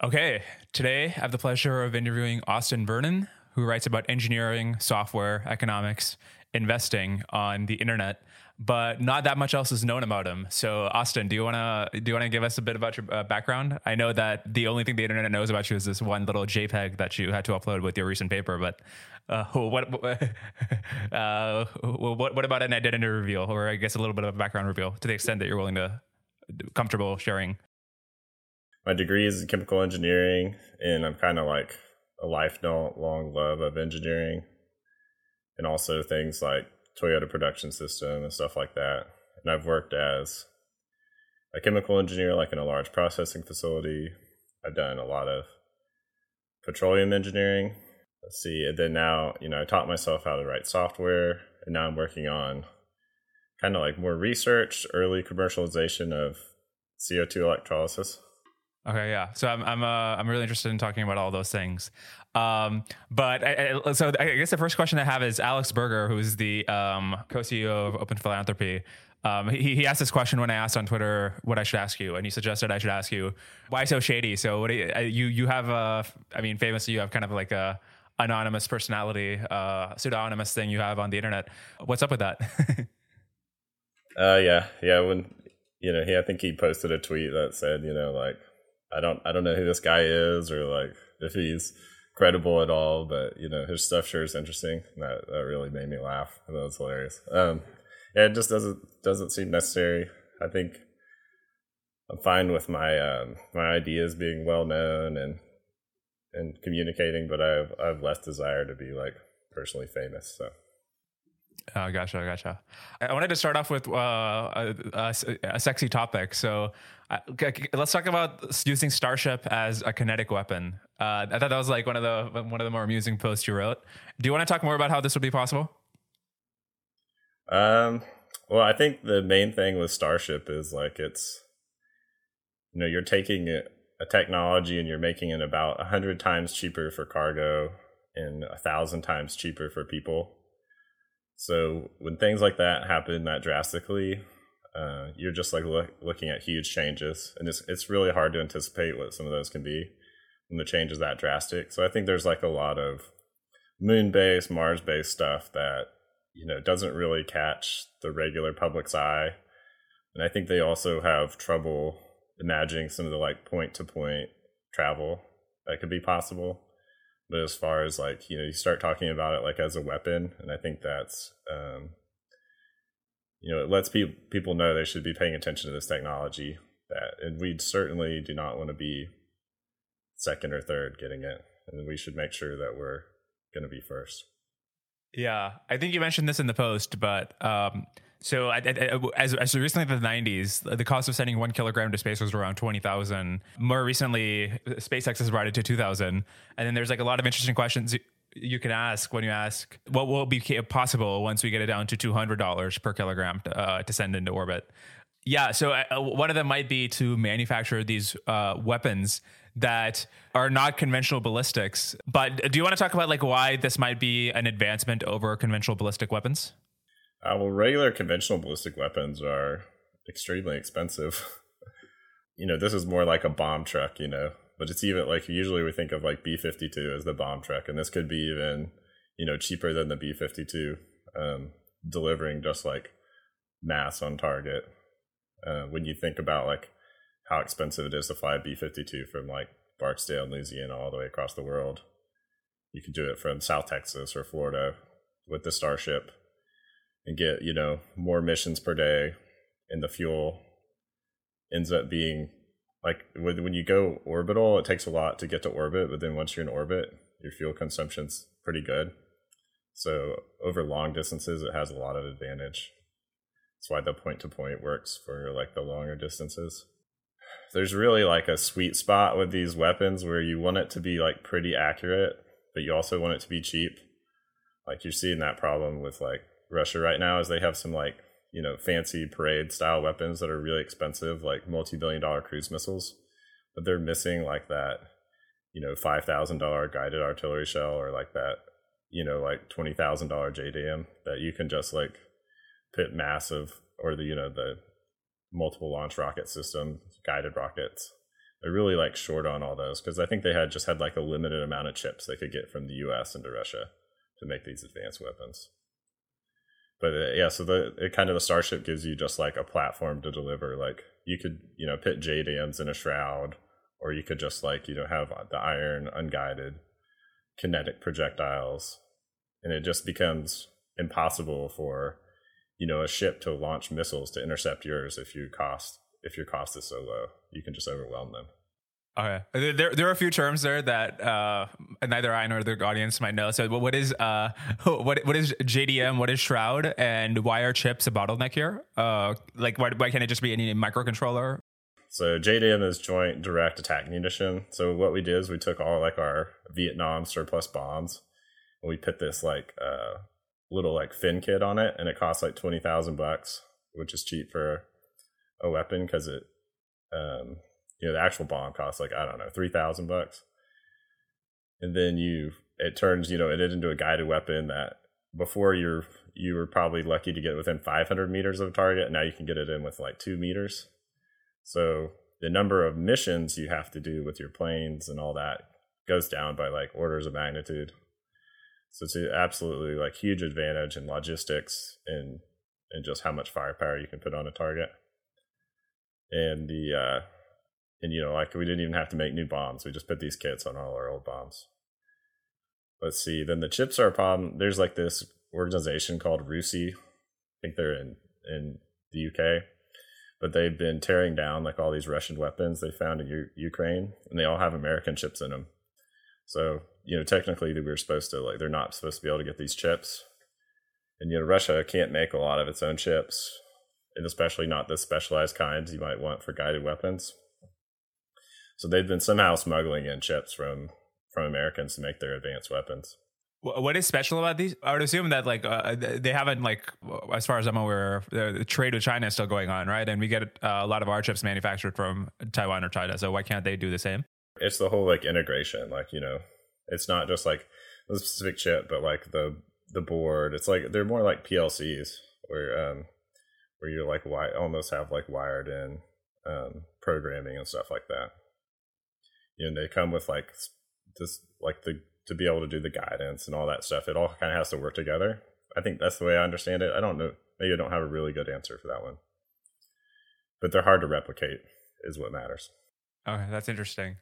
Okay, today I have the pleasure of interviewing Austin Vernon, who writes about engineering, software, economics, investing on the internet, but not that much else is known about him. So, Austin, do you want to do you want to give us a bit about your uh, background? I know that the only thing the internet knows about you is this one little JPEG that you had to upload with your recent paper, but uh, what uh, what what about an identity reveal, or I guess a little bit of a background reveal, to the extent that you're willing to comfortable sharing? My degree is in chemical engineering, and I'm kind of like a lifelong love of engineering, and also things like Toyota production system and stuff like that. And I've worked as a chemical engineer, like in a large processing facility. I've done a lot of petroleum engineering. Let's see, and then now, you know, I taught myself how to write software, and now I'm working on kind of like more research, early commercialization of CO2 electrolysis. Okay, yeah. So I'm I'm uh, I'm really interested in talking about all those things. Um, but I, I, so I guess the first question I have is Alex Berger, who's the um, co-CEO of Open Philanthropy. Um, he, he asked this question when I asked on Twitter what I should ask you, and he suggested I should ask you why so shady. So what you, you you have a I mean famously you have kind of like a anonymous personality, uh, pseudonymous thing you have on the internet. What's up with that? uh, yeah, yeah. When you know, he I think he posted a tweet that said, you know, like I don't I don't know who this guy is or like if he's credible at all, but you know his stuff sure is interesting. That that really made me laugh. That was hilarious. Um, yeah, it just doesn't doesn't seem necessary. I think I'm fine with my um, my ideas being well known and and communicating, but I've I've less desire to be like personally famous. So. Oh, gotcha, gotcha. I wanted to start off with uh, a, a, a, sexy topic. So uh, let's talk about using Starship as a kinetic weapon. Uh, I thought that was like one of the one of the more amusing posts you wrote. Do you want to talk more about how this would be possible? Um. Well, I think the main thing with Starship is like it's, you know, you're taking a technology and you're making it about a hundred times cheaper for cargo and a thousand times cheaper for people so when things like that happen that drastically, uh, you're just like look, looking at huge changes, and it's it's really hard to anticipate what some of those can be when the change is that drastic. So I think there's like a lot of moon based, Mars based stuff that you know doesn't really catch the regular public's eye, and I think they also have trouble imagining some of the like point to point travel that could be possible. But as far as like, you know, you start talking about it like as a weapon, and I think that's, um, you know, it lets pe- people know they should be paying attention to this technology. That, and we certainly do not want to be second or third getting it, and we should make sure that we're going to be first. Yeah, I think you mentioned this in the post, but um, so as, as recently as the 90s, the cost of sending one kilogram to space was around 20,000. More recently, SpaceX has brought it to 2,000. And then there's like a lot of interesting questions you can ask when you ask what will be possible once we get it down to $200 per kilogram to, uh, to send into orbit. Yeah, so uh, one of them might be to manufacture these uh, weapons that are not conventional ballistics. But do you want to talk about like why this might be an advancement over conventional ballistic weapons? Uh, well, regular conventional ballistic weapons are extremely expensive. you know, this is more like a bomb truck, you know, but it's even like usually we think of like B 52 as the bomb truck, and this could be even, you know, cheaper than the B 52, um, delivering just like mass on target. Uh, when you think about like how expensive it is to fly a B 52 from like Barksdale, Louisiana, all the way across the world, you can do it from South Texas or Florida with the Starship and get you know more missions per day and the fuel ends up being like when you go orbital it takes a lot to get to orbit but then once you're in orbit your fuel consumption's pretty good. So over long distances it has a lot of advantage. That's why the point to point works for like the longer distances. There's really like a sweet spot with these weapons where you want it to be like pretty accurate but you also want it to be cheap. Like you're seeing that problem with like Russia right now is they have some like you know fancy parade style weapons that are really expensive, like multi billion dollar cruise missiles, but they're missing like that you know five thousand dollar guided artillery shell or like that you know like twenty thousand dollar JDAM that you can just like put massive or the you know the multiple launch rocket system guided rockets they're really like short on all those because I think they had just had like a limited amount of chips they could get from the U.S. into Russia to make these advanced weapons. But uh, yeah, so the it kind of the Starship gives you just like a platform to deliver. Like you could you know put JDAMs in a shroud, or you could just like you know have the iron unguided kinetic projectiles, and it just becomes impossible for you know a ship to launch missiles to intercept yours if you cost if your cost is so low. You can just overwhelm them. Okay, there there are a few terms there that uh, neither I nor the audience might know. So, what is uh, what what is JDAM? What is Shroud? And why are chips a bottleneck here? Uh, like, why why can't it just be any microcontroller? So JDAM is Joint Direct Attack Munition. So what we did is we took all like our Vietnam surplus bombs, and we put this like uh, little like fin kit on it, and it costs like twenty thousand bucks, which is cheap for a weapon because it um, you know the actual bomb costs like i don't know 3000 bucks. And then you it turns you know it into a guided weapon that before you're you were probably lucky to get within 500 meters of a target. Now you can get it in with like two meters. So the number of missions you have to do with your planes and all that goes down by like orders of magnitude. So it's absolutely like huge advantage in logistics and and just how much firepower you can put on a target. And the uh and you know like we didn't even have to make new bombs. We just put these kits on all our old bombs. Let's see. Then the chips are a problem. There's like this organization called RUSI. i think they're in in the uk but they've been tearing down like all these russian weapons they found in U- ukraine and they all have american chips in them so you know technically we were supposed to like they're not supposed to be able to get these chips. And you know russia can't make a lot of its own chips and especially not the specialized kinds you might want for guided weapons so they've been somehow smuggling in chips from from Americans to make their advanced weapons. What is special about these? I would assume that like uh, they haven't like, as far as I'm aware, the trade with China is still going on, right? And we get uh, a lot of our chips manufactured from Taiwan or China. So why can't they do the same? It's the whole like integration, like you know, it's not just like the specific chip, but like the the board. It's like they're more like PLCs where um where you're like wi- almost have like wired in um programming and stuff like that you know they come with like this like the to be able to do the guidance and all that stuff it all kind of has to work together. I think that's the way i understand it. I don't know maybe i don't have a really good answer for that one. But they're hard to replicate is what matters. Okay that's interesting.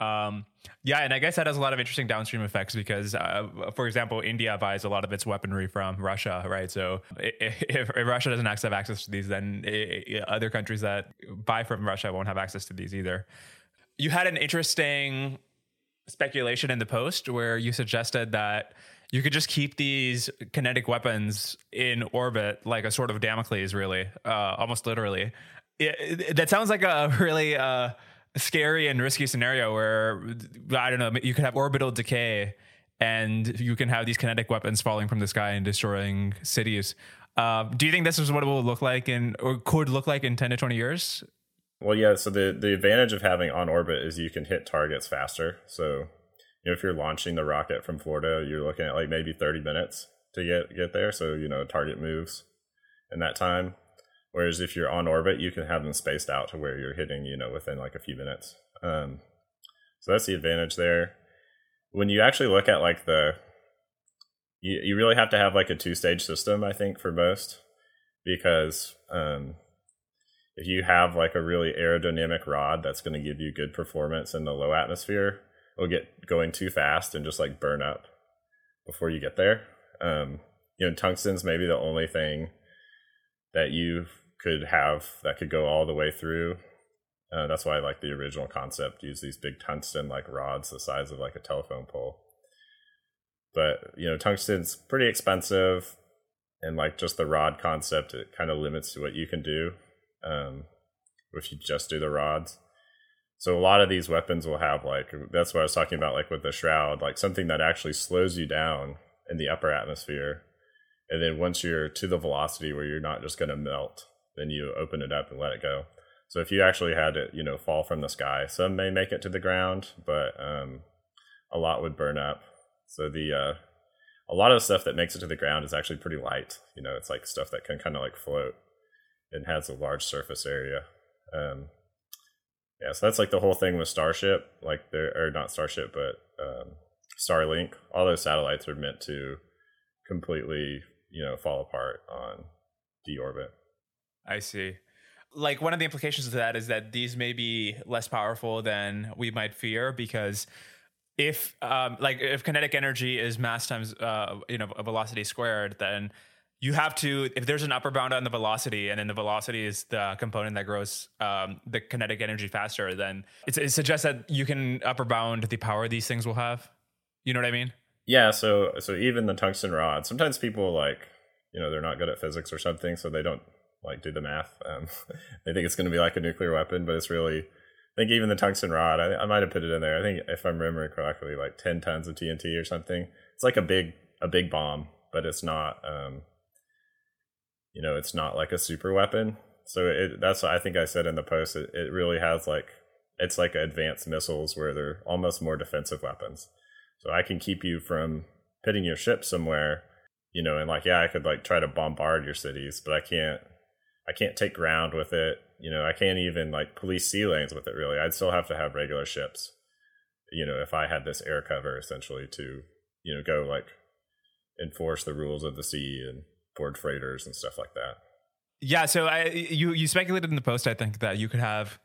Um, yeah, and I guess that has a lot of interesting downstream effects because, uh, for example, India buys a lot of its weaponry from Russia, right? So if, if Russia doesn't have access to these, then it, other countries that buy from Russia won't have access to these either you had an interesting speculation in the post where you suggested that you could just keep these kinetic weapons in orbit like a sort of Damocles, really, uh, almost literally. It, it, that sounds like a really uh, scary and risky scenario where I don't know, you could have orbital decay and you can have these kinetic weapons falling from the sky and destroying cities. Uh, do you think this is what it will look like in, or could look like in ten to twenty years? Well, yeah. So the the advantage of having on orbit is you can hit targets faster. So you know if you're launching the rocket from Florida, you're looking at like maybe 30 minutes to get get there. So you know target moves in that time. Whereas if you're on orbit, you can have them spaced out to where you're hitting you know within like a few minutes. Um, so that's the advantage there. When you actually look at like the you, you really have to have like a two stage system, I think, for most, because um, if you have like a really aerodynamic rod that's going to give you good performance in the low atmosphere, it'll get going too fast and just like burn up before you get there. Um, you know, tungsten's maybe the only thing that you could have that could go all the way through. Uh, that's why I like the original concept. Use these big tungsten like rods the size of like a telephone pole. But you know, tungsten's pretty expensive, and like just the rod concept, it kind of limits what you can do um, if you just do the rods. So a lot of these weapons will have like that's what I was talking about, like with the shroud, like something that actually slows you down in the upper atmosphere, and then once you're to the velocity where you're not just going to melt, then you open it up and let it go. So if you actually had it, you know, fall from the sky, some may make it to the ground, but um, a lot would burn up. So the uh, a lot of the stuff that makes it to the ground is actually pretty light. You know, it's like stuff that can kind of like float and has a large surface area. Um, Yeah, so that's like the whole thing with Starship, like there or not Starship, but um, Starlink. All those satellites are meant to completely, you know, fall apart on deorbit. I see. Like one of the implications of that is that these may be less powerful than we might fear because if um, like if kinetic energy is mass times uh, you know velocity squared, then you have to if there's an upper bound on the velocity and then the velocity is the component that grows um, the kinetic energy faster then it suggests that you can upper bound the power these things will have. You know what i mean? Yeah so so even the tungsten rod sometimes people like you know they're not good at physics or something so they don't like do the math. Um, they think it's going to be like a nuclear weapon but it's really i think even the tungsten rod I, I might have put it in there. I think if i'm remembering correctly like 10 tons of tnt or something. It's like a big a big bomb but it's not um, you know it's not like a super weapon. So it, that's i think i said in the post. It, it really has like it's like advanced missiles where they're almost more defensive weapons. So i can keep you from pitting your ship somewhere you know and like yeah i could like try to bombard your cities but i can't i can't take ground with it. You know i can't even like police sea lanes with it really. I'd still have to have regular ships you know if i had this air cover essentially to you know go like enforce the rules of the sea and board freighters and stuff like that. Yeah, so I you you speculated in the post I think that you could have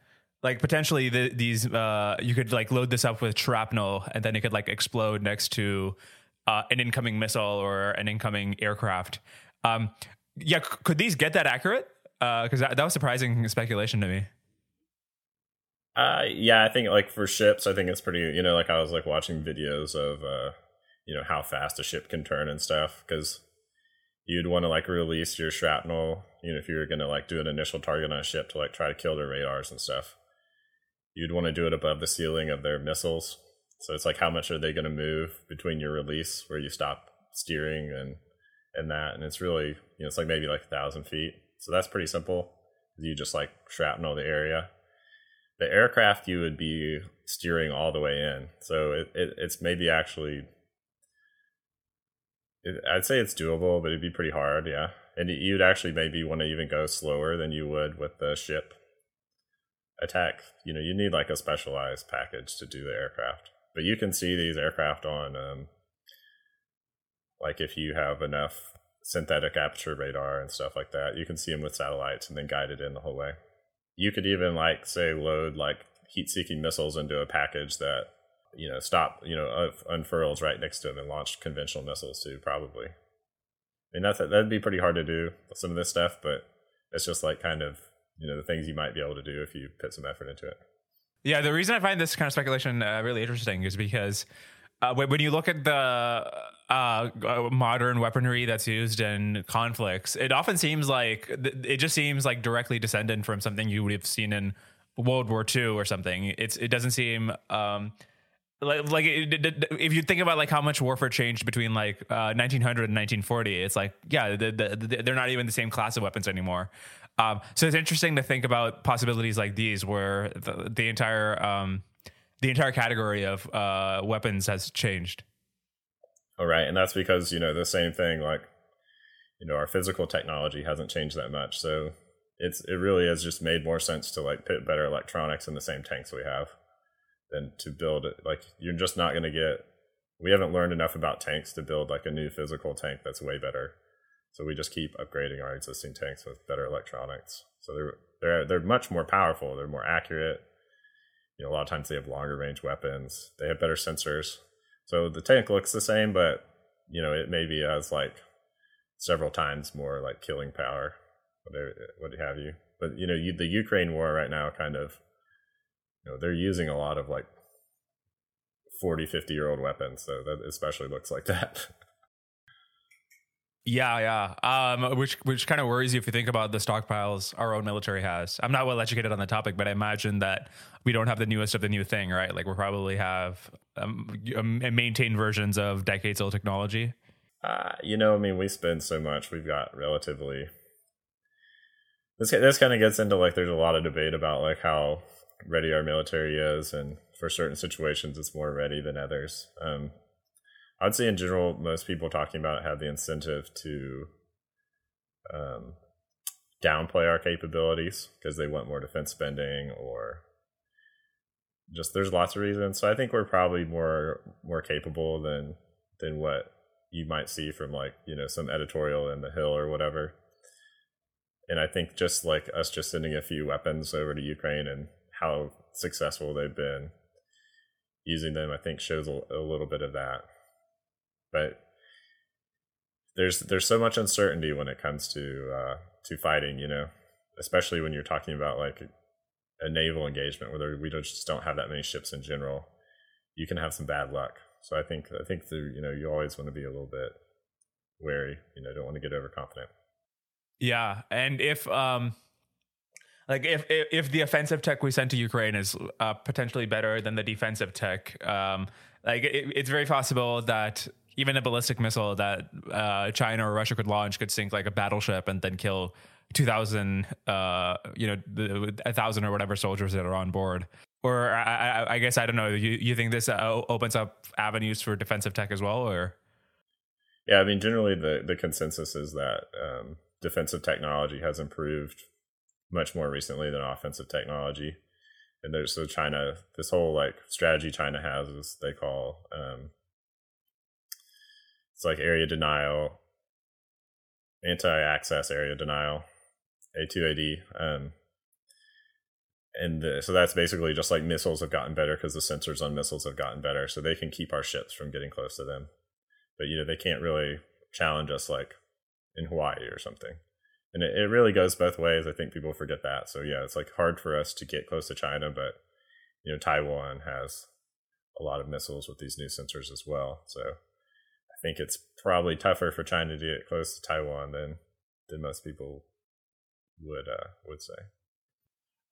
like potentially the, these uh you could like load this up with shrapnel and then it could like explode next to uh, an incoming missile or an incoming aircraft. Um yeah, c- could these get that accurate? Uh cuz that, that was surprising speculation to me. Uh yeah, I think like for ships, I think it's pretty, you know, like I was like watching videos of uh you know how fast a ship can turn and stuff cuz you'd want to like release your shrapnel, you know, if you were going to like do an initial target on a ship to like try to kill their radars and stuff. You'd want to do it above the ceiling of their missiles. So it's like how much are they going to move between your release where you stop steering and and that, and it's really you know it's like maybe like a thousand feet. So that's pretty simple. You just like shrapnel the area. The aircraft you would be steering all the way in, so it, it it's maybe actually I'd say it's doable, but it'd be pretty hard. Yeah, and you'd actually maybe want to even go slower than you would with the ship attack. You know, you need like a specialized package to do the aircraft, but you can see these aircraft on, um, like if you have enough synthetic aperture radar and stuff like that, you can see them with satellites and then guide it in the whole way. You could even like say load like heat-seeking missiles into a package that you know, stop, you know, unfurls right next to him and launch conventional missiles too, probably. I mean, that's, that'd be pretty hard to do, some of this stuff, but it's just like kind of, you know, the things you might be able to do if you put some effort into it. Yeah, the reason I find this kind of speculation uh, really interesting is because uh, when you look at the uh, modern weaponry that's used in conflicts, it often seems like it just seems like directly descendant from something you would have seen in World War II or something. It's it doesn't seem um, like like if you think about like how much warfare changed between like uh, 1900 and 1940 it's like yeah the, the, the, they're not even the same class of weapons anymore. Um, so it's interesting to think about possibilities like these where the, the entire um, the entire category of uh, weapons has changed. All right. And that's because you know the same thing like you know our physical technology hasn't changed that much. So it's it really has just made more sense to like put better electronics in the same tanks we have than to build it. Like you're just not going to get. We haven't learned enough about tanks to build like a new physical tank that's way better. So we just keep upgrading our existing tanks with better electronics. So they're they're they're much more powerful. They're more accurate. You know, a lot of times they have longer range weapons. They have better sensors. So the tank looks the same, but you know it maybe has like several times more like killing power, whatever what have you. But you know, you, the Ukraine war right now kind of you know, they're using a lot of like 40, 50 year old weapons. So that especially looks like that. Yeah, yeah. Um, which which kind of worries you if you think about the stockpiles our own military has. I'm not well educated on the topic, but I imagine that we don't have the newest of the new thing, right? Like we probably have um, maintained versions of decades old technology. Uh, you know, I mean, we spend so much. We've got relatively. This this kind of gets into like there's a lot of debate about like how ready our military is, and for certain situations, it's more ready than others. Um, I'd say in general, most people talking about have the incentive to um, downplay our capabilities because they want more defense spending or just there's lots of reasons. So I think we're probably more more capable than than what you might see from like you know some editorial in the Hill or whatever. And I think just like us just sending a few weapons over to Ukraine and how successful they've been using them, I think shows a, a little bit of that. But there's there's so much uncertainty when it comes to uh, to fighting, you know, especially when you're talking about like a naval engagement where we just don't have that many ships in general. You can have some bad luck. So I think I think the you know you always want to be a little bit wary. You know, don't want to get overconfident. Yeah, and if um, like if if, the offensive tech we sent to Ukraine is uh, potentially better than the defensive tech, um, like it, it's very possible that even a ballistic missile that uh, China or Russia could launch could sink like a battleship and then kill 2000 uh you know a thousand or whatever soldiers that are on board. Or I, I, I guess i don't know you, you think this uh, opens up avenues for defensive tech as well or? Yeah i mean generally the the consensus is that um, defensive technology has improved much more recently than offensive technology and there's so china this whole like strategy china has is they call um, it's like area denial anti-access area denial a2AD. Um, and the, so that's basically just like missiles have gotten better because the sensors on missiles have gotten better, so they can keep our ships from getting close to them. But you know they can't really challenge us like in Hawaii or something. And it, it really goes both ways. I think people forget that. So yeah, it's like hard for us to get close to China, but you know Taiwan has a lot of missiles with these new sensors as well. So I think it's probably tougher for China to get close to Taiwan than than most people would uh, would say.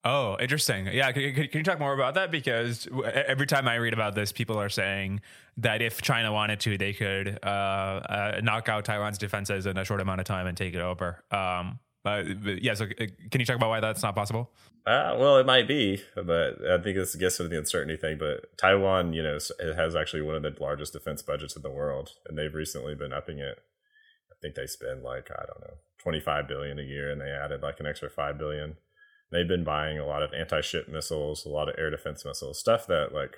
Oh, interesting. Yeah, can, can, you talk more about that? Because every time I read about this, people are saying that if China wanted to, they could uh, uh, knock out Taiwan's defenses in a short amount of time and take it over. Um, yeah, so uh, can you talk about why that's not possible? Uh, well, it might be, but I think this gets to the uncertainty thing. But Taiwan, you know, has actually one of the largest defense budgets in the world, and they've recently been upping it. I think they spend like I don't know 25 billion a year and they added like an extra 5 billion they've been buying a lot of anti-ship missiles a lot of air defense missiles stuff that like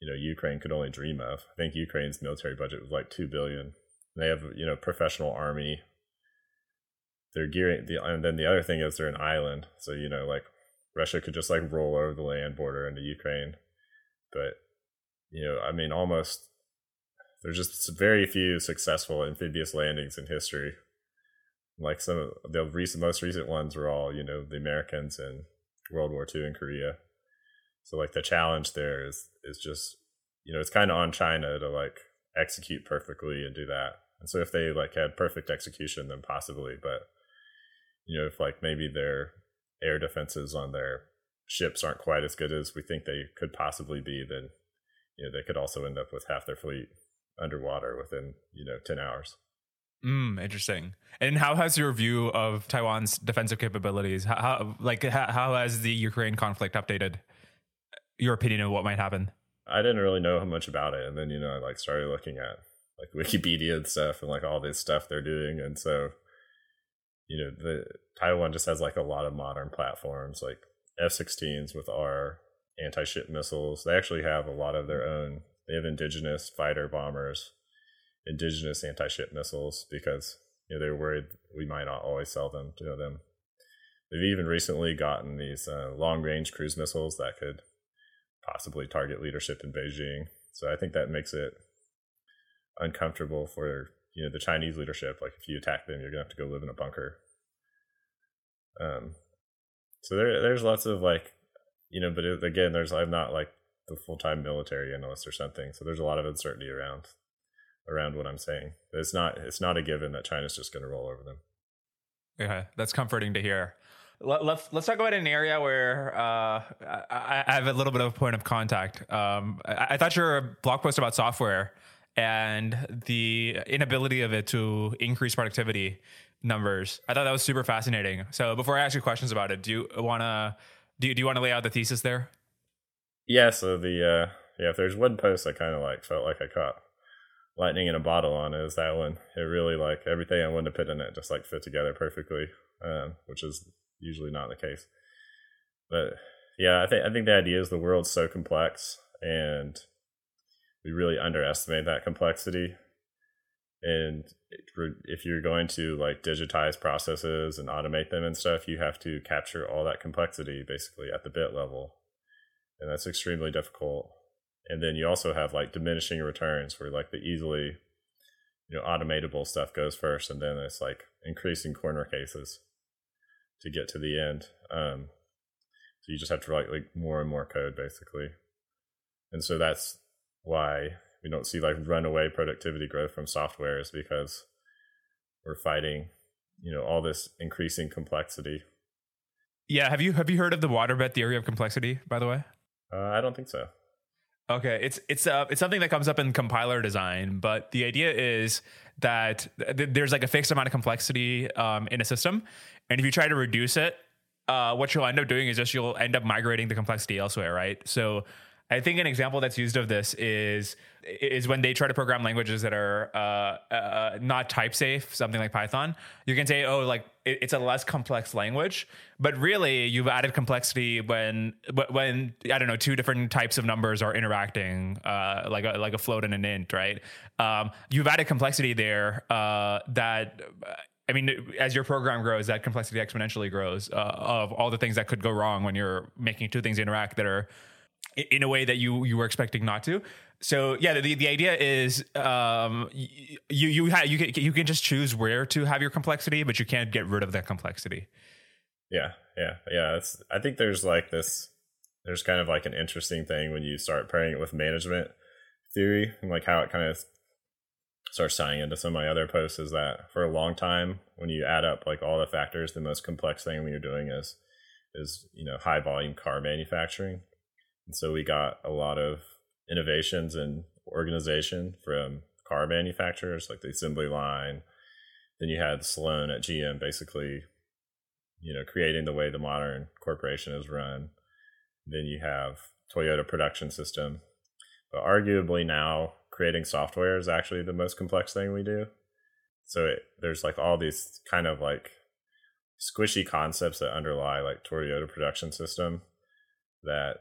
you know ukraine could only dream of. I think ukraine's military budget was like 2 billion. They have you know professional army. They're gearing the and then the other thing is they're an island. So you know like russia could just like roll over the land border into ukraine. But you know i mean almost there's just very few successful amphibious landings in history like some of the recent, most recent ones were all you know the Americans in World War II in Korea. So like the challenge there is is just you know it's kind of on China to like execute perfectly and do that. And so if they like had perfect execution, then possibly. But you know if like maybe their air defenses on their ships aren't quite as good as we think they could possibly be, then you know they could also end up with half their fleet underwater within you know 10 hours Mm, interesting. And how has your view of Taiwan's defensive capabilities, how, how like how, how, has the Ukraine conflict updated your opinion of what might happen? I didn't really know much about it, and then you know I like started looking at like Wikipedia and stuff, and like all this stuff they're doing, and so you know the Taiwan just has like a lot of modern platforms, like F-16s with our anti-ship missiles. They actually have a lot of their own. They have indigenous fighter bombers indigenous anti-ship missiles because you know, they're worried we might not always sell them to them. They've even recently gotten these uh, long-range cruise missiles that could possibly target leadership in Beijing. So I think that makes it uncomfortable for you know the Chinese leadership. Like if you attack them, you're gonna have to go live in a bunker. Um, so there, there's lots of like, you know, but it, again, there's I'm not like the full time military analyst or something, so there's a lot of uncertainty around around what I'm saying. It's not it's not a given that China's just going to roll over them. Yeah, that's comforting to hear. Let, us let's talk about an area where uh, I, I, have a little bit of a point of contact. Um, I, I thought your blog post about software and the inability of it to increase productivity numbers. I thought that was super fascinating. So before I ask you questions about it, do you want to do you, do you want to lay out the thesis there? Yeah. So the uh, yeah, if there's one post I kind of like felt like I caught lightning in a bottle on is that one. It really like everything I wanted to put in it just like fit together perfectly, um, which is usually not the case. But yeah, I think I think the idea is the world's so complex, and we really underestimate that complexity. And if you're going to like digitize processes and automate them and stuff, you have to capture all that complexity basically at the bit level, and that's extremely difficult. And then you also have like diminishing returns, where like the easily you know automatable stuff goes first and then it's like increasing corner cases to get to the end. Um, so you just have to write like more and more code basically. And so that's why we don't see like runaway productivity growth from software is because we're fighting you know all this increasing complexity. Yeah have you have you heard of the waterbed theory of complexity by the way? Uh, i don't think so Okay, it's it's uh it's something that comes up in compiler design, but the idea is that th- there's like a fixed amount of complexity um, in a system, and if you try to reduce it, uh, what you'll end up doing is just you'll end up migrating the complexity elsewhere, right? So I think an example that's used of this is is when they try to program languages that are uh, uh, not type safe, something like Python. You can say, oh, like it, it's a less complex language, but really you've added complexity when when I don't know two different types of numbers are interacting, uh, like a, like a float and an int, right? Um, you've added complexity there uh, that. I mean, as your program grows, that complexity exponentially grows uh, of all the things that could go wrong when you're making two things interact that are in a way that you you were expecting not to. So yeah, the the idea is um, you you ha- you can you can just choose where to have your complexity, but you can't get rid of that complexity. Yeah, yeah, yeah. It's I think there's like this. There's kind of like an interesting thing when you start pairing it with management theory and like how it kind of starts tying into some of my other posts is that for a long time when you add up like all the factors, the most complex thing when you're doing is is you know high volume car manufacturing and so we got a lot of innovations and organization from car manufacturers like the assembly line. Then you had Sloan at GM basically, you know, creating the way the modern corporation is run. Then you have Toyota production system. But arguably now creating software is actually the most complex thing we do. So it, there's like all these kind of like squishy concepts that underlie like Toyota production system that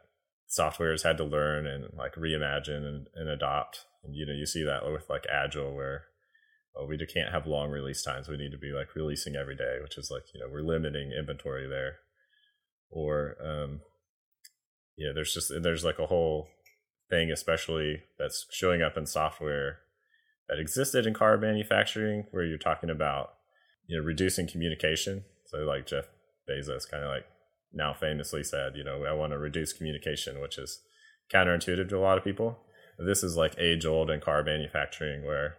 softwares had to learn and like reimagine and, and adopt. And you know, you see that with like Agile, where oh, we can't have long release times. We need to be like releasing every day, which is like you know we're limiting inventory there. Or um, yeah, there's just there's like a whole thing, especially that's showing up in software that existed in car manufacturing, where you're talking about you know reducing communication. So like Jeff Bezos kind of like now famously said, you know, I want to reduce communication, which is counterintuitive to a lot of people. This is like age old in car manufacturing where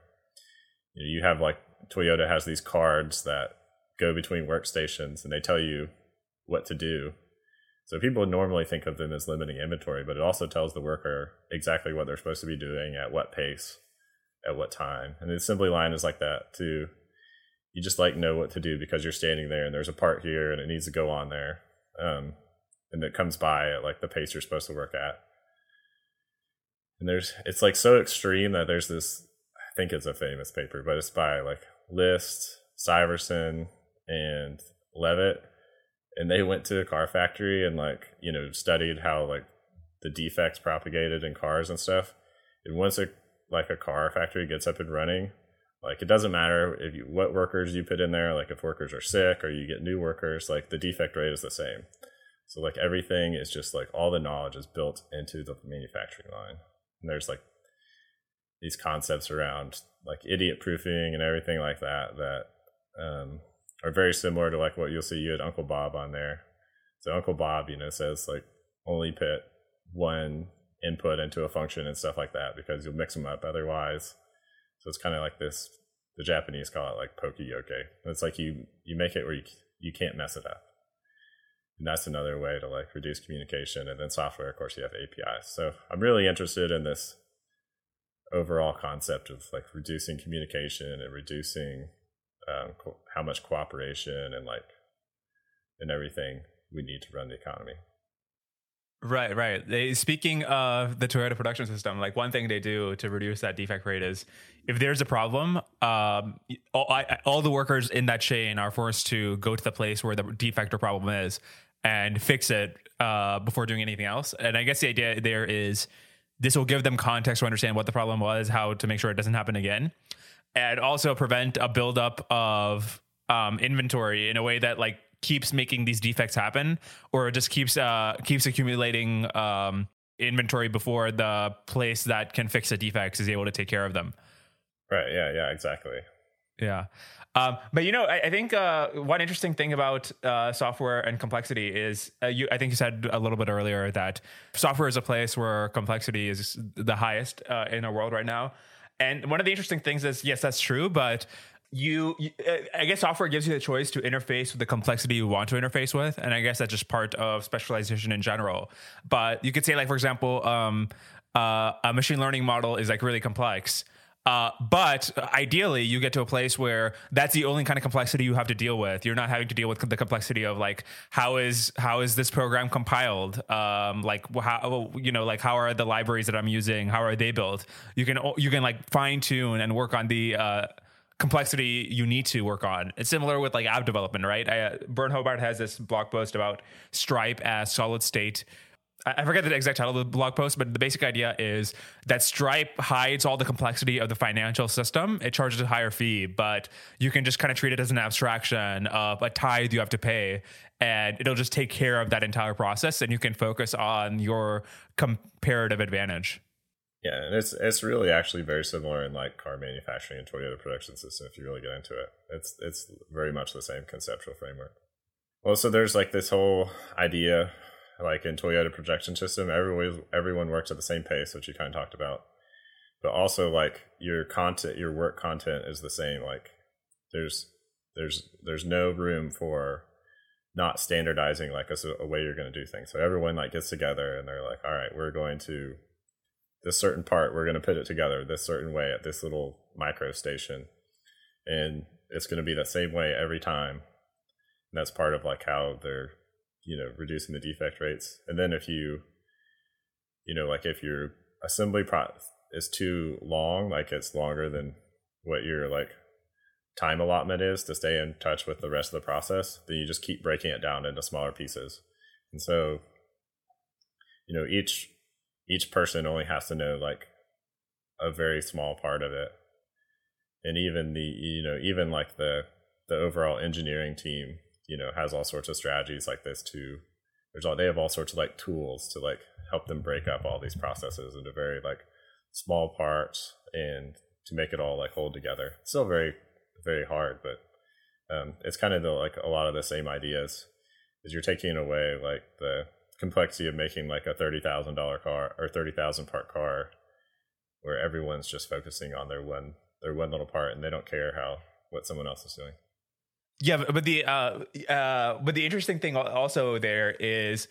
you, know, you have like Toyota has these cards that go between workstations and they tell you what to do. So people normally think of them as limiting inventory, but it also tells the worker exactly what they're supposed to be doing at what pace, at what time. And the assembly line is like that too. You just like know what to do because you're standing there and there's a part here and it needs to go on there um, and it comes by at like the pace you're supposed to work at. And there's it's like so extreme that there's this I think it's a famous paper, but it's by like List, Syverson, and Levitt. And they went to a car factory and like, you know, studied how like the defects propagated in cars and stuff. And once a like a car factory gets up and running, like it doesn't matter if you what workers you put in there, like if workers are sick or you get new workers, like the defect rate is the same. So like everything is just like all the knowledge is built into the manufacturing line. And there's like these concepts around like idiot proofing and everything like that that um, are very similar to like what you'll see you had Uncle Bob on there. So Uncle Bob, you know, says like only put one input into a function and stuff like that because you'll mix them up otherwise so it's kind of like this. The Japanese call it like poka-yoke. It's like you you make it where you you can't mess it up. And that's another way to like reduce communication. And then software, of course, you have APIs. So I'm really interested in this overall concept of like reducing communication and reducing um, co- how much cooperation and like and everything we need to run the economy. Right, right. They, speaking of the Toyota production system, like one thing they do to reduce that defect rate is if there's a problem, um, all, I, all, the workers in that chain are forced to go to the place where the defect or problem is and fix it uh, before doing anything else. And I guess the idea there is this will give them context to understand what the problem was, how to make sure it doesn't happen again, and also prevent a buildup of um, inventory in a way that like keeps making these defects happen, or just keeps uh, keeps accumulating um, inventory before the place that can fix the defects is able to take care of them. Right. Yeah. Yeah. Exactly. Yeah. Um, but you know, I, I think uh, one interesting thing about uh, software and complexity is uh, you. I think you said a little bit earlier that software is a place where complexity is the highest uh, in our world right now. And one of the interesting things is, yes, that's true, but you, you, uh, I guess software gives you the choice to interface with the complexity you want to interface with, and I guess that's just part of specialization in general. But you could say, like for example, um, uh, a machine learning model is like really complex uh, but ideally, you get to a place where that's the only kind of complexity you have to deal with. You're not having to deal with the complexity of like how is how is this program compiled? Um, like how you know like how are the libraries that I'm using? How are they built? You can you can like fine tune and work on the uh, complexity you need to work on. It's similar with like app development, right? I, uh, Byrne Hobart has this blog post about Stripe as solid state I forget the exact title of the blog post, but the basic idea is that Stripe hides all the complexity of the financial system. It charges a higher fee, but you can just kind of treat it as an abstraction of a tithe you have to pay, and it'll just take care of that entire process, and you can focus on your comparative advantage. Yeah, and it's it's really actually very similar in like car manufacturing and Toyota production system. If you really get into it, it's it's very much the same conceptual framework. Well, so there's like this whole idea like in Toyota production system, everyone everyone works at the same pace, which you kind of talked about. But also like your content, your work content is the same. Like there's there's there's no room for not standardizing like a, a way you're going to do things. So everyone like gets together and they're like, all right, we're going to this certain part, we're going to put it together this certain way at this little micro station, and it's going to be the same way every time. And that's part of like how they're you know reducing the defect rates. And then if you you know like if your assembly pro is too long like it's longer than what your like time allotment is to stay in touch with the rest of the process then you just keep breaking it down into smaller pieces. And so you know each each person only has to know like a very small part of it. And even the you know even like the the overall engineering team you know has all sorts of strategies like this to there's all they have all sorts of like tools to like help them break up all these processes into very like small parts and to make it all like hold together. Still very very hard but um, it's kind of the, like a lot of the same ideas. Is you're taking away like the complexity of making like a $30,000 car or 30,000 part car where everyone's just focusing on their one their one little part and they don't care how what someone else is doing yeah, but the uh, uh, but the interesting thing also there is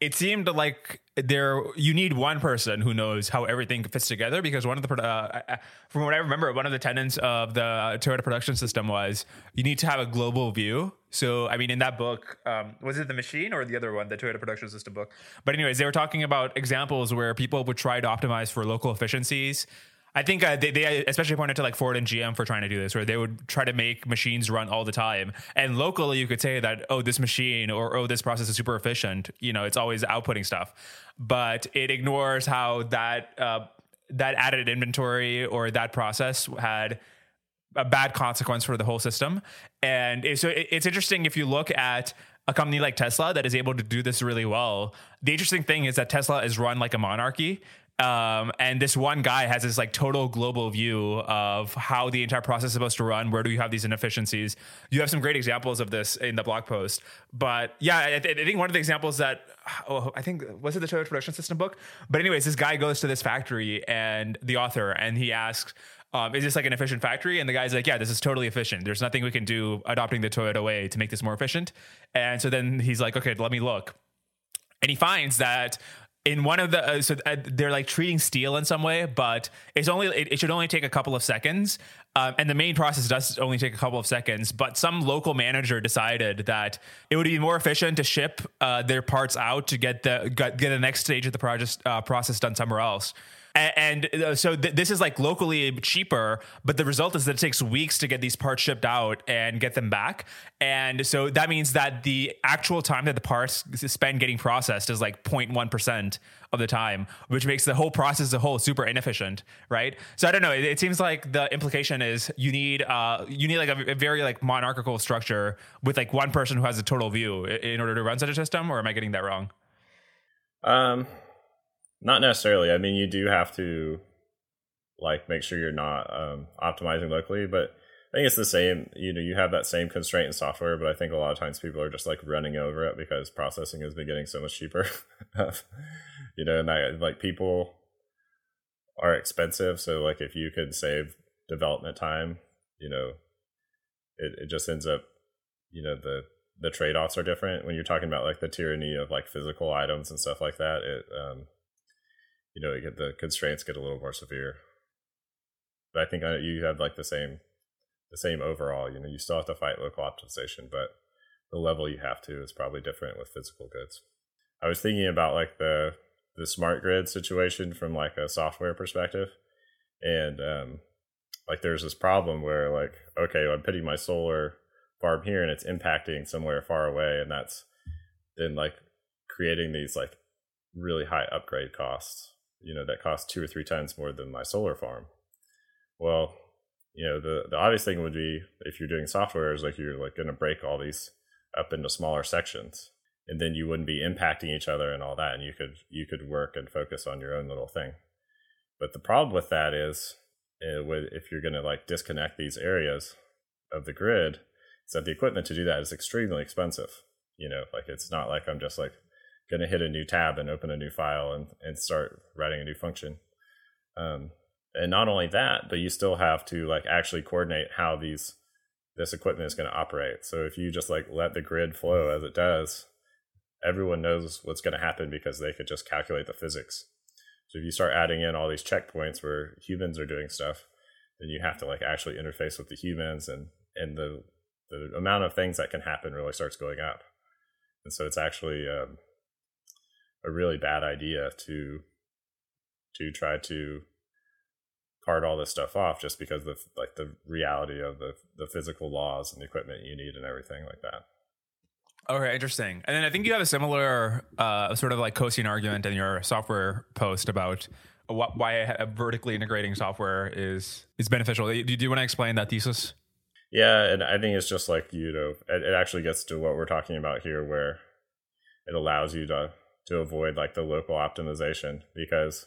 it seemed like there you need one person who knows how everything fits together because one of the uh, from what I remember, one of the tenets of the Toyota production system was you need to have a global view. So I mean, in that book, um, was it the machine or the other one, the Toyota production system book? But anyways, they were talking about examples where people would try to optimize for local efficiencies I think uh, they, they especially pointed to like Ford and GM for trying to do this, where they would try to make machines run all the time. And locally, you could say that, oh, this machine or oh, this process is super efficient. You know, it's always outputting stuff, but it ignores how that uh, that added inventory or that process had a bad consequence for the whole system. And so it's interesting if you look at a company like Tesla that is able to do this really well. The interesting thing is that Tesla is run like a monarchy. Um, and this one guy has this like total global view of how the entire process is supposed to run. Where do you have these inefficiencies? You have some great examples of this in the blog post. But yeah, I, I think one of the examples that oh, I think was it the Toyota production system book. But anyways, this guy goes to this factory and the author and he asks. Um, is this like an efficient factory? And the guy's like, yeah, this is totally efficient. There's nothing we can do adopting the Toyota way to make this more efficient. And so then he's like, okay, let me look. And he finds that in one of the uh, so uh, they're like treating steel in some way but it's only it, it should only take a couple of seconds um, and the main process does only take a couple of seconds but some local manager decided that it would be more efficient to ship uh, their parts out to get the get, the next stage of the project uh, process done somewhere else And, and uh, so th- this is like locally cheaper, but the result is that it takes weeks to get these parts shipped out and get them back. And so that means that the actual time that the parts spend getting processed is like 0.1% of the time, which makes the whole process as a whole super inefficient, right? So I don't know. It, it seems like the implication is you need uh, you need like a, a, very like monarchical structure with like one person who has a total view in order to run such a system, or am I getting that wrong? Um, not necessarily. I mean, you do have to like make sure you're not um, optimizing locally, but I think it's the same. You know, you have that same constraint in software, but I think a lot of times people are just like running over it because processing has been getting so much cheaper. you know, and that like people are expensive. So like if you could save development time, you know, it, it just ends up, you know, the the trade offs are different when you're talking about like the tyranny of like physical items and stuff like that. It um, you know, get the constraints get a little more severe. But I think uh, you have like the same the same overall. You know, you still have to fight local optimization, but the level you have to is probably different with physical goods. I was thinking about like the the smart grid situation from like a software perspective, and um, like there's this problem where like okay, I'm putting my solar farm here and it's impacting somewhere far away, and that's then like creating these like really high upgrade costs. You know, that costs two or three times more than my solar farm. Well, you know the the obvious thing would be if you're doing software is like you're like going to break all these up into smaller sections and then you wouldn't be impacting each other and all that and you could you could work and focus on your own little thing but the problem with that is uh, if you're going to like disconnect these areas of the grid is that the equipment to do that is extremely expensive you know like it's not like i'm just like going to hit a new tab and open a new file and, and start writing a new function. Um, and not only that but you still have to like actually coordinate how these this equipment is going to operate. So if you just like let the grid flow as it does everyone knows what's going to happen because they could just calculate the physics. So if you start adding in all these checkpoints where humans are doing stuff then you have to like actually interface with the humans and and the the amount of things that can happen really starts going up. And so it's actually um, a really bad idea to to try to part all this stuff off just because of like the reality of the the physical laws and the equipment you need and everything like that. Okay, interesting. And then I think you have a similar uh, sort of like Coasian argument in your software post about what, why vertically integrating software is is beneficial. Do you, do you want to explain that thesis? Yeah, and I think it's just like you know, it, it actually gets to what we're talking about here, where it allows you to to avoid like the local optimization because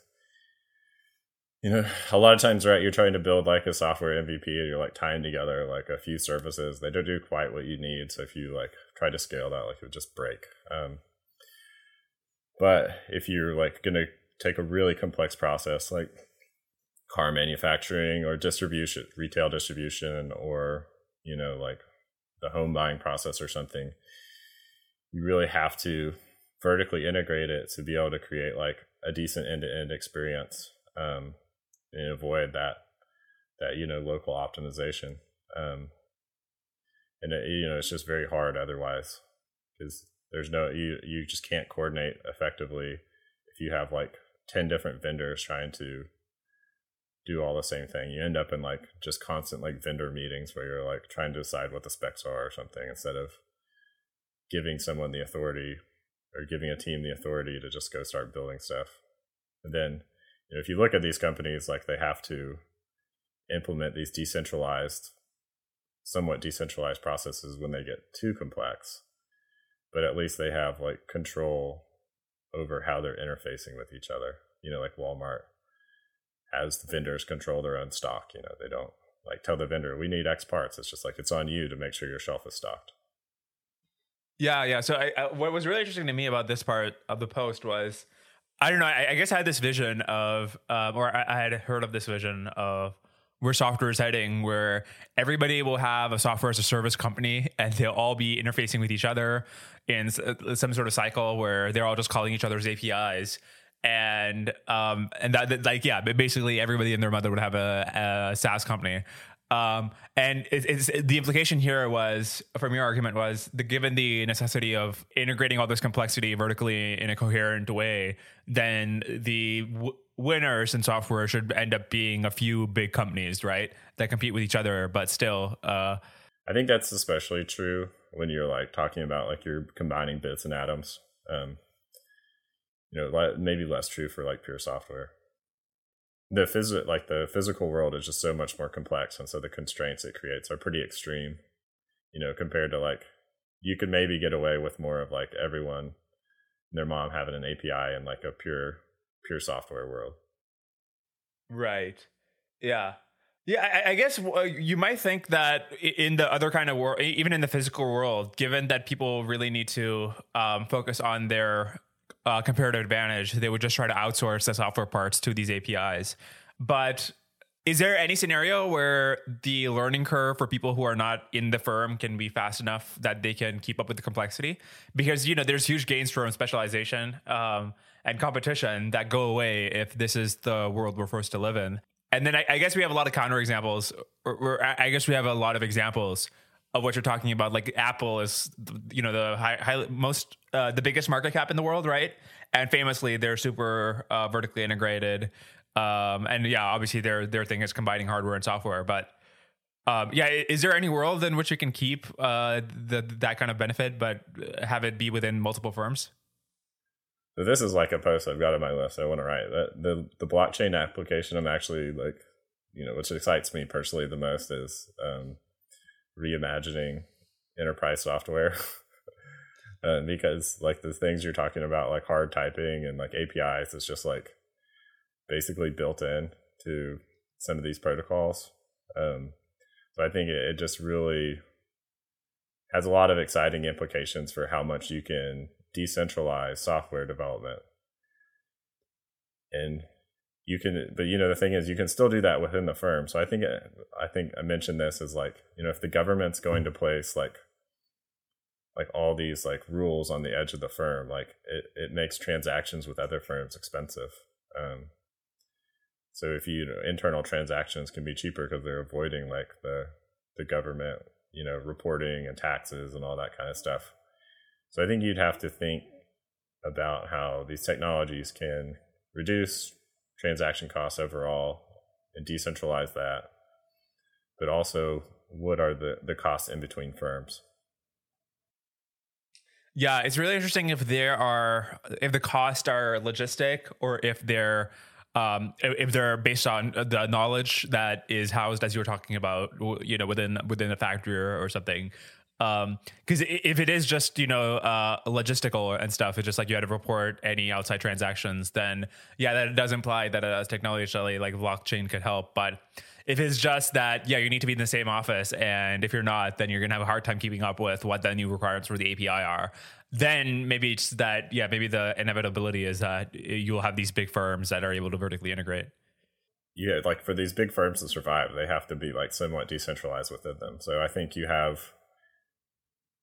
you know a lot of times right you're trying to build like a software mvp and you're like tying together like a few services. They don't do quite what you need so if you like try to scale that like it would just break. Um, but if you're like gonna take a really complex process like car manufacturing or distribution retail distribution or you know like the home buying process or something you really have to vertically integrate it to be able to create like a decent end-to-end experience um, and avoid that that you know local optimization um, and it, you know it's just very hard otherwise because there's no you you just can't coordinate effectively if you have like 10 different vendors trying to do all the same thing. You end up in like just constant like vendor meetings where you're like trying to decide what the specs are or something instead of giving someone the authority or giving a team the authority to just go start building stuff. And then, you know, if you look at these companies, like they have to implement these decentralized, somewhat decentralized processes when they get too complex. But at least they have like control over how they're interfacing with each other. You know, like Walmart has the vendors control their own stock. You know, they don't like tell the vendor, we need X parts. It's just like it's on you to make sure your shelf is stocked. Yeah, yeah. So I, I, what was really interesting to me about this part of the post was, I don't know. I, I guess I had this vision of, um, or I, had heard of this vision of where software is heading, where everybody will have a software as a service company, and they'll all be interfacing with each other in uh, some sort of cycle where they're all just calling each other's APIs and um and that, that, like yeah basically everybody and their mother would have a, a SaaS company um, and it, it's the implication here was from your argument was the given the necessity of integrating all this complexity vertically in a coherent way, then the winners in software should end up being a few big companies, right? That compete with each other, but still. Uh, I think that's especially true when you're like talking about like you're combining bits and atoms. Um, you know, maybe less true for like pure software. The phys- like the physical world is just so much more complex, and so the constraints it creates are pretty extreme. You know, compared to like you could maybe get away with more of like everyone their mom having an API in like a pure pure software world. Right. Yeah. Yeah, I, guess uh, you might think that in the other kind of world, even in the physical world, given that people really need to um, focus on their uh, comparative advantage, they would just try to outsource the software parts to these APIs. But is there any scenario where the learning curve for people who are not in the firm can be fast enough that they can keep up with the complexity? Because you know, there's huge gains from specialization um, and competition that go away if this is the world we're forced to live in. And then I, I guess we have a lot of counterexamples. Or, or I guess we have a lot of examples of what you're talking about. Like Apple is, you know, the high, high most uh, the biggest market cap in the world, right? And famously, they're super uh, vertically integrated. Um, and yeah, obviously their their thing is combining hardware and software. But um, yeah, is there any world in which you can keep uh, the, that kind of benefit, but have it be within multiple firms? This is like a post I've got on my list. I want to write that the the blockchain application. I'm actually like, you know, which excites me personally the most is um, reimagining enterprise software. uh, because like the things you're talking about, like hard typing and like APIs, is just like basically built in to some of these protocols. Um, so I think it, it just really has a lot of exciting implications for how much you can decentralize software development. And you can but you know the thing is you can still do that within the firm. So i think i think i mentioned this is like you know if the government's going to place like like all these like rules on the edge of the firm like it, it makes transactions with other firms expensive. Um so if you, you know, internal transactions can be cheaper because they're avoiding like the the government you know reporting and taxes and all that kind of stuff. So i think you'd have to think about how these technologies can reduce transaction costs overall and decentralize that, but also what are the, the costs in between firms? Yeah, it's really interesting if there are if the costs are logistic or if they're um, if they're based on the knowledge that is housed as you were talking about, you know, within within a factory or, or something, um because if it is just you know uh logistical and stuff it's just like you had to report any outside transactions then yeah that does imply that a technology like blockchain could help. But if it's just that yeah you need to be in the same office and if you're not then you're gonna have a hard time keeping up with what the new requirements for the api are. Then maybe it's that yeah maybe the inevitability is that you'll have these big firms that are able to vertically integrate. Yeah like for these big firms to survive they have to be like somewhat decentralized within them. So i think you have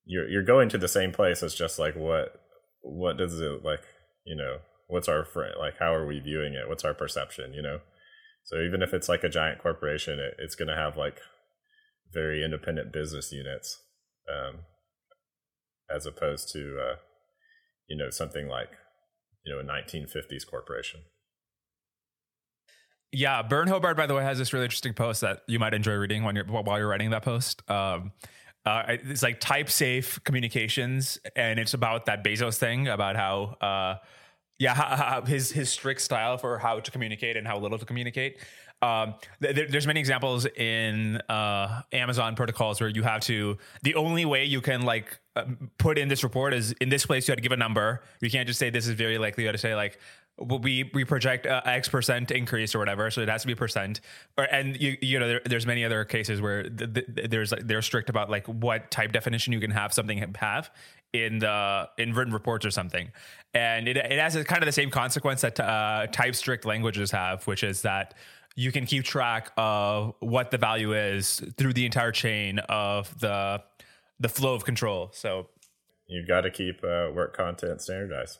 you're you're going to the same place it's just like what what does it like you know what's our friend like how are we viewing it? What's our perception you know? So even if it's like a giant corporation it, it's going to have like very independent business units um, as opposed to uh, you know something like you know a 1950s corporation. Yeah, Byrne Hobart, by the way, has this really interesting post that you might enjoy reading when you're while you're writing that post. Um, uh, it's like type safe communications, and it's about that Bezos thing about how, uh, yeah, how, how his his strict style for how to communicate and how little to communicate. Um, th- there's many examples in uh, Amazon protocols where you have to. The only way you can like uh, put in this report is in this place. You have to give a number. You can't just say this is very likely. You have to say like we we project uh, X percent increase or whatever, so it has to be percent. Or and you you know there, there's many other cases where the, the, there's like they're strict about like what type definition you can have something have in the in written reports or something, and it it has kind of the same consequence that uh, type strict languages have, which is that you can keep track of what the value is through the entire chain of the the flow of control. So you've got to keep uh, work content standardized.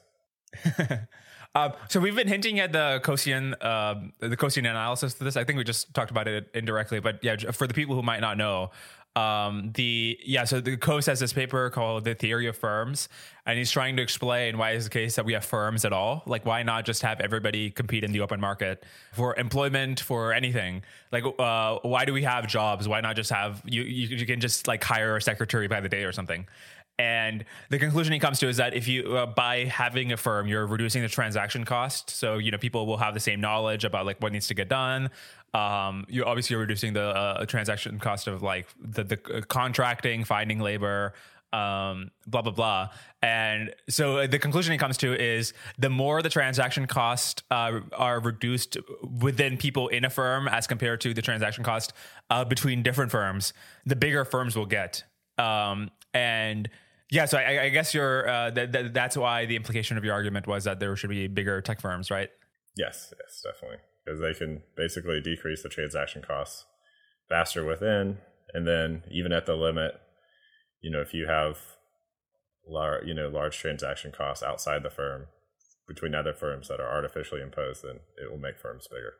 Um, so we've been hinting at the Coasian, uh, the Coasian analysis to this. I think we just talked about it indirectly, but yeah, for the people who might not know, um, the yeah, so the Coase has this paper called "The Theory of Firms," and he's trying to explain why is the case that we have firms at all. Like, why not just have everybody compete in the open market for employment for anything? Like, uh, why do we have jobs? Why not just have you? You, you can just like hire a secretary by the day or something. And the conclusion he comes to is that if you, uh, by having a firm, you're reducing the transaction cost. So, you know, people will have the same knowledge about like what needs to get done. Um, you obviously you're reducing the uh, transaction cost of like the, the uh, contracting, finding labor, um, blah blah blah. And so uh, the conclusion he comes to is the more the transaction cost uh, are reduced within people in a firm as compared to the transaction cost uh, between different firms, the bigger firms will get. Um, and yeah, so I, I guess you're uh, th- th- that's why the implication of your argument was that there should be bigger tech firms, right? Yes, yes, definitely, because they can basically decrease the transaction costs faster within, and then even at the limit, you know, if you have large, you know, large transaction costs outside the firm between other firms that are artificially imposed, then it will make firms bigger.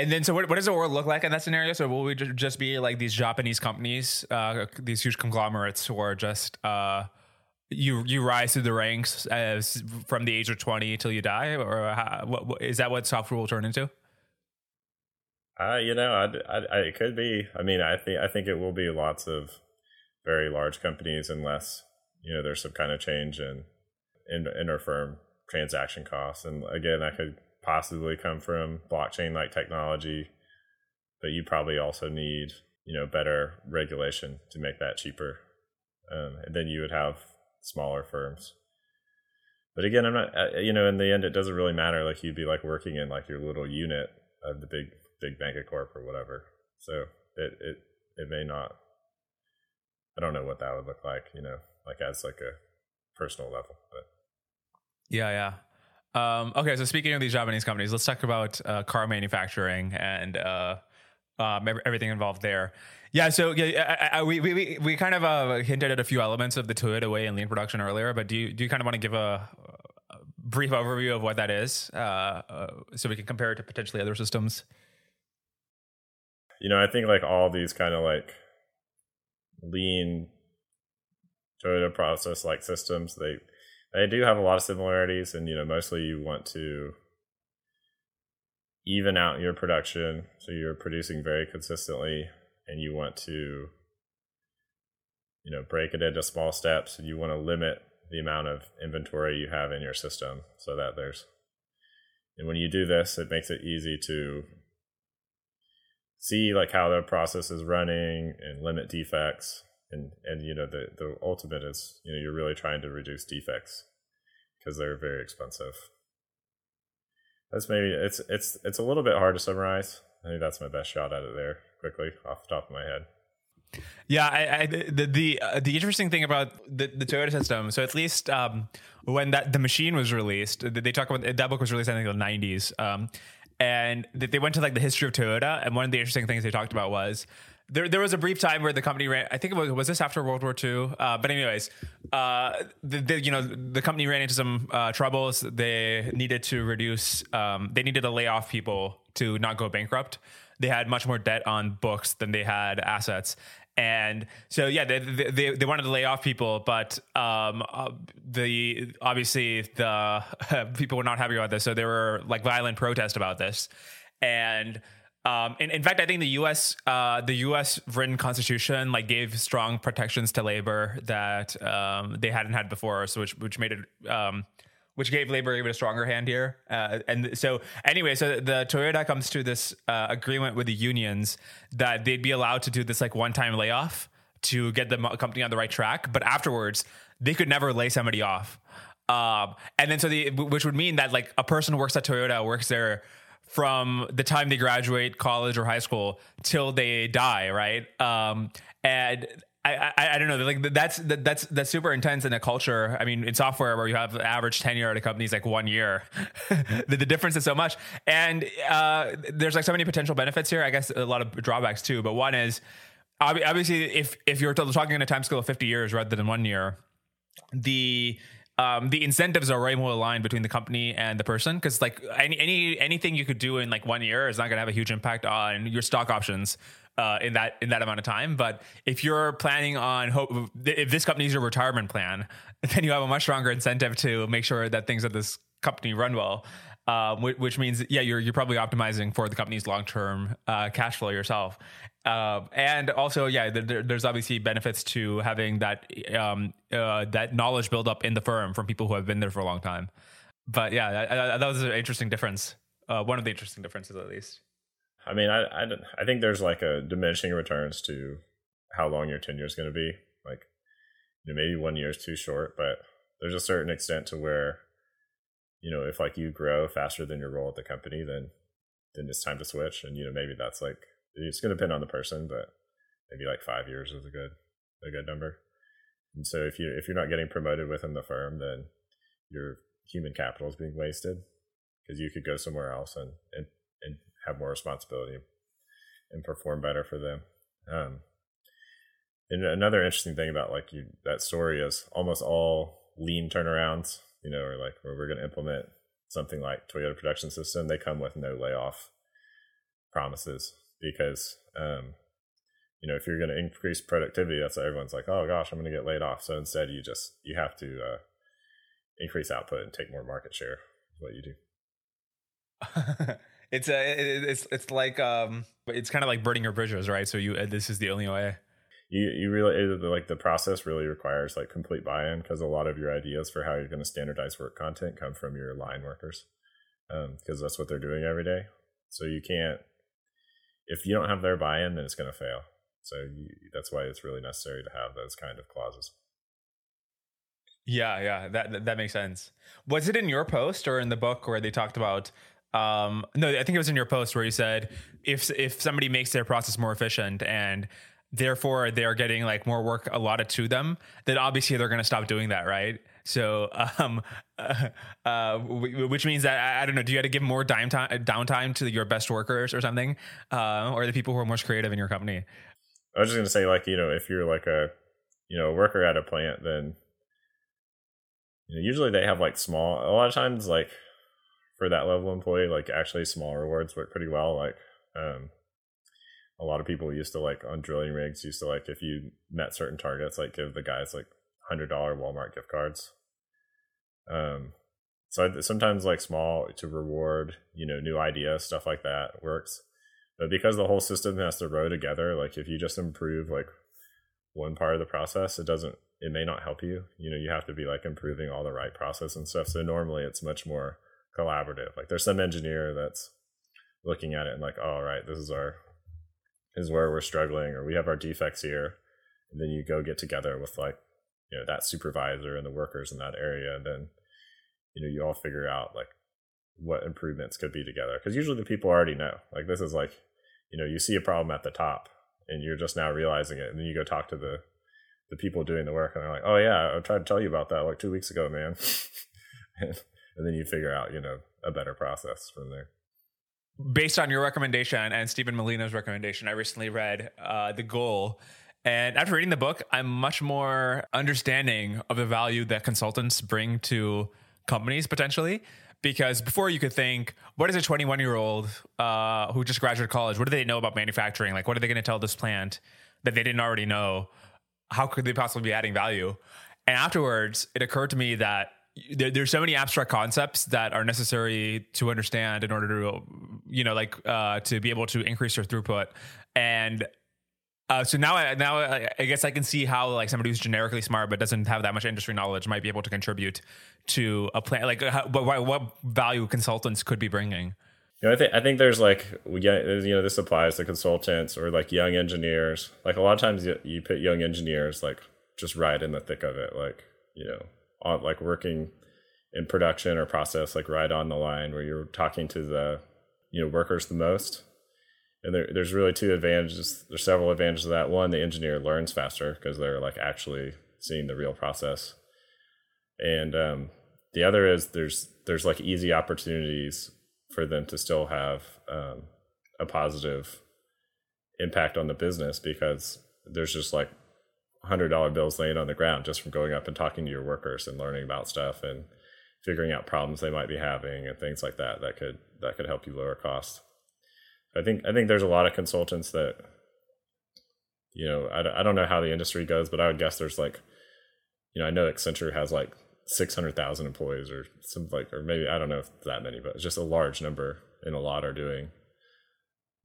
And then, so what, what does the world look like in that scenario? So, will we just be like these Japanese companies, uh, these huge conglomerates, who are just uh, you you rise through the ranks as from the age of twenty till you die, or how, what, what, is that what software will turn into? Uh, you know, I, I, it could be. I mean, I think I think it will be lots of very large companies, unless you know there's some kind of change in in inter firm transaction costs. And again, I could possibly come from blockchain like technology, but you probably also need you know better regulation to make that cheaper, um, and then you would have smaller firms. But again, I'm not uh, you know in the end it doesn't really matter. Like you'd be like working in like your little unit of the big big Bank of corp or whatever. So it it it may not. I don't know what that would look like. You know, like as like a personal level, but. Yeah, yeah. Um, okay, so speaking of these Japanese companies, let's talk about uh, car manufacturing and uh, um, everything involved there. Yeah, so yeah, I, I, we, we we kind of uh, hinted at a few elements of the Toyota way in lean production earlier, but do you do you kind of want to give a, a brief overview of what that is, uh, uh, so we can compare it to potentially other systems? You know, I think like all these kind of like lean Toyota process like systems, they they do have a lot of similarities, and you know, mostly you want to even out your production, so you're producing very consistently, and you want to, you know, break it into small steps, and you want to limit the amount of inventory you have in your system, so that there's, and when you do this, it makes it easy to see like how the process is running and limit defects and and you know the the ultimate is you know you're really trying to reduce defects because they're very expensive. That's maybe it's it's it's a little bit hard to summarize. I think that's my best shot at it there quickly off the top of my head. Yeah, I, I, the the uh, the interesting thing about the, the Toyota system. So at least um, when that the machine was released, they talk about that book was released I think in the nineties, um, and they went to like the history of Toyota. And one of the interesting things they talked about was there, there was a brief time where the company ran. I think it was was this after World War II. Uh, but anyways, uh, the, the, you know the company ran into some uh, troubles. They needed to reduce. Um, they needed to lay off people to not go bankrupt. They had much more debt on books than they had assets. And so, yeah, they, they, they wanted to lay off people, but um, uh, the obviously the people were not happy about this. So there were like violent protests about this, and um, in, in fact, I think the U.S. Uh, the U.S. written constitution like gave strong protections to labor that um, they hadn't had before, so which which made it um, which gave labor even a stronger hand here. Uh, and so anyway, so the Toyota comes to this uh, agreement with the unions that they'd be allowed to do this like one time layoff to get the company on the right track, but afterwards they could never lay somebody off. Um, and then so the which would mean that like a person who works at Toyota works there from the time they graduate college or high school till they die, right? Um, and I, I, I don't know like that's that's that's super intense in a culture. I mean, in software where you have average tenure at a company is like one year, the, the, difference is so much. And uh, there's like so many potential benefits here. I guess a lot of drawbacks too. But one is obviously if if you're talking in a time scale of 50 years rather than one year, the um, the incentives are way more aligned between the company and the person because like any, any anything you could do in like one year is not going to have a huge impact on your stock options uh, in that in that amount of time. But if you're planning on hope if this company is your retirement plan, then you have a much stronger incentive to make sure that things at this company run well. Uh, which means, yeah, you're you're probably optimizing for the company's long term uh, cash flow yourself, uh, and also, yeah, there, there's obviously benefits to having that um, uh, that knowledge build up in the firm from people who have been there for a long time. But yeah, I, I, that was an interesting difference. Uh, one of the interesting differences, at least. I mean, I, I, I think there's like a diminishing returns to how long your tenure is going to be. Like, you know, maybe one year is too short, but there's a certain extent to where, you know, if like you grow faster than your role at the company, then then it's time to switch. And you know, maybe that's like it's going to depend on the person, but maybe like five years is a good a good number. And so if you if you're not getting promoted within the firm, then your human capital is being wasted because you could go somewhere else and and and have more responsibility and perform better for them. Um, and another interesting thing about like you that story is almost all lean turnarounds, you know, or like where we're going to implement something like Toyota Production System, they come with no layoff promises because um, you know if you're going to increase productivity, that's why everyone's like, oh gosh, I'm going to get laid off. So instead, you just you have to uh, increase output and take more market share. Is what you do. it's a it's it's like um it's kind of like burning your bridges, right? So you this is the only way. You you really like the process really requires like complete buy-in because a lot of your ideas for how you're going to standardize work content come from your line workers because um, that's what they're doing every day. So you can't if you don't have their buy-in, then it's going to fail. So you, that's why it's really necessary to have those kind of clauses. Yeah, yeah, that that makes sense. Was it in your post or in the book where they talked about? Um, no, I think it was in your post where you said if if somebody makes their process more efficient and therefore they're getting like more work allotted to them, then obviously they're going to stop doing that, right? So, um, uh, uh, which means that I, I, don't know. Do you have to give more downtime downtime to your best workers or something, uh, or the people who are most creative in your company? I was just gonna say, like you know, if you're like a you know worker at a plant, then you know, usually they have like small. A lot of times, like for that level employee, like actually small rewards work pretty well. Like um, a lot of people used to like on drilling rigs used to like if you met certain targets, like give the guys like hundred dollar Walmart gift cards. Um, so sometimes like small to reward, you know, new ideas, stuff like that works. But because the whole system has to row together, like if you just improve like one part of the process, it doesn't, it may not help you. You know, you have to be like improving all the right process and stuff. So normally it's much more collaborative. Like there's some engineer that's looking at it and like, oh, all right, this is our, this is where we're struggling, or we have our defects here. And then you go get together with like you know that supervisor and the workers in that area and then you know you all figure out like what improvements could be together. Because usually the people already know. Like this is like you know you see a problem at the top and you're just now realizing it and then you go talk to the the people doing the work and they're like oh yeah i tried to tell you about that like two weeks ago man. And, then you figure out you know a better process from there. Based on your recommendation and Stephen Molina's recommendation, I recently read uh, The Goal, and after reading the book, I'm much more understanding of the value that consultants bring to companies potentially. Because before you could think, what is a 21 year old uh, who just graduated college? What do they know about manufacturing? Like, what are they going to tell this plant that they didn't already know? How could they possibly be adding value? And afterwards, it occurred to me that there, there's so many abstract concepts that are necessary to understand in order to, you know, like uh, to be able to increase your throughput. And uh, so now, I, now I guess I can see how like somebody who's generically smart but doesn't have that much industry knowledge might be able to contribute to a plan. Like, how, what, what value consultants could be bringing? You know, I think I think there's like you know this applies to consultants or like young engineers. Like a lot of times you, you put young engineers like just right in the thick of it, like you know, on like working in production or process, like right on the line where you're talking to the you know workers the most and there, there's really two advantages. There's several advantages of that. One, the engineer learns faster because they're like actually seeing the real process, and um, the other is there's there's like easy opportunities for them to still have um, a positive impact on the business because there's just like hundred dollar bills laying on the ground just from going up and talking to your workers and learning about stuff and figuring out problems they might be having and things like that that could that could help you lower costs. I think I think there's a lot of consultants that you know I, I don't know how the industry goes, but I would guess there's like you know I know Accenture has like six hundred thousand employees or some like or maybe I don't know if that many, but it's just a large number and a lot are doing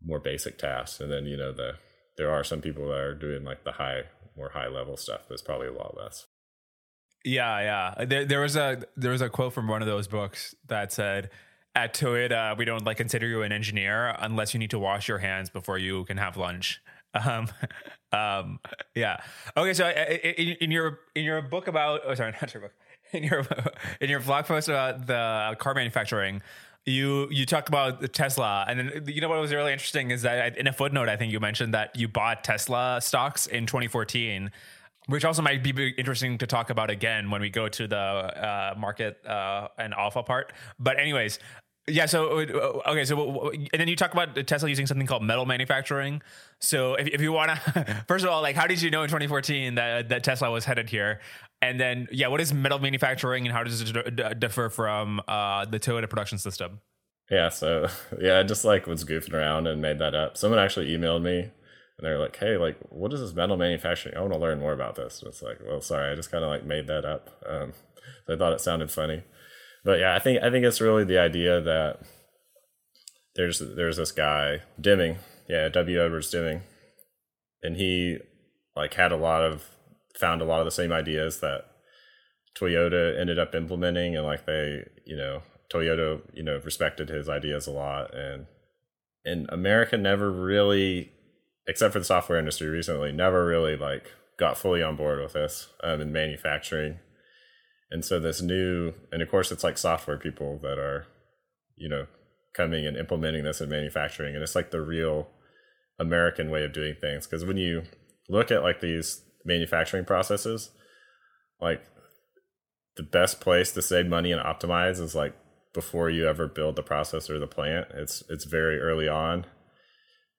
more basic tasks, and then you know the there are some people that are doing like the high more high level stuff, but it's probably a lot less. Yeah, yeah. There, there was a there was a quote from one of those books that said, "At Toyota, we don't like consider you an engineer unless you need to wash your hands before you can have lunch." Um, um, yeah. Okay, so in, in your in your book about oh sorry, not your book in your in your blog post about the car manufacturing, you you talked about Tesla, and then you know what was really interesting is that in a footnote, I think you mentioned that you bought Tesla stocks in 2014, which also might be interesting to talk about again when we go to the uh, market uh, and alpha part. But anyways, yeah. So uh, okay. So and then you talk about Tesla using something called metal manufacturing. So if, if you want to, first of all, like how did you know in 2014 that that Tesla was headed here? And then yeah, what is metal manufacturing and how does it differ from uh, the Toyota production system? Yeah. So yeah, I just like was goofing around and made that up. Someone actually emailed me and they're like, "Hey, like, what is this metal manufacturing? I want to learn more about this." And it's like, well, sorry, I just kind of like made that up. Um, so I thought it sounded funny but yeah, I think I think it's really the idea that there's there's this guy Deming, yeah, W. Edwards Deming, and he like had a lot of found a lot of the same ideas that Toyota ended up implementing, and like they, you know, Toyota, you know, respected his ideas a lot, and and America never really, except for the software industry recently, never really like got fully on board with this um, in manufacturing and so this new, and of course, it's like software people that are, you know, coming and implementing this in manufacturing. And it's like the real American way of doing things. Because when you look at like these manufacturing processes, like the best place to save money and optimize is like before you ever build the process or the plant. It's it's very early on.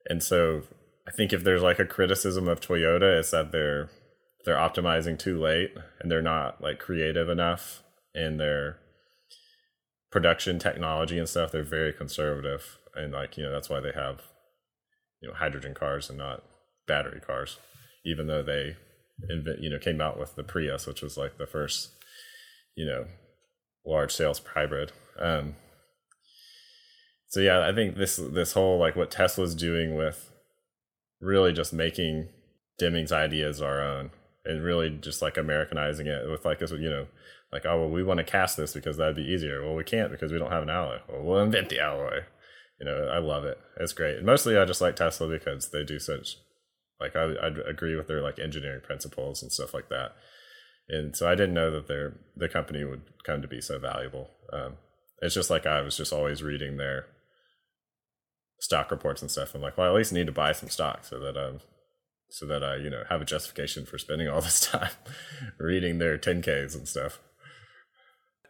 And so I think if there's like a criticism of Toyota, it's that they're they're optimizing too late and they're not like creative enough in their production technology and stuff. They're very conservative and like, you know, that's why they have, you know, hydrogen cars and not battery cars, even though they invent, you know, came out with the Prius, which was like the first, you know, large sales hybrid. Um, so yeah, I think this this whole like what Tesla's doing with really just making Deming's ideas our own and really just like Americanizing it with like this, you know, like oh well, we want to cast this because that'd be easier. Well, we can't because we don't have an alloy. Well, we'll invent the alloy. You know, I love it. It's great. And mostly, I just like Tesla because they do such like I I agree with their like engineering principles and stuff like that. And so I didn't know that their the company would come to be so valuable. Um, it's just like I was just always reading their stock reports and stuff. I'm like, well, I at least need to buy some stock so that I'm so that I, you know, have a justification for spending all this time reading their 10Ks and stuff.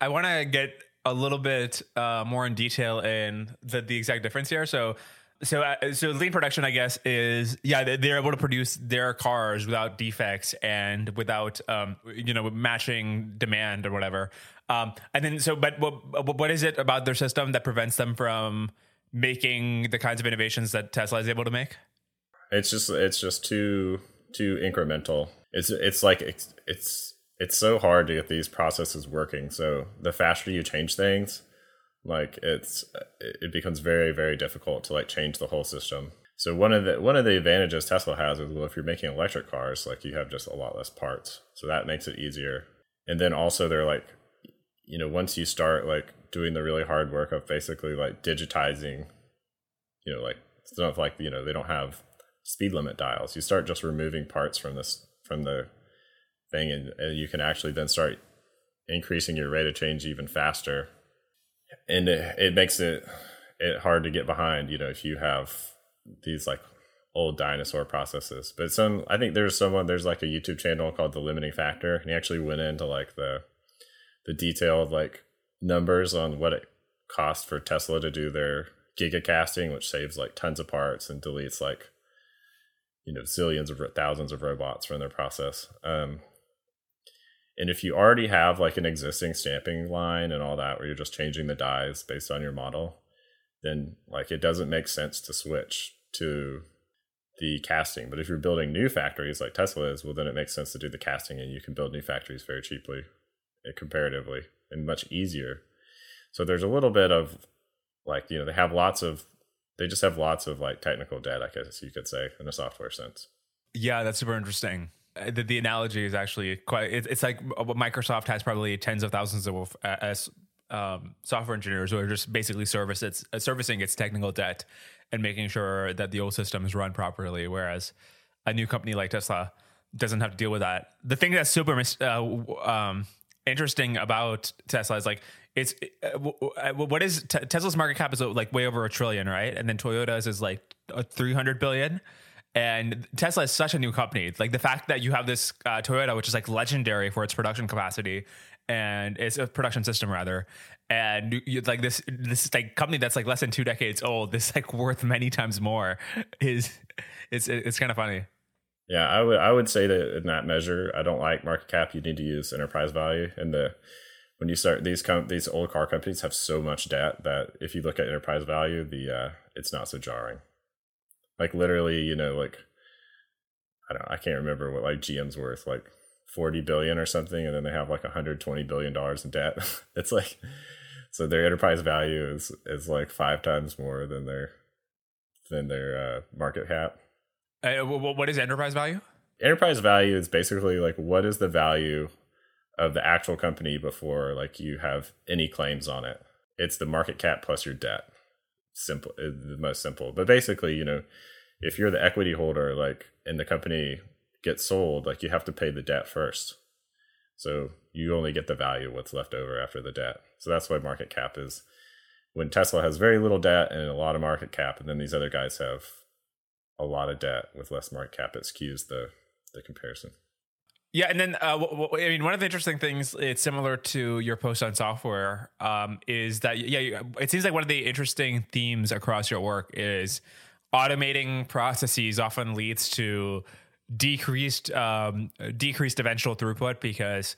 I want to get a little bit uh, more in detail in the, the exact difference here. So, so, uh, so lean production, I guess, is yeah, they're able to produce their cars without defects and without, um, you know, matching demand or whatever. Um, and then, so, but what, what is it about their system that prevents them from making the kinds of innovations that Tesla is able to make? It's just it's just too too incremental. It's it's like it's it's it's so hard to get these processes working. So the faster you change things, like it's it becomes very very difficult to like change the whole system. So one of the one of the advantages Tesla has is well, if you're making electric cars, like you have just a lot less parts, so that makes it easier. And then also they're like, you know, once you start like doing the really hard work of basically like digitizing, you know, like stuff like you know they don't have speed limit dials. You start just removing parts from this from the thing, and, and you can actually then start increasing your rate of change even faster. And it, it makes it it hard to get behind. You know, if you have these like old dinosaur processes. But some I think there's someone there's like a YouTube channel called The Limiting Factor, and he actually went into like the the detailed like numbers on what it costs for Tesla to do their gigacasting, which saves like tons of parts and deletes like you know zillions of thousands of robots run their process. Um, and if you already have like an existing stamping line and all that, where you're just changing the dies based on your model, then like it doesn't make sense to switch to the casting. But if you're building new factories like Tesla is, well, then it makes sense to do the casting, and you can build new factories very cheaply, comparatively, and much easier. So there's a little bit of like you know they have lots of they just have lots of like technical debt, I guess you could say, in a software sense. Yeah, that's super interesting. Uh, the, the analogy is actually quite. It, it's like Microsoft has probably tens of thousands of uh, um, software engineers who are just basically service its uh, servicing its technical debt and making sure that the old system is run properly. Whereas a new company like Tesla doesn't have to deal with that. The thing that's super uh, um, interesting about Tesla is like it's uh, what is Tesla's market cap is like way over a trillion, right? And then Toyota's is like 300 billion. And Tesla is such a new company. Like the fact that you have this uh, Toyota, which is like legendary for its production capacity, and it's a production system rather, and like this this like company that's like less than two decades old, this like worth many times more is it's it's kind of funny. Yeah, I would I would say that in that measure, I don't like market cap. You need to use enterprise value, and the when you start these com- these old car companies have so much debt that if you look at enterprise value, the uh, it's not so jarring. Like literally, you know, like I don't I can't remember what like GM's worth, like 40 billion or something, and then they have like 120 billion dollars in debt. it's like so their enterprise value is is like five times more than their than their uh, market cap. Uh, what is enterprise value? Enterprise value is basically like what is the value of the actual company before like you have any claims on it. It's the market cap plus your debt. Simple, uh, the most simple. But basically, you know, if you're the equity holder, like, and the company gets sold, like, you have to pay the debt first. So you only get the value what's left over after the debt. So that's why market cap is when Tesla has very little debt and a lot of market cap, and then these other guys have a lot of debt with less market cap, it skews the the comparison. Yeah, and then uh, w- w- I mean, one of the interesting things it's similar to your post on software um, is that yeah, it seems like one of the interesting themes across your work is automating processes often leads to decreased um, decreased eventual throughput because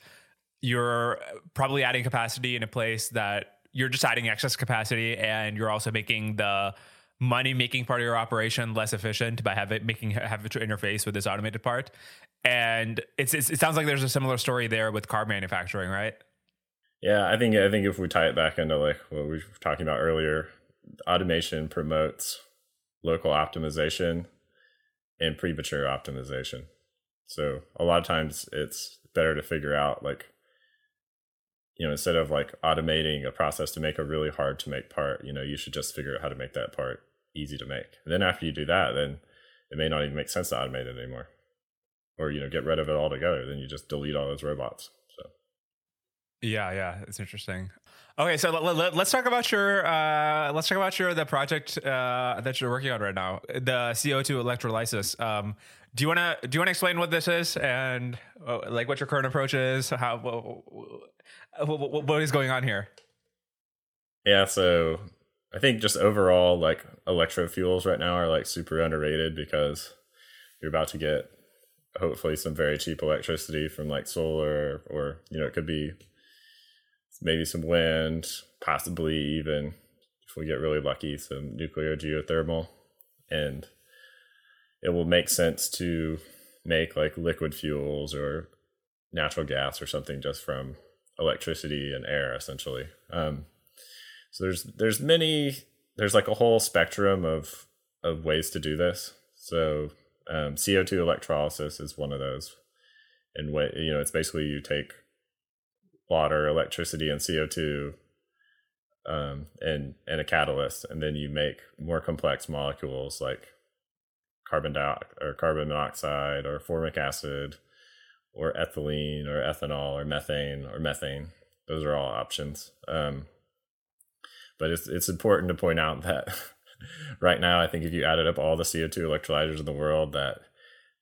you're probably adding capacity in a place that you're just adding excess capacity and you're also making the money making part of your operation less efficient by having making have it to interface with this automated part and it's, it's, it sounds like there's a similar story there with car manufacturing, right? Yeah, I think I think if we tie it back into like what we were talking about earlier, automation promotes local optimization and premature optimization. So a lot of times it's better to figure out like you know instead of like automating a process to make a really hard to make part, you know, you should just figure out how to make that part easy to make. And then after you do that, then it may not even make sense to automate it anymore or you know get rid of it altogether. Then you just delete all those robots. So yeah, yeah, it's interesting. Okay, so let, us talk about your uh, let's talk about your the project uh, that you're working on right now, the CO2 electrolysis. Um, do you want to do you want to explain what this is and uh, like what your current approach is? How what, what is going on here? Yeah, so I think just overall, like electro fuels right now are like super underrated because you're about to get hopefully some very cheap electricity from like solar or you know it could be maybe some wind possibly even if we get really lucky some nuclear geothermal. And it will make sense to make like liquid fuels or natural gas or something just from electricity and air essentially. Um, so there's there's many there's like a whole spectrum of of ways to do this so um, CO2 electrolysis is one of those. And what you know, it's basically you take water, electricity, and CO2, um, and and a catalyst, and then you make more complex molecules like carbon dioxide or carbon monoxide or formic acid or ethylene or ethanol or methane or methane. Those are all options. Um, but it's it's important to point out that right now, I think if you added up all the CO2 electrolyzers in the world, that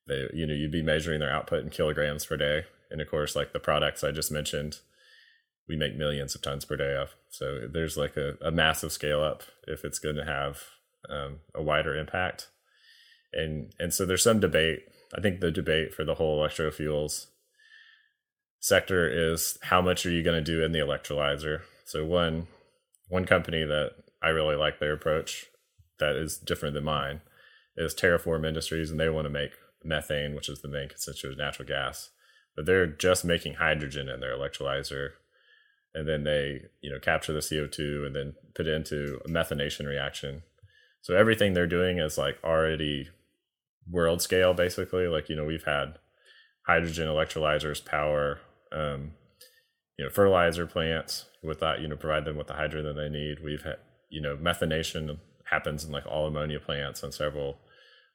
they, you know, you'd be measuring their output in kilograms per day. And of course, like the products I just mentioned, we make millions of tons per day of. So there's like a, a massive scale up if it's going to have um, a wider impact. and and so there's some debate. I think the debate for the whole electrofuels sector is how much are you going to do in the electrolyzer. So one one company that I really like their approach that is different than mine is Terraform Industries, and they want to make methane, which is the main constituent of natural gas. But they're just making hydrogen in their electrolyzer, and then they you know capture the CO two and then put it into a methanation reaction. So everything they're doing is like already world scale, basically. Like you know we've had hydrogen electrolyzers power um, you know fertilizer plants with that you know provide them with the hydrogen that they need. We've had you know methanation happens in like all ammonia plants and several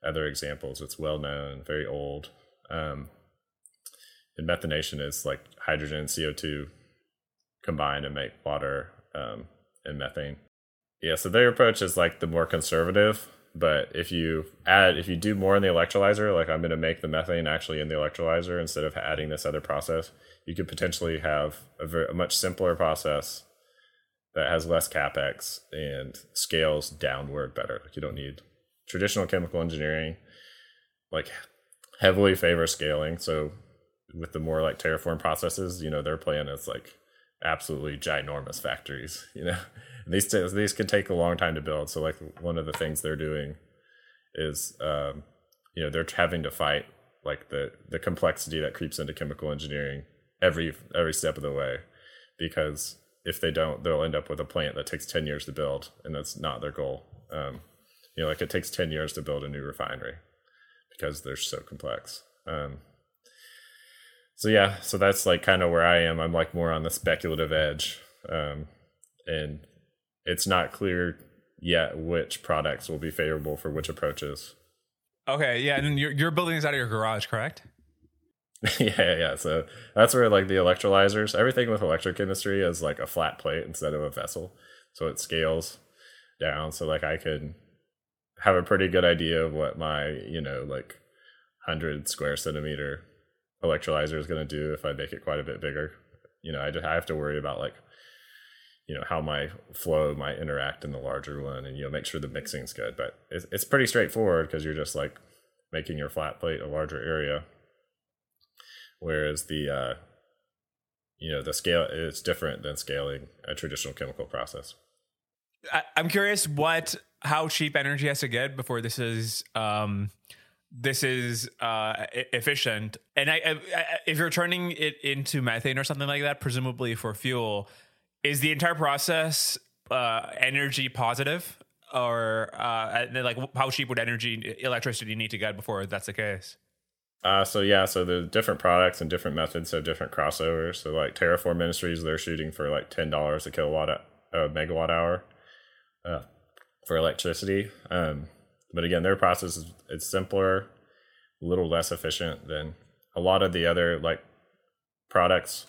other examples. It's well known, very old. Um, and methanation is like hydrogen and CO2 combine and make water um, and methane. Yeah, so their approach is like the more conservative. But if you add, if you do more in the electrolyzer, like I'm going to make the methane actually in the electrolyzer instead of adding this other process, you could potentially have a, very, a much simpler process that has less capex and scales downward better. Like you don't need traditional chemical engineering, like heavily favor scaling. So with the more like terraform processes, you know, their plan is like absolutely ginormous factories, you know. And these these can take a long time to build. So like one of the things they're doing is um, you know, they're having to fight like the the complexity that creeps into chemical engineering every every step of the way because if they don't, they'll end up with a plant that takes 10 years to build, and that's not their goal. Um, you know, like it takes 10 years to build a new refinery because they're so complex. Um, so yeah, so that's like kind of where I am. I'm like more on the speculative edge, um, and it's not clear yet which products will be favorable for which approaches. Okay, yeah, and you're you're building this out of your garage, correct? yeah, yeah. So that's where like the electrolyzers, everything with electrochemistry is like a flat plate instead of a vessel. So it scales down. So like I could have a pretty good idea of what my, you know, like hundred square centimeter electrolyzer is going to do if I make it quite a bit bigger. You know, I just I have to worry about like, you know, how my flow might interact in the larger one, and you know, make sure the mixing's good. But it's it's pretty straightforward because you're just like making your flat plate a larger area whereas the uh, you know the scale is different than scaling a traditional chemical process. I, am curious what how cheap energy has to get before this is um, this is uh, efficient. And I, I, if you're turning it into methane or something like that, presumably for fuel, is the entire process uh, energy positive? Or uh, like how cheap would energy electricity need to get before that's the case? Uh, so yeah, so the different products and different methods have different crossovers. So like Terraform Industries, they're shooting for like ten dollars a kilowatt a uh, megawatt hour uh, for electricity. Um, but again, their process is it's simpler, a little less efficient than a lot of the other like products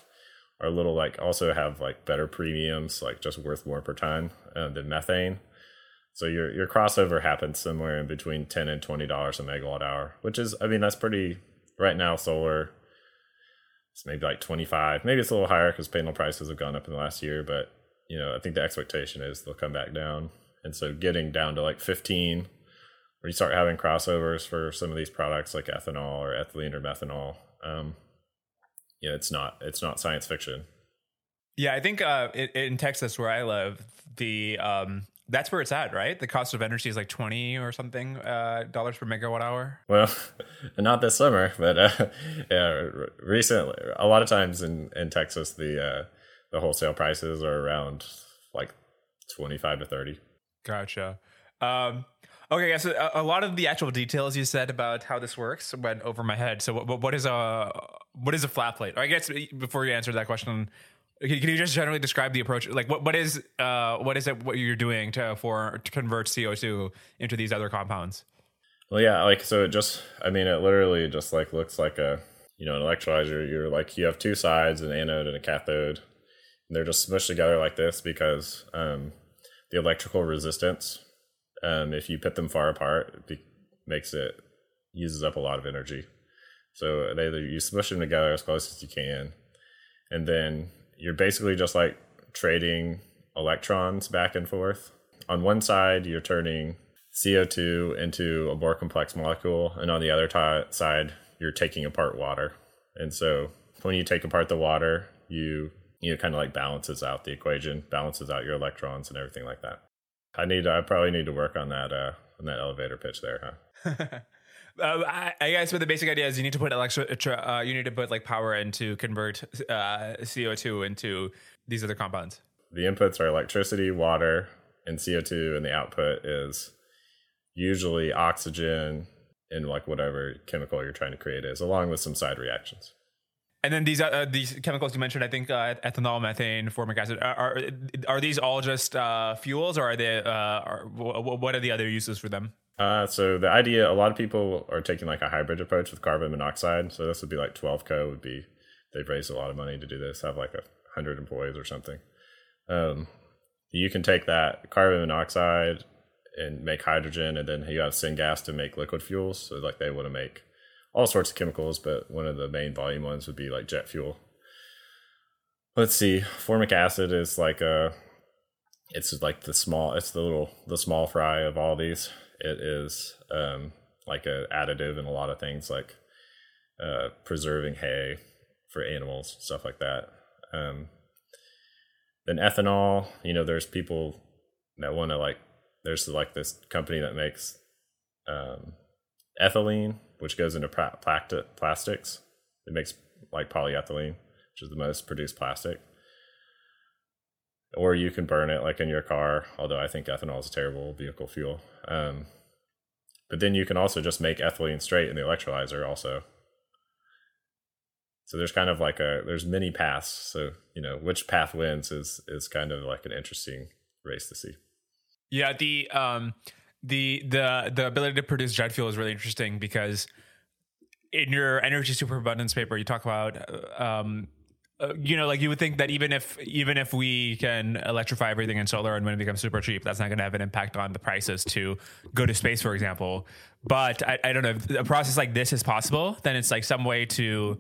are a little like also have like better premiums, like just worth more per ton uh, than methane. So your your crossover happens somewhere in between ten and twenty dollars a megawatt hour, which is I mean that's pretty right now. Solar it's maybe like twenty five, maybe it's a little higher because panel prices have gone up in the last year, but you know I think the expectation is they'll come back down, and so getting down to like fifteen, where you start having crossovers for some of these products like ethanol or ethylene or methanol, um, yeah, it's not it's not science fiction. Yeah, I think uh, in, in Texas where I live, the um, that's where it's at, right? The cost of energy is like twenty or something uh, dollars per megawatt hour. Well, not this summer, but uh, yeah, recently, a lot of times in in Texas, the uh, the wholesale prices are around like twenty five to thirty. Gotcha. Um, okay, yeah, so a, a, lot of the actual details you said about how this works went over my head. So, what, what is a what is a flat plate? I guess before you answer that question, can, you just generally describe the approach? Like, what what is uh what is it what you're doing to for to convert CO two into these other compounds? Well, yeah, like so it just I mean it literally just like looks like a you know an electrolyzer. You're like you have two sides, an anode and a cathode, and they're just smushed together like this because um, the electrical resistance, um, if you put them far apart, it makes it uses up a lot of energy. So they you smush them together as close as you can, and then you're basically just like trading electrons back and forth. On one side, you're turning CO2 into a more complex molecule, and on the other t- side, you're taking apart water. And so when you take apart the water, you you know kind of like balances out the equation, balances out your electrons and everything like that. I need I probably need to work on that uh on that elevator pitch there, huh? Uh, I, I, guess, but the basic idea is you need to put electric, uh, you need to put like power in to convert uh, CO two into these other compounds. The inputs are electricity, water, and CO two, and the output is usually oxygen and like whatever chemical you're trying to create is, along with some side reactions. And then these uh, these chemicals you mentioned, I think uh, ethanol, methane, formic acid, are are, are these all just uh, fuels, or are they? Uh, are, what are the other uses for them? Uh, so the idea, a lot of people are taking like a hybrid approach with carbon monoxide. So this would be like 12Co would be. They've raised a lot of money to do this. Have like a hundred employees or something. Um, you can take that carbon monoxide and make hydrogen, and then you have syngas to make liquid fuels. So like they want to make all sorts of chemicals, but one of the main volume ones would be like jet fuel. Let's see, formic acid is like a, it's like the small, it's the little the small fry of all these. It is um, like a additive in a lot of things, like uh, preserving hay for animals, stuff like that. Um, then ethanol, you know, there's people that want to like there's like this company that makes um, ethylene, which goes into plastics. It makes like polyethylene, which is the most produced plastic. Or you can burn it like in your car, although I think ethanol is a terrible vehicle fuel. Um, but then you can also just make ethylene straight in the electrolyzer also. So there's kind of like a there's many paths. So you know which path wins is is kind of like an interesting race to see. Yeah, the um the the the ability to produce jet fuel is really interesting because in your energy superabundance paper you talk about uh, um uh, you know, like you would think that even if even if we can electrify everything in solar and when it becomes super cheap, that's not going to have an impact on the prices to go to space, for example. But I, I don't know if a process like this is possible. Then it's like some way to,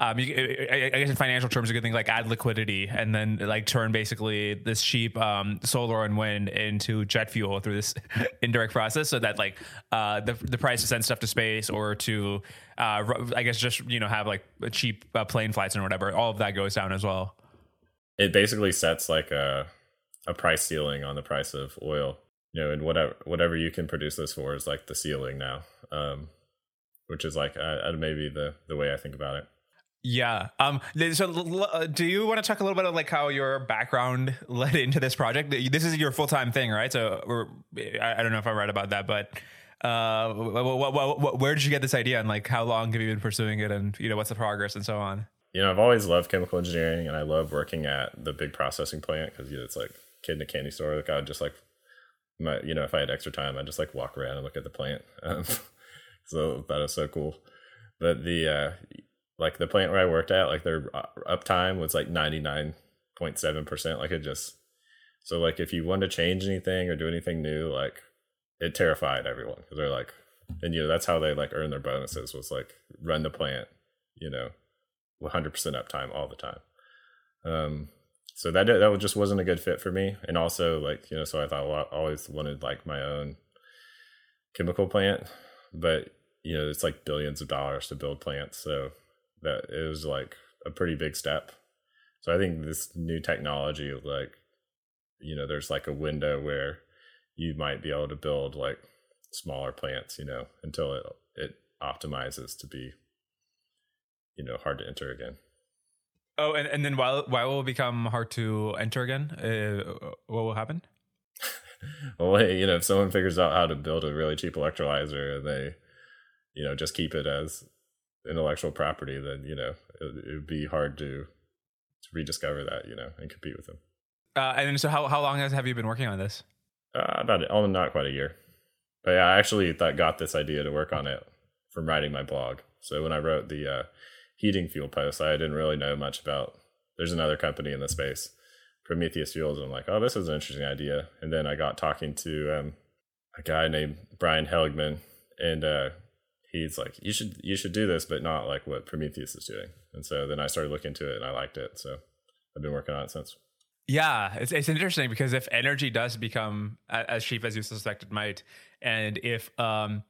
um, you, I, I guess in financial terms, you could think like add liquidity and then like turn basically this cheap um, solar and wind into jet fuel through this indirect process, so that like uh, the the price to send stuff to space or to uh, I guess just you know have like cheap uh, plane flights and whatever. All of that goes down as well. It basically sets like a a price ceiling on the price of oil. You know, and whatever whatever you can produce this for is like the ceiling now, um, which is like uh, maybe the the way I think about it. Yeah. Um. So, uh, do you want to talk a little bit of like how your background led into this project? This is your full time thing, right? So, I don't know if I'm right about that, but uh, where did you get this idea and like how long have you been pursuing it and you know what's the progress and so on you know i've always loved chemical engineering and i love working at the big processing plant because you know, it's like kid in a candy store like i would just like my you know if i had extra time i'd just like walk around and look at the plant. Um, so that is so cool. But the uh like the plant where i worked at like their uh, uptime was like 99.7% like it just so like if you want to change anything or do anything new like it terrified everyone. Because they're like, and you know that's how they like earn their bonuses was like run the plant, you know, 100% uptime all the time. Um, so that that just wasn't a good fit for me, and also like you know, so I thought well, I always wanted like my own chemical plant, but you know it's like billions of dollars to build plants, so that it was like a pretty big step. So I think this new technology, like you know, there's like a window where you might be able to build like smaller plants, you know, until it it optimizes to be, you know, hard to enter again. Oh, and, and then why why will it become hard to enter again? Uh, what will happen? well, you know, if someone figures out how to build a really cheap electrolyzer and they, you know, just keep it as intellectual property, then you know it, it would be hard to to rediscover that, you know, and compete with them. Uh, and so, how how long has have you been working on this? uh, about oh, not quite a year. But yeah, I actually thought got this idea to work on it from writing my blog. So when I wrote the uh, heating fuel post, I didn't really know much about. There's another company in the space, Prometheus Fuels. And I'm like, oh, this is an interesting idea. And then I got talking to um, a guy named Brian Heligman, and uh, he's like, you should you should do this, but not like what Prometheus is doing. And so then I started looking into it, and I liked it. So I've been working on it since. Yeah, it's, it's interesting because if energy does become as cheap as you suspect it might, And if um,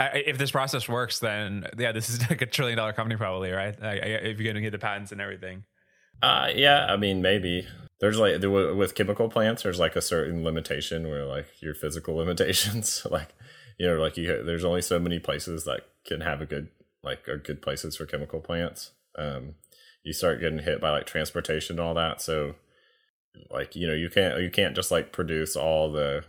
I, if this process works, then yeah, this is like a trillion dollar company probably, right? if you're to get the patents and everything. Uh, yeah, I mean, maybe there's like with chemical plants, there's like a certain limitation where like your physical limitations, like you know, like you there's only so many places that can have a good like are good places for chemical plants. Um, you start getting hit by like transportation and all that, so like you know you can't you can't just like produce all the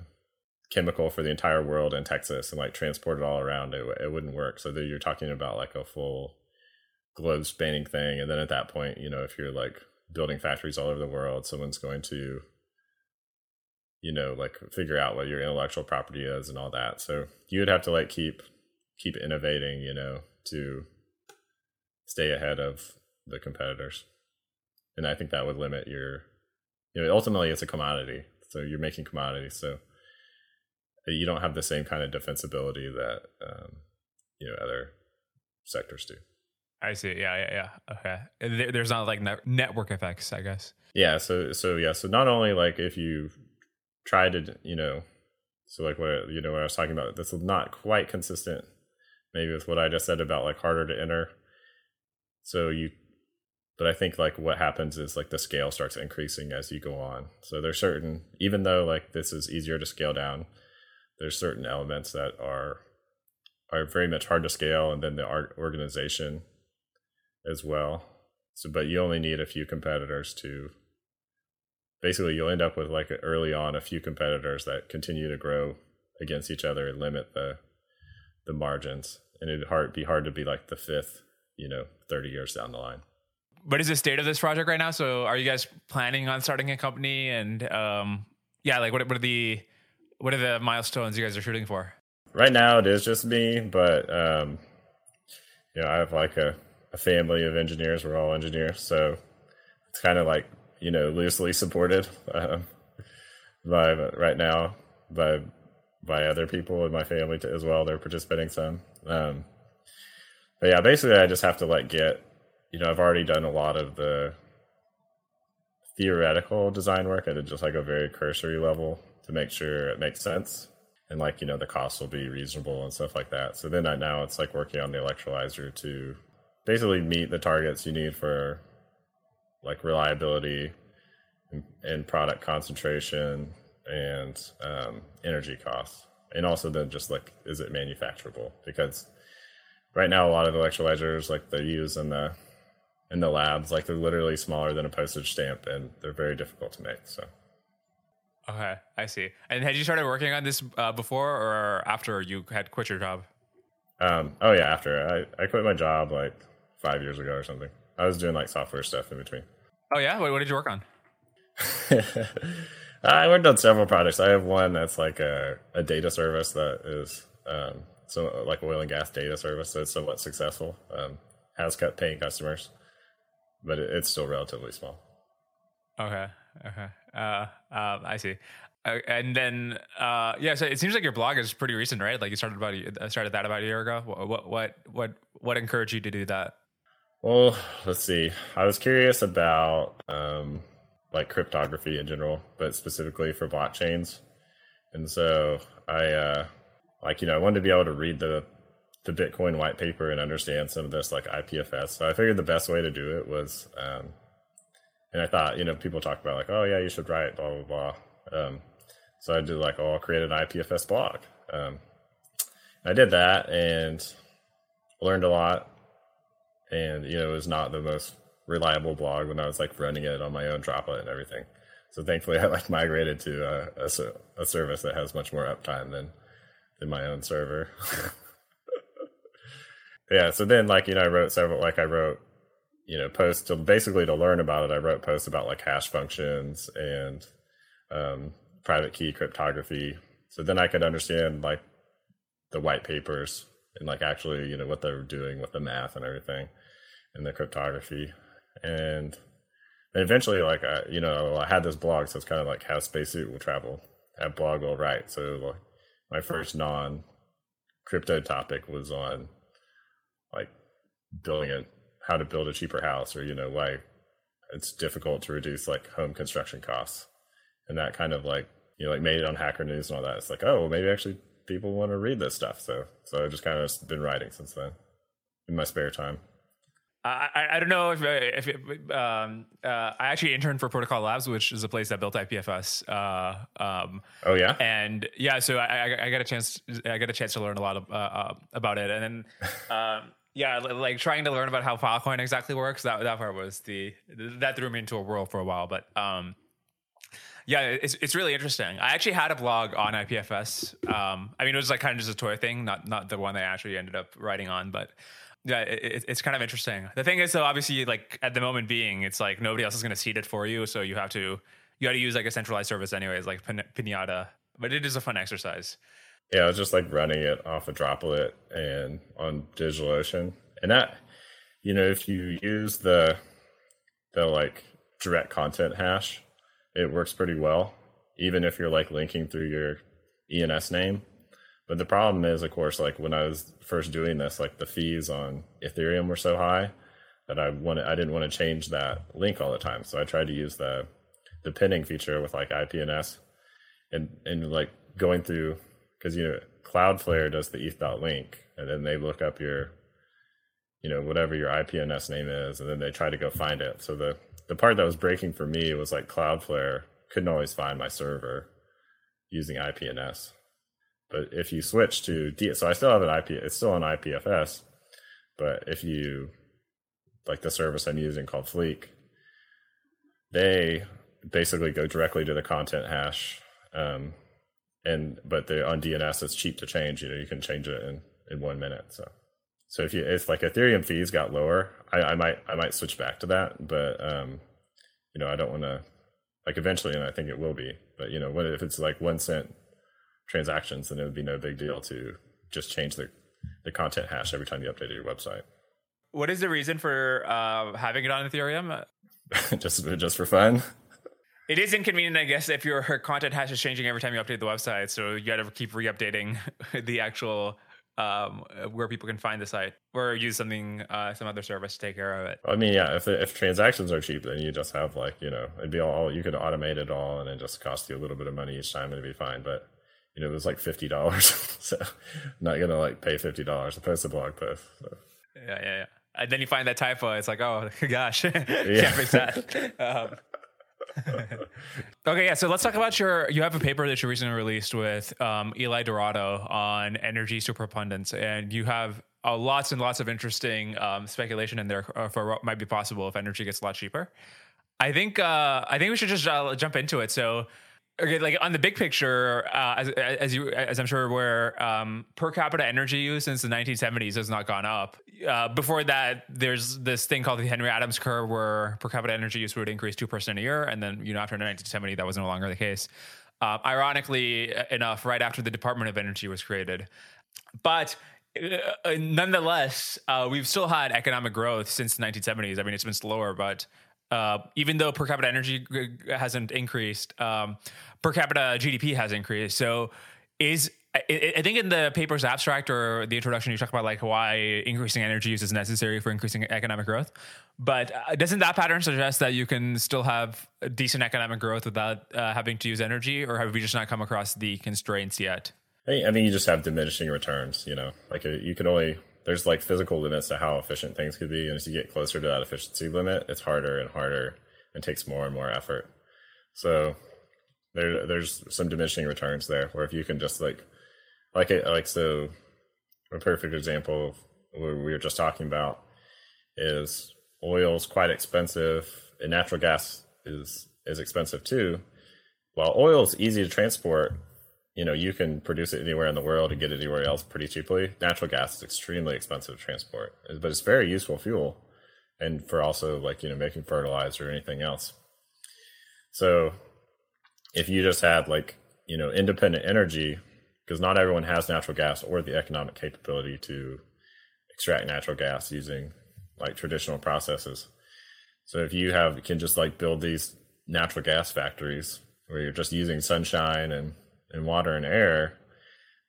chemical for the entire world in Texas and like transport it all around. It it wouldn't work. So you're talking about like a full globe spanning thing, and then at that point, you know, if you're like building factories all over the world, someone's going to you know like figure out what your intellectual property is and all that. So you would have to like keep keep innovating, you know, to stay ahead of the competitors. And I think that would limit your you know ultimately it's a commodity. So you're making commodities. So you don't have the same kind of defensibility that um, you know other sectors do. I see. Yeah, yeah, yeah. Okay. There's not like network effects, I guess. Yeah. So, so yeah. So not only like if you try to, you know, so like what you know what I was talking about, this is not quite consistent, maybe with what I just said about like harder to enter. So you, but I think like what happens is like the scale starts increasing as you go on. So there's certain, even though like this is easier to scale down, there's certain elements that are are very much hard to scale, and then the art organization as well. So, but you only need a few competitors to basically you'll end up with like early on a few competitors that continue to grow against each other and limit the the margins, and it'd hard be hard to be like the fifth, you know, thirty years down the line. What is the state of this project right now? So, are you guys planning on starting a company? And um, yeah, like what what are the what are the milestones you guys are shooting for? Right now, it is just me, but um, you know, I have like a, a family of engineers. We're all engineers, so it's kind of like you know loosely supported um, by right now by by other people in my family as well. They're participating some. Um, but yeah, basically, I just have to like get you know I've already done a lot of the theoretical design work at just like a very cursory level to make sure it makes sense and like you know the cost will be reasonable and stuff like that. So then I, now it's like working on the electrolyzer to basically meet the targets you need for like reliability and, and product concentration and um, energy costs. And also then just like is it manufacturable? Because right now a lot of electrolyzers like they use in the in the labs like they're literally smaller than a postage stamp and they're very difficult to make so Okay, I see. And had you started working on this uh, before or after you had quit your job? Um, oh yeah, after I, I quit my job like five years ago or something. I was doing like software stuff in between. Oh yeah, what, what did you work on? I worked on several projects. I have one that's like a, a data service that is um, so like oil and gas data service. So it's somewhat successful. Um, has kept paying customers, but it, it's still relatively small. Okay. Okay. Uh, uh, I see. Uh, and then, uh, yeah. So it seems like your blog is pretty recent, right? Like you started about uh, started that about a year ago. What what what what encouraged you to do that? Well, let's see. I was curious about um, like cryptography in general, but specifically for blockchains. And so I, uh, like, you know, I wanted to be able to read the the Bitcoin white paper and understand some of this like IPFS. So I figured the best way to do it was um, and I thought, you know, people talk about like, oh yeah, you should write blah blah blah. Um, so I did like, oh, I'll create an IPFS blog. Um, I did that and learned a lot. And you know, it was not the most reliable blog when I was like running it on my own droplet and everything. So thankfully, I like migrated to a, a, a service that has much more uptime than than my own server. yeah. So then, like you know, I wrote several. Like I wrote you know posts to basically to learn about it. I wrote posts about like hash functions and um, private key cryptography. So then i could understand like the white papers and like actually you know what they were doing with the math and everything and the cryptography. And eventually like i you know i had this blog so it's kind of like how spacesuit will travel. That blog will write. So like, my first non crypto topic was on like building it how to build a cheaper house or you know why it's difficult to reduce like home construction costs and that kind of like you know like made it on hacker news and all that it's like oh well maybe actually people want to read this stuff. So so I've just kind of been writing since then in my spare time. I, I don't know if if it, um, uh, I actually interned for Protocol Labs, which is a place that built IPFS. Uh, um, oh yeah, and yeah, so I, I, I, got a chance. I got a chance to learn a lot of, uh, uh about it, and then um, yeah, like trying to learn about how Filecoin exactly works. That that part was the that threw me into a whirl for a while, but um, yeah, it's it's really interesting. I actually had a blog on IPFS. Um, I mean, it was like kind of just a toy thing, not not the one that I actually ended up writing on, but yeah, it, it's kind of interesting. The thing is, though, obviously, like at the moment being, it's like nobody else is going to seed it for you, so you have to you got to use like a centralized service anyways, like Pin- Pinata. But it is a fun exercise. Yeah, I was just like running it off a droplet and on DigitalOcean, and that you know if you use the the like direct content hash, it works pretty well, even if you're like linking through your ENS name. But the problem is, of course, like when I was first doing this, like the fees on Ethereum were so high that I wanted, I didn't want to change that link all the time. So I tried to use the the pinning feature with like IPNS and and like going through because you know Cloudflare does the ETH.link and then they look up your you know whatever your IPNS name is and then they try to go find it. So the the part that was breaking for me was like Cloudflare couldn't always find my server using IPNS. But if you switch to D, so I still have an IP, it's still on IPFS. But if you like the service I'm using called Fleek, they basically go directly to the content hash. Um, and but they on DNS, it's cheap to change. You know, you can change it in in one minute. So so if you if like Ethereum fees got lower, I, I might I might switch back to that. But um, you know, I don't want to like eventually, and I think it will be. But you know, what if it's like one cent transactions, then it would be no big deal to just change the, the content hash every time you updated your website. What is the reason for uh, having it on Ethereum? just just for fun. It is inconvenient, I guess, if your content hash is changing every time you update the website. So you got to keep re-updating the actual um, where people can find the site, or use something, uh, some other service to take care of it. I mean, yeah, if if transactions are cheap, then you just have like you know, it'd be all you could automate it all, and it just cost you a little bit of money each time, and it'd be fine. But you know, it was like fifty dollars. so I'm not gonna like pay fifty dollars to post a blog post. So. Yeah, yeah, yeah. And then you find that typo. It's like, oh gosh, can't fix that. Um, okay, yeah. So let's talk about your. You have a paper that you recently released with um, Eli Dourado on energy superabundance, and you have uh, lots and lots of interesting um, speculation in there uh, for what might be possible if energy gets a lot cheaper. I think. Uh, I think we should just uh, jump into it. So okay, like on the big picture, uh, as, as you as I'm sure where um, per capita energy use since the 1970s has not gone up. Uh, before that, there's this thing called the Henry Adams curve, where per capita energy use would increase two percent a year, and then you know after 1970, that was no longer the case. Uh, ironically enough, right after the Department of Energy was created, but uh, nonetheless, uh, we've still had economic growth since the 1970s. I mean, it's been slower, but uh, even though per capita energy hasn't increased, um, per capita GDP has increased. So is I, I think in the paper's abstract or the introduction, you talk about like why increasing energy use is necessary for increasing economic growth. But uh, doesn't that pattern suggest that you can still have decent economic growth without uh, having to use energy, or have we just not come across the constraints yet? I think you just have diminishing returns. You know, like uh, you can only there's like physical limits to how efficient things could be, and as you get closer to that efficiency limit, it's harder and harder and takes more and more effort. So there, there's some diminishing returns there. Where if you can just like, like it, like so, a perfect example of what we were just talking about is oil is quite expensive, and natural gas is is expensive too. While oil is easy to transport, you know you can produce it anywhere in the world and get it anywhere else pretty cheaply. Natural gas is extremely expensive to transport but it's very useful fuel and for also like you know making fertilizer or anything else. So if you just had like you know independent energy because not everyone has natural gas or the economic capability to extract natural gas using like traditional processes. So if you have can just like build these natural gas factories where you're just using sunshine and and water and air,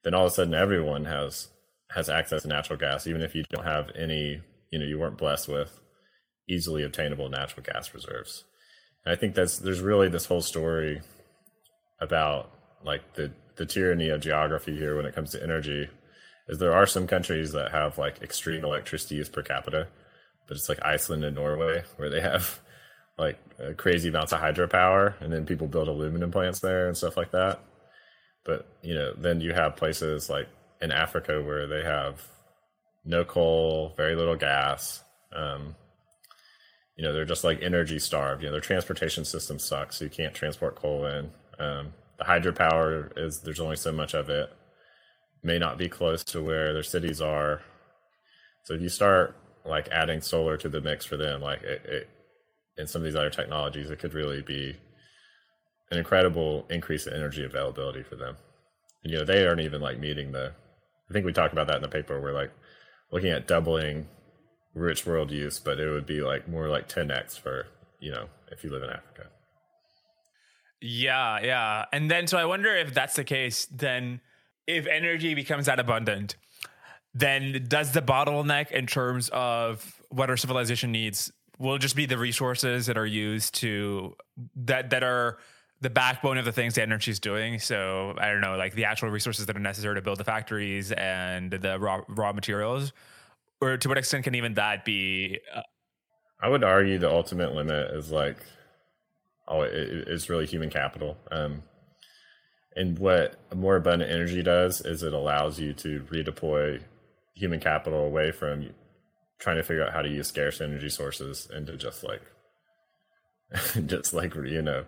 then all of a sudden everyone has has access to natural gas, even if you don't have any, you know, you weren't blessed with easily obtainable natural gas reserves. And I think that's there's really this whole story about like the the tyranny of geography here when it comes to energy is there are some countries that have like extreme electricity use per capita, but it's like Iceland and Norway where they have like uh, crazy amounts of hydropower, and then people build aluminum plants there and stuff like that. But you know, then you have places like in Africa where they have no coal, very little gas. Um, you know, they're just like energy starved. You know, their transportation system sucks, so you can't transport coal in. Um, the hydropower is there's only so much of it. May not be close to where their cities are. So if you start like adding solar to the mix for them, like it, it and some of these other technologies, it could really be an incredible increase in energy availability for them. And, you know, they aren't even like meeting the. I think we talked about that in the paper. We're like looking at doubling rich world use, but it would be like more like 10x for you know if you live in Africa. Yeah, yeah, and then so I wonder if that's the case. Then, if energy becomes that abundant, then does the bottleneck in terms of what our civilization needs will just be the resources that are used to that that are the backbone of the things the energy is doing. So I don't know, like the actual resources that are necessary to build the factories and the raw raw materials, or to what extent can even that be? Uh, I would argue the ultimate limit is like, oh, it, it's really human capital. Um, and what more abundant energy does is it allows you to redeploy human capital away from trying to figure out how to use scarce energy sources into just like just like you know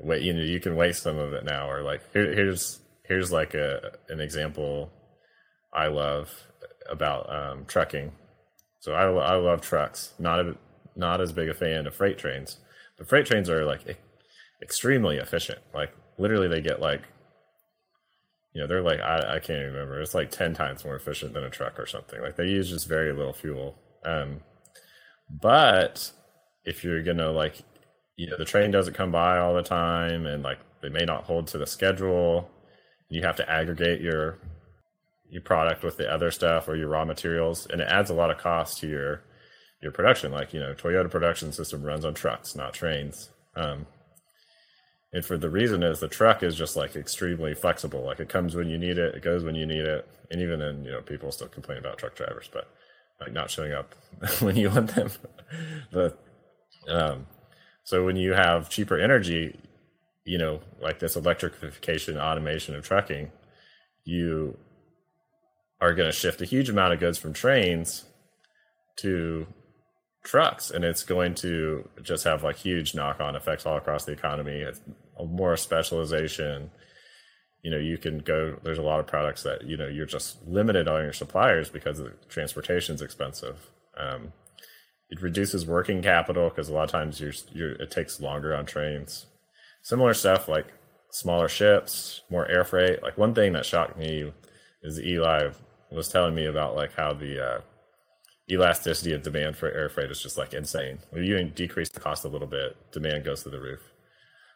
wait you know you can waste some of it now or like here, here's here's like a an example i love about um, trucking so I, I love trucks. Not a, not as big a fan of freight trains. But freight trains are like extremely efficient. Like literally they get like you know they're like I, I can't remember. It's like 10 times more efficient than a truck or something. Like they use just very little fuel. Um, but if you're gonna like, you know, the train doesn't come by all the time, and like they may not hold to the schedule. You have to aggregate your your product with the other stuff or your raw materials, and it adds a lot of cost to your your production. Like you know, Toyota production system runs on trucks, not trains. Um, and for the reason is the truck is just like extremely flexible. Like it comes when you need it, it goes when you need it, and even then, you know, people still complain about truck drivers, but like not showing up when you want them. but um, so when you have cheaper energy, you know, like this electrification, automation of trucking, you are going to shift a huge amount of goods from trains to trucks. And it's going to just have like huge knock-on effects all across the economy. It's more specialization. You know you can go there's a lot of products that you know you're just limited on your suppliers because the transportation is expensive. Um, it reduces working capital because a lot of times you're, you're it takes longer on trains. Similar stuff like smaller ships more air freight. Like one thing that shocked me is eli was telling me about like how the uh, elasticity of demand for air freight is just like insane. When you decrease the cost a little bit demand goes to the roof.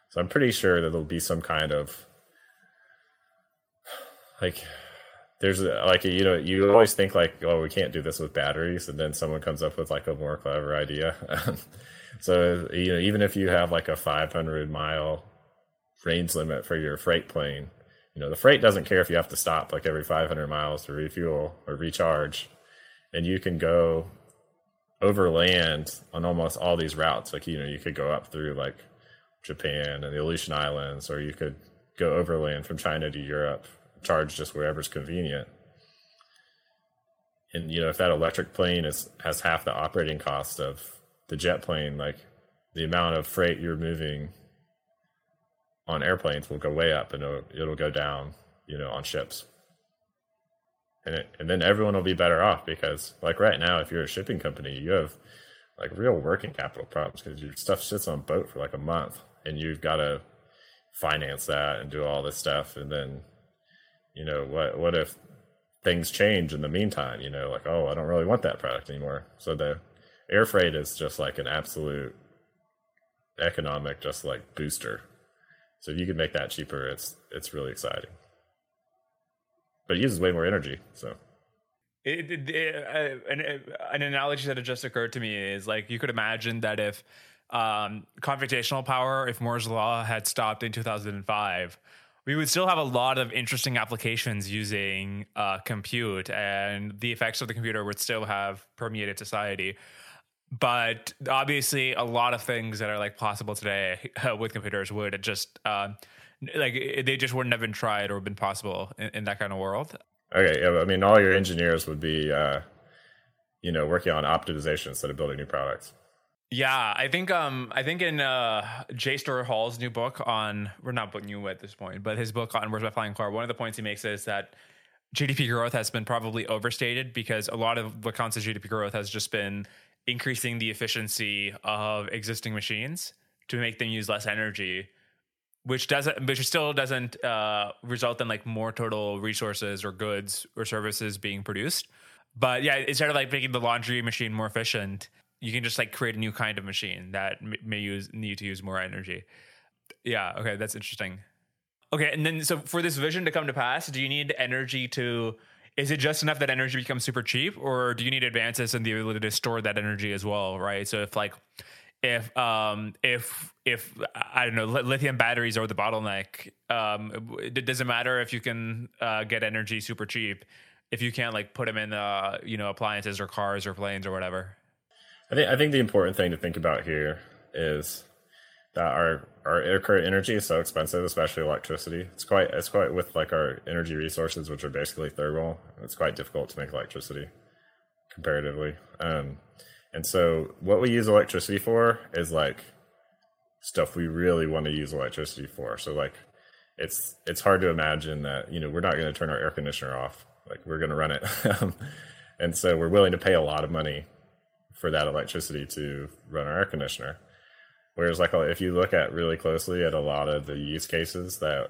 So i'm pretty sure that there'll be some kind of like there's like you know you always think like oh we can't do this with batteries and then someone comes up with like a more clever idea. So you know even if you have like a 500 mile range limit for your freight plane you know the freight doesn't care if you have to stop like every 500 miles to refuel or recharge. And you can go over land on almost all these routes. Like you know you could go up through like japan and the aleutian islands or you could go overland from china to europe charge just wherever's convenient. And you know, if that electric plane is has half the operating cost of the jet plane, like the amount of freight you're moving on airplanes will go way up, and it'll, it'll go down, you know, on ships. And it, and then everyone will be better off because, like right now, if you're a shipping company, you have like real working capital problems because your stuff sits on boat for like a month, and you've got to finance that and do all this stuff, and then you know what what if things change in the meantime you know like oh i don't really want that product anymore. So the air freight is just like an absolute economic just like booster. So if you can make that cheaper it's it's really exciting. But it uses way more energy so. It, it, it, uh, an, an analogy that just occurred to me is like you could imagine that if um, computational power if moore's law had stopped in 2005 we would still have a lot of interesting applications using uh, compute, and the effects of the computer would still have permeated society. But obviously, a lot of things that are like possible today uh, with computers would just uh, like they just wouldn't have been tried or been possible in, in that kind of world. Okay, yeah, I mean, all your engineers would be, uh, you know, working on optimization instead of building new products. Yeah, I think um I think in uh J. Storrs Hall's new book on we're not book new at this point, but his book on Where's My Flying Car, one of the points he makes is that GDP growth has been probably overstated because a lot of what counts as GDP growth has just been increasing the efficiency of existing machines to make them use less energy, which doesn't which still doesn't uh result in like more total resources or goods or services being produced. But yeah, instead of like making the laundry machine more efficient, you can just like create a new kind of machine that may use need to use more energy. Yeah, okay, that's interesting. Okay, and then so for this vision to come to pass, do you need energy to is it just enough that energy becomes super cheap or do you need advances in the ability to store that energy as well, right? So if like if um if if I don't know lithium batteries are the bottleneck, um it doesn't matter if you can uh, get energy super cheap if you can't like put them in uh you know appliances or cars or planes or whatever. I think I think the important thing to think about here is that our our current energy is so expensive, especially electricity. It's quite it's quite with like our energy resources, which are basically thermal. It's quite difficult to make electricity comparatively. Um, and so what we use electricity for is like stuff we really want to use electricity for. So like it's it's hard to imagine that you know we're not going to turn our air conditioner off. Like we're going to run it, and so we're willing to pay a lot of money for that electricity to run our air conditioner. Whereas, like, if you look at really closely at a lot of the use cases that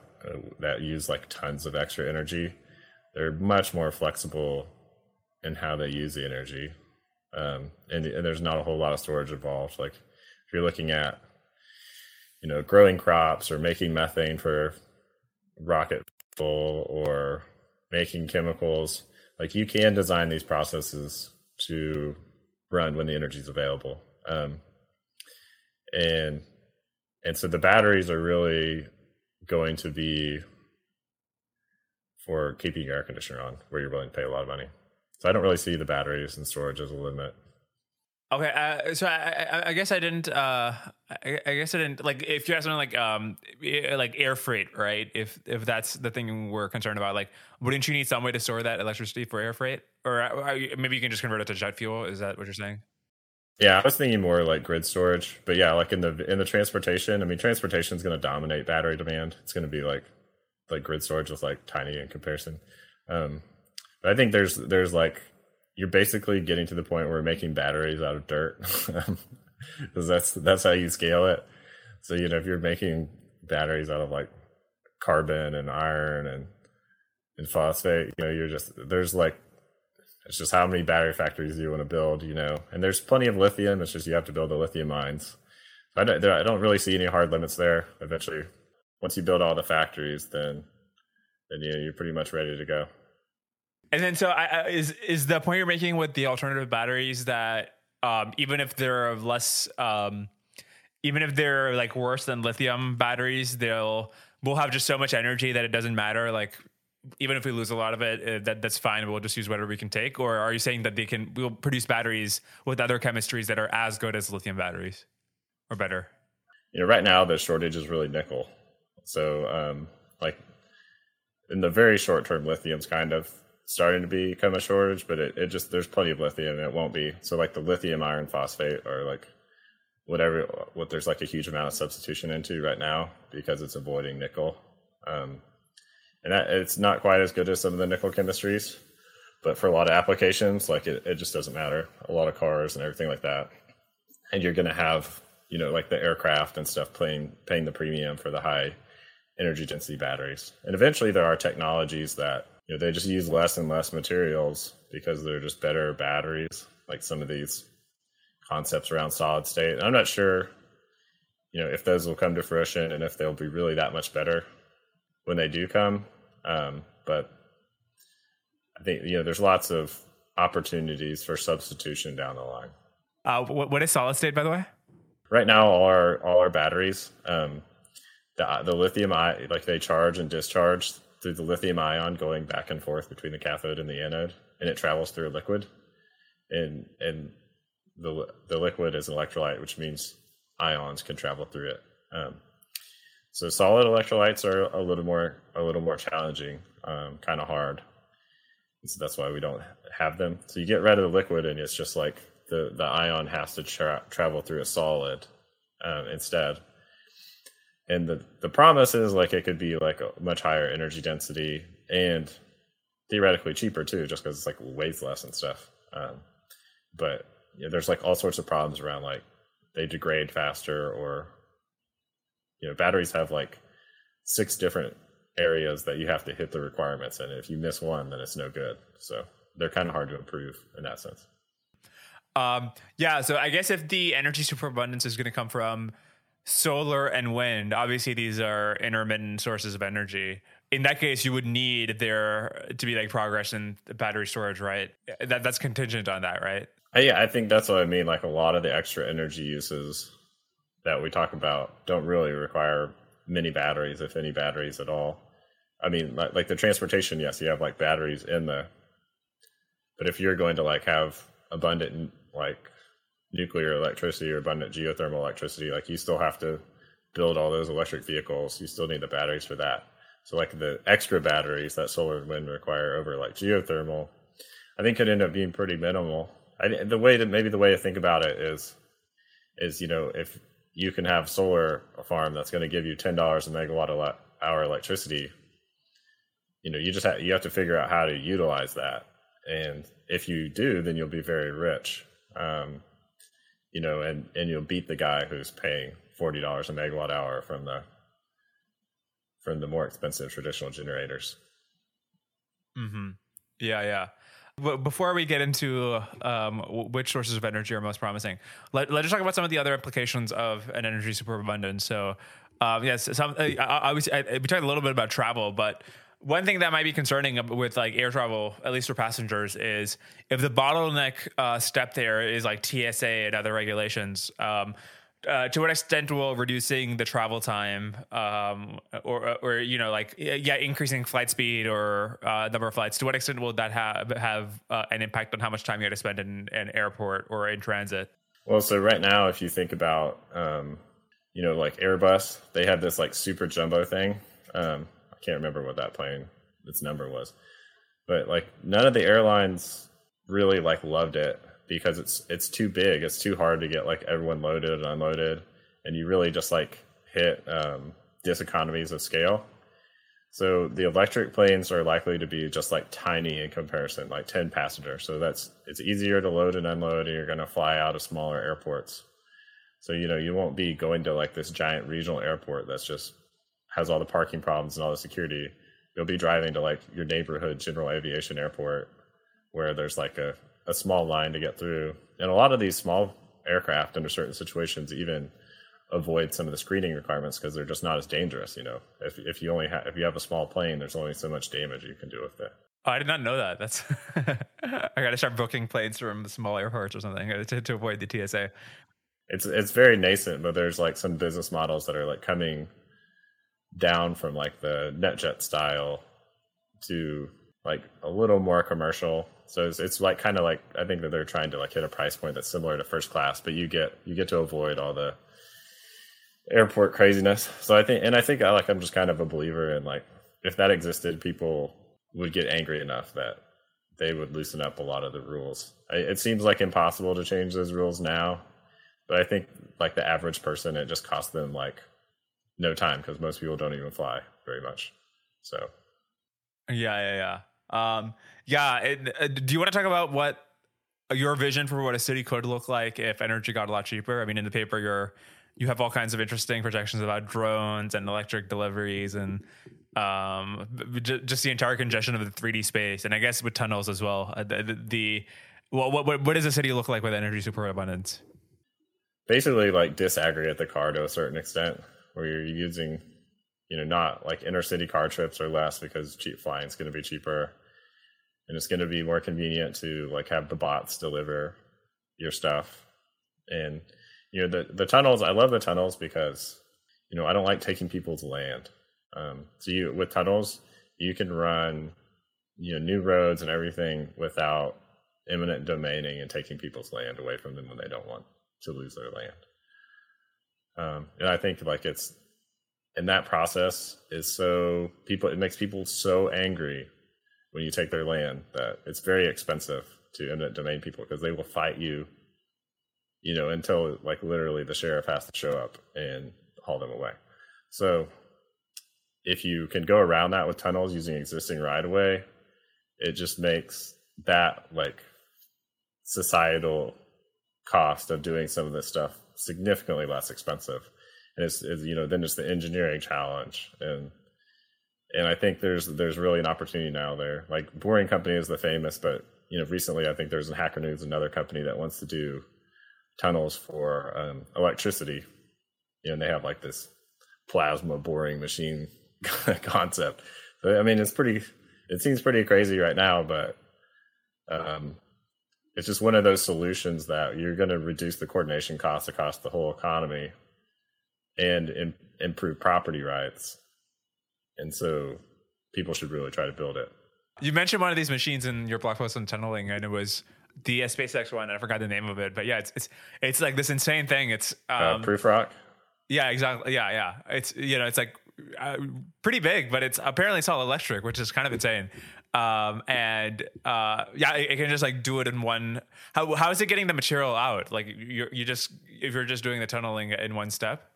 that use like tons of extra energy, they're much more flexible in how they use the energy, um, and, and there's not a whole lot of storage involved. Like, if you're looking at, you know, growing crops or making methane for rocket fuel or making chemicals, like you can design these processes to run when the energy is available. Um, and and so the batteries are really going to be for keeping your air conditioner on, where you're willing to pay a lot of money. So I don't really see the batteries and storage as a limit. Okay, uh, so I, I, guess I didn't. Uh, I, I, guess I didn't like. If you're asking like um, like air freight, right? If if that's the thing we're concerned about, like, wouldn't you need some way to store that electricity for air freight, or uh, maybe you can just convert it to jet fuel? Is that what you're saying? Yeah, I was thinking more like grid storage, but yeah, like in the in the transportation. I mean, transportation is going to dominate battery demand. It's going to be like like grid storage is like tiny in comparison. Um, but I think there's there's like you're basically getting to the point where making batteries out of dirt. Because that's that's how you scale it. So you know if you're making batteries out of like carbon and iron and and phosphate you know you're just there's like it's just how many battery factories you want to build you know? And there's plenty of lithium it's just you have to build the lithium mines. I don't, I don't really see any hard limits there. Eventually once you build all the factories then then you know, you're pretty much ready to go and then, so I, is is the point you're making with the alternative batteries that um, even if they're less, um, even if they're like worse than lithium batteries, they'll we'll have just so much energy that it doesn't matter. Like even if we lose a lot of it, uh, that that's fine. We'll just use whatever we can take. Or are you saying that they can we'll produce batteries with other chemistries that are as good as lithium batteries or better? You know, right now the shortage is really nickel. So, um, like in the very short term, lithium's kind of starting to become a shortage, but it, it just there's plenty of lithium and it won't be. So like the lithium iron phosphate or like whatever what there's like a huge amount of substitution into right now because it's avoiding nickel. Um, and that it's not quite as good as some of the nickel chemistries, but for a lot of applications, like it, it just doesn't matter. A lot of cars and everything like that. And you're gonna have, you know, like the aircraft and stuff paying paying the premium for the high energy density batteries. And eventually there are technologies that you know, they just use less and less materials because they're just better batteries, like some of these concepts around solid state. And I'm not sure, you know, if those will come to fruition and if they'll be really that much better when they do come. Um, but I think you know there's lots of opportunities for substitution down the line. Uh, what is solid state, by the way? Right now, all our all our batteries, um, the the lithium ion like they charge and discharge through the lithium ion going back and forth between the cathode and the anode, and it travels through a liquid, and and the the liquid is an electrolyte, which means ions can travel through it. Um, so solid electrolytes are a little more a little more challenging, um, kind of hard. And so that's why we don't have them. So you get rid of the liquid, and it's just like the the ion has to tra- travel through a solid um, instead. And the the promise is like it could be like a much higher energy density and theoretically cheaper too, just because it's like weighs less and stuff. Um, but there's like all sorts of problems around like they degrade faster or you know batteries have like six different areas that you have to hit the requirements and if you miss one then it's no good so they're kind of hard to improve in that sense um, yeah so i guess if the energy superabundance is going to come from solar and wind obviously these are intermittent sources of energy in that case you would need there to be like progress in battery storage right that that's contingent on that right uh, yeah, I think that's what I mean. Like a lot of the extra energy uses that we talk about don't really require many batteries, if any batteries at all. I mean, like, like the transportation, yes, you have like batteries in the, but if you're going to like have abundant like nuclear electricity or abundant geothermal electricity, like you still have to build all those electric vehicles. You still need the batteries for that. So like the extra batteries that solar and wind require over like geothermal, I think could end up being pretty minimal I, the way to maybe the way to think about it is is you know if you can have solar farm that's going to give you ten dollars a megawatt hour electricity, you know you just have, you have to figure out how to utilize that, and if you do, then you'll be very rich, um, you know, and and you'll beat the guy who's paying forty dollars a megawatt hour from the from the more expensive traditional generators. Hmm. Yeah. Yeah. But Before we get into um, which sources of energy are most promising, let, us talk about some of the other implications of an energy superabundance. So, um, yes, some, uh, obviously, I, we talked a little bit about travel, but one thing that might be concerning with like air travel, at least for passengers, is if the bottleneck uh, step there is like TSA and other regulations. Um, uh, to what extent will reducing the travel time um, or or you know like yeah increasing flight speed or uh, number of flights to what extent will that have have uh, an impact on how much time you have to spend in an airport or in transit well so right now if you think about um, you know like airbus they had this like super jumbo thing um, can't remember what that plane its number was but like none of the airlines really like loved it because it's it's too big. It's too hard to get like everyone loaded and unloaded, and you really just like hit um, diseconomies of scale. So the electric planes are likely to be just like tiny in comparison, like ten passengers. So that's it's easier to load and unload, and you're going to fly out of smaller airports. So you know you won't be going to like this giant regional airport that's just has all the parking problems and all the security. You'll be driving to like your neighborhood general aviation airport where there's like a a small line to get through. And a lot of these small aircraft, under certain situations, even avoid some of the screening requirements because they're just not as dangerous. You know, if if you only have if you have a small plane, there's only so much damage you can do with it. Oh, I did not know that. That's I got to start booking planes from small airports or something uh, to, to avoid the TSA. It's it's very nascent, but there's like some business models that are like coming down from like the NetJet style to like a little more commercial. So it's, it's like kind of like I think that they're trying to like hit a price point that's similar to first class, but you get you get to avoid all the airport craziness. So I think, and I think I like I'm just kind of a believer in like if that existed, people would get angry enough that they would loosen up a lot of the rules. It seems like impossible to change those rules now, but I think like the average person, it just costs them like no time because most people don't even fly very much. So yeah, yeah, yeah. Um, yeah. It, uh, do you want to talk about what your vision for what a city could look like if energy got a lot cheaper? I mean, in the paper, you're you have all kinds of interesting projections about drones and electric deliveries and um, just the entire congestion of the 3D space, and I guess with tunnels as well. Uh, the, the, the what, what what does a city look like with energy superabundance? Basically, like disaggregate the car to a certain extent, where you're using, you know, not like inner city car trips or less because cheap flying is going to be cheaper and it's going to be more convenient to like have the bots deliver your stuff and you know the the tunnels i love the tunnels because you know, I don't like taking people's land. Um, so you with tunnels, you can run, you know, new roads and everything without eminent domaining and taking people's land away from them when they don't want to lose their land. Um, and I think like it's and that process is so people it makes people so angry when you take their land that it's very expensive to eminent domain people because they will fight you you know until like literally the sheriff has to show up and haul them away. So if you can go around that with tunnels using existing right of way it just makes that like societal cost of doing some of this stuff significantly less expensive and it's, it's you know then it's the engineering challenge and and I think there's there's really an opportunity now there. Like Boring Company is the famous, but you know recently I think there's a Hacker News another company that wants to do tunnels for um, electricity. You know, and they have like this plasma boring machine concept. So, I mean, it's pretty. It seems pretty crazy right now, but um, it's just one of those solutions that you're going to reduce the coordination costs across the whole economy and in, improve property rights. And so people should really try to build it. You mentioned one of these machines in your blog post on tunneling, and it was the SpaceX one. I forgot the name of it, but yeah, it's it's it's like this insane thing. It's uh, um, uh, Prufrock. Yeah, exactly. Yeah, yeah. It's you know, it's like uh, pretty big, but it's apparently it's all electric, which is kind of insane. Um, and uh, yeah, it, it, can just like do it in one. How how is it getting the material out? Like you you just if you're just doing the tunneling in one step.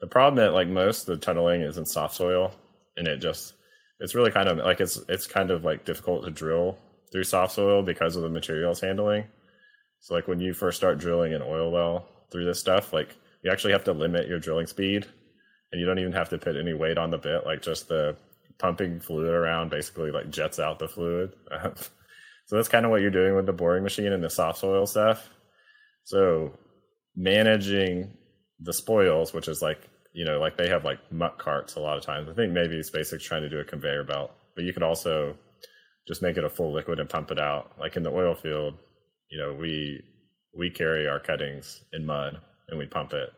The problem that like most the tunneling is in soft soil, and it just it's really kind of like it's it's kind of like difficult to drill through soft soil because of the materials handling. So like when you first start drilling an oil well through this stuff, like you actually have to limit your drilling speed, and you don't even have to put any weight on the bit. Like just the pumping fluid around basically like jets out the fluid. so that's kind of what you're doing with the boring machine and the soft soil stuff. So managing the spoils, which is like you know, like they have like muck carts a lot of times. I think maybe SpaceX trying to do a conveyor belt, but you could also just make it a full liquid and pump it out. Like in the oil field, you know, we we carry our cuttings in mud and we pump it.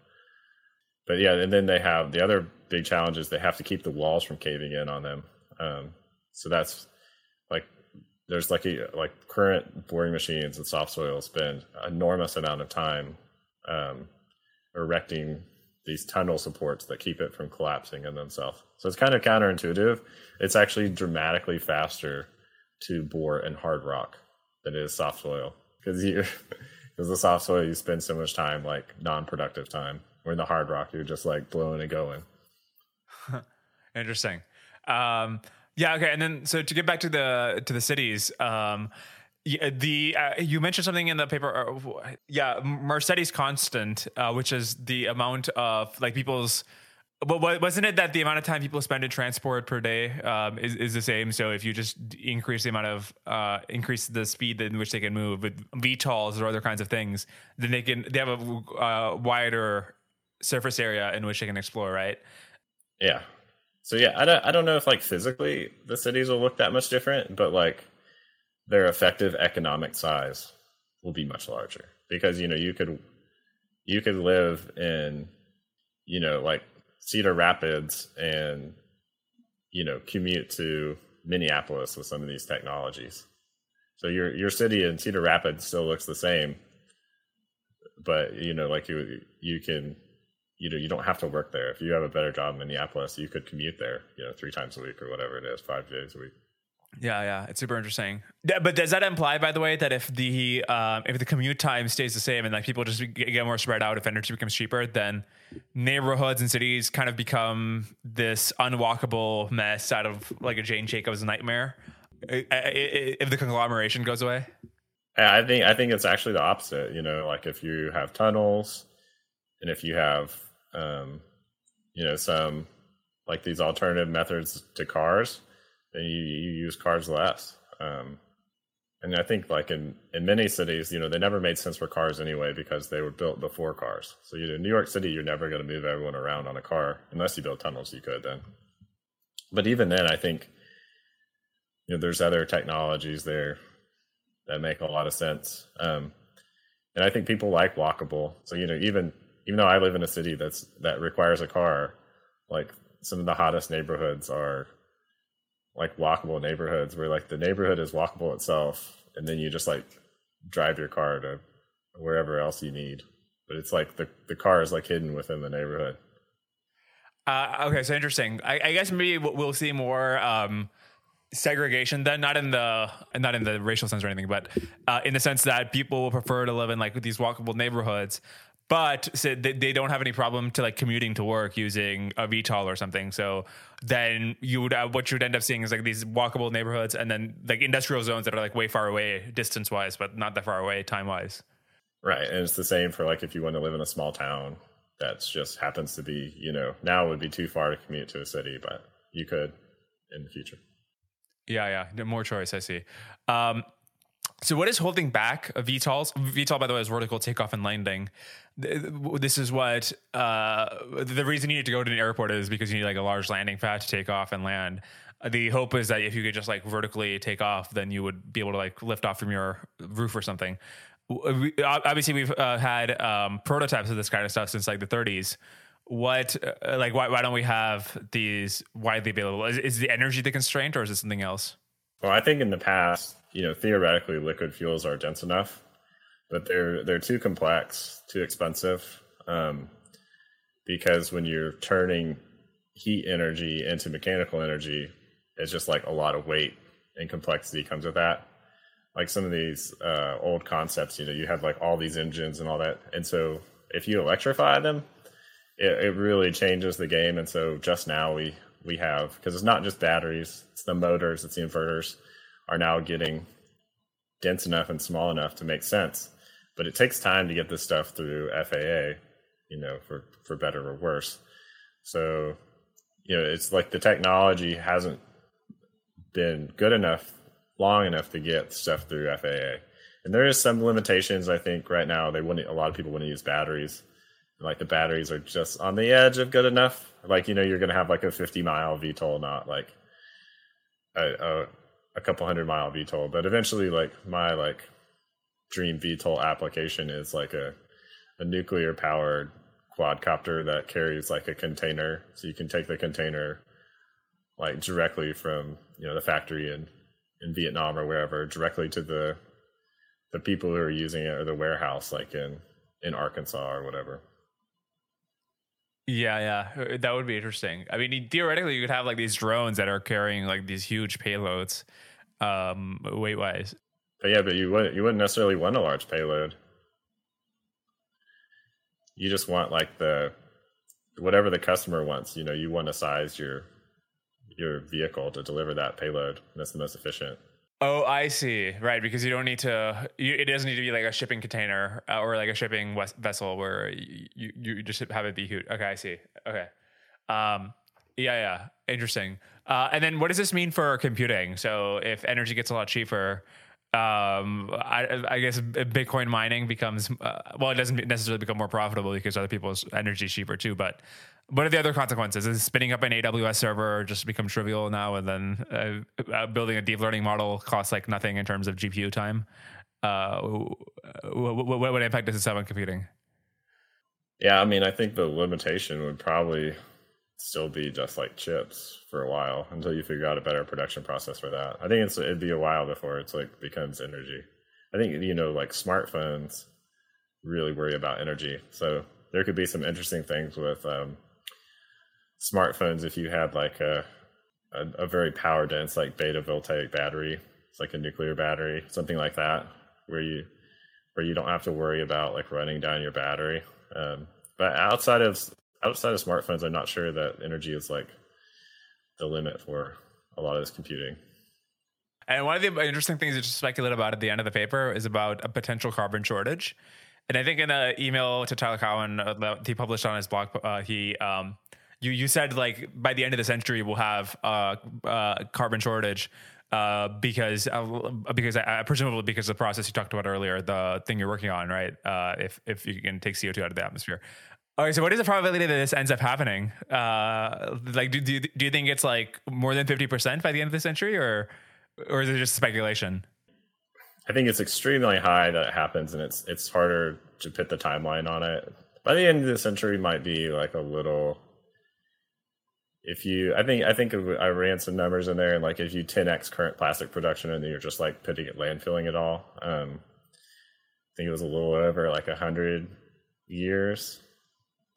But yeah, and then they have the other big challenge is they have to keep the walls from caving in on them. Um, so that's like there's like a like current boring machines and soft soil spend enormous amount of time um, erecting these tunnel supports that keep it from collapsing in themselves. So it's kind of counterintuitive. It's actually dramatically faster to bore in hard rock than it is soft soil because you because the soft soil you spend so much time like non-productive time. Where in the hard rock you're just like blowing and going. Interesting. Um, yeah. Okay. And then so to get back to the to the cities. Um, the uh, you mentioned something in the paper. Uh, yeah, Marchetti's constant, uh, which is the amount of like people's. But wasn't it that the amount of time people spend in transport per day um, is, is the same? So if you just increase the amount of uh, increase the speed in which they can move with VTOLs or other kinds of things, then they can they have a uh, wider surface area in which they can explore, right? Yeah. So yeah, I don't I don't know if like physically the cities will look that much different, but like their effective economic size will be much larger because you know you could you could live in you know like Cedar Rapids and you know commute to Minneapolis with some of these technologies. So your your city in Cedar Rapids still looks the same, but you know like you you can you know you don't have to work there. If you have a better job in Minneapolis, you could commute there, you know, three times a week or whatever it is, five days a week. Yeah, yeah, it's super interesting. But does that imply, by the way, that if the um, if the commute time stays the same and like people just get more spread out, if energy becomes cheaper, then neighborhoods and cities kind of become this unwalkable mess out of like a Jane Jacobs nightmare if the conglomeration goes away? I think I think it's actually the opposite. You know, like if you have tunnels, and if you have, um, you know, some like these alternative methods to cars then you, you use cars less. Um, and I think like in, in many cities, you know, they never made sense for cars anyway because they were built before cars. So you know, in New York City, you're never going to move everyone around on a car unless you build tunnels. You could then, but even then, I think you know there's other technologies there that make a lot of sense. Um, and I think people like walkable. So you know, even even though I live in a city that's that requires a car, like some of the hottest neighborhoods are like walkable neighborhoods where like the neighborhood is walkable itself, and then you just like drive your car to wherever else you need. But it's like the the car is like hidden within the neighborhood. Uh, okay, so interesting. I, I, guess maybe we'll see more um, segregation then, not in the not in the racial sense or anything, but uh, in the sense that people will prefer to live in like these walkable neighborhoods but so they, they don't have any problem to like commuting to work using a VTOL or something. So then you would uh, what you would end up seeing is like these walkable neighborhoods and then like industrial zones that are like way far away distance wise, but not that far away time wise. Right, and it's the same for like if you want to live in a small town that just happens to be you know now would be too far to commute to a city, but you could in the future. Yeah, yeah, more choice. I see. Um, so, what is holding back VTOLs? VTOL, by the way, is vertical takeoff and landing. This is what uh, the reason you need to go to an airport is because you need like a large landing pad to take off and land. The hope is that if you could just like vertically take off, then you would be able to like lift off from your roof or something. We, obviously, we've uh, had um, prototypes of this kind of stuff since like the 30s. What, uh, like, why, why don't we have these widely available? Is, is the energy the constraint, or is it something else? Well, I think in the past, you know, theoretically, liquid fuels are dense enough, but they're they're too complex, too expensive. Um, because when you're turning heat energy into mechanical energy, it's just like a lot of weight and complexity comes with that. Like some of these uh, old concepts, you know, you have like all these engines and all that, and so if you electrify them, it, it really changes the game. And so just now we we have because it's not just batteries, it's the motors, it's the inverters are now getting dense enough and small enough to make sense. But it takes time to get this stuff through FAA, you know, for, for better or worse. So, you know, it's like the technology hasn't been good enough, long enough to get stuff through FAA. And there is some limitations. I think right now they wouldn't. A lot of people wouldn't use batteries. Like the batteries are just on the edge of good enough. Like you know, you're to have like a 50 mile VTOL, not like a, a a couple hundred mile VTOL, but eventually, like my like dream VTOL application is like a a nuclear powered quadcopter that carries like a container, so you can take the container like directly from you know the factory in in Vietnam or wherever directly to the the people who are using it or the warehouse like in in Arkansas or whatever. Yeah, yeah, that would be interesting. I mean, theoretically, you could have like these drones that are carrying like these huge payloads, um, weight wise. But yeah, but you wouldn't you wouldn't necessarily want a large payload. You just want like the whatever the customer wants. You know, you want to size your your vehicle to deliver that payload. That's the most efficient. Oh, I see. Right, because you don't need to. You, it doesn't need to be like a shipping container uh, or like a shipping vessel where you, you just have it be huge. Okay, I see. Okay. Um, yeah, yeah. Interesting. Uh, and then what does this mean for computing? So if energy gets a lot cheaper, um, I, I, guess Bitcoin mining becomes uh, well, it doesn't necessarily become more profitable because other people's energy is cheaper too. But what are the other consequences? Is spinning up an AWS server just become trivial now, and then uh, uh, building a deep learning model costs like nothing in terms of GPU time? Uh, what, what, what impact does this have on computing? Yeah, I mean, I think the limitation would probably still be just like chips for a while until you figure out a better production process for that. I think it's it'd be a while before it's like becomes energy. I think you know like smartphones really worry about energy, so there could be some interesting things with um, smartphones if you had like a, a, a very power dense like beta voltaic battery. It's like a nuclear battery, something like that, where you where you don't have to worry about like running down your battery. Um, but outside of outside of smartphones, I'm not sure that energy is like the limit for a lot of this computing. And one of the interesting things that you speculate about at the end of the paper is about a potential carbon shortage. And I think in an email to Tyler Cowen uh, that he published on his blog, uh, he um, you you said like by the end of the century we'll have uh, uh, carbon shortage uh, because uh, because I, presumably because of the process you talked about earlier, the thing you're working on, right? Uh, if if you can take CO two out of the atmosphere, All right. so what is the probability that this ends up happening? Uh, like, do, do, you, do you think it's like more than 50% by the end of the century or, or is it just speculation? I think it's extremely high that it happens and it's, it's harder to put the timeline on it. by the end of the century might be like a little if you i think i think i ran some numbers in there and like if you 10x current plastic production and you're just like putting it landfilling it all um i think it was a little over like a hundred years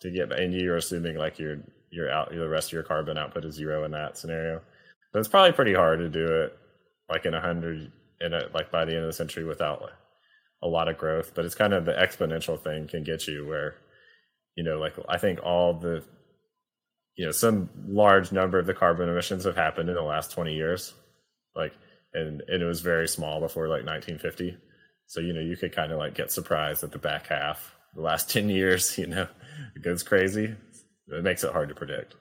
to get and you're assuming like your your out the rest of your carbon output is zero in that scenario. But it's probably pretty hard to do it like in a hundred in a like by the end of the century without a lot of growth. But it's kind of the exponential thing can get you where you know like i think all the you know some large number of the carbon emissions have happened in the last 20 years like and, and it was very small before like 1950 so you know you could kind of like get surprised at the back half the last 10 years you know? It goes crazy. It makes it hard to predict.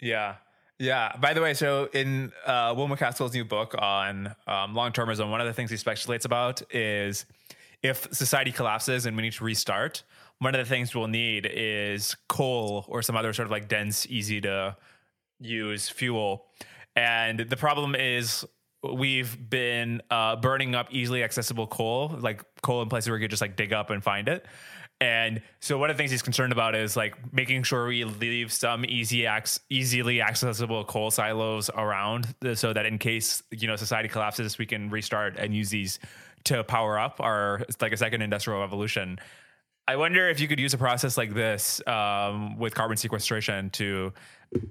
Yeah. Yeah. By the way, so in uh, Will MacAskill's new book on um, long termism, one of the things he speculates about is if society collapses and we need to restart, one of the things we'll need is coal or some other sort of like dense, easy to use fuel. And the problem is we've been uh, burning up easily accessible coal, like coal in places where you could just like dig up and find it. And so one of the things he's concerned about is like making sure we leave some easy ac- easily accessible coal silos around so that in case, you know, society collapses, we can restart and use these to power up our like a second industrial revolution. I wonder if you could use a process like this um, with carbon sequestration to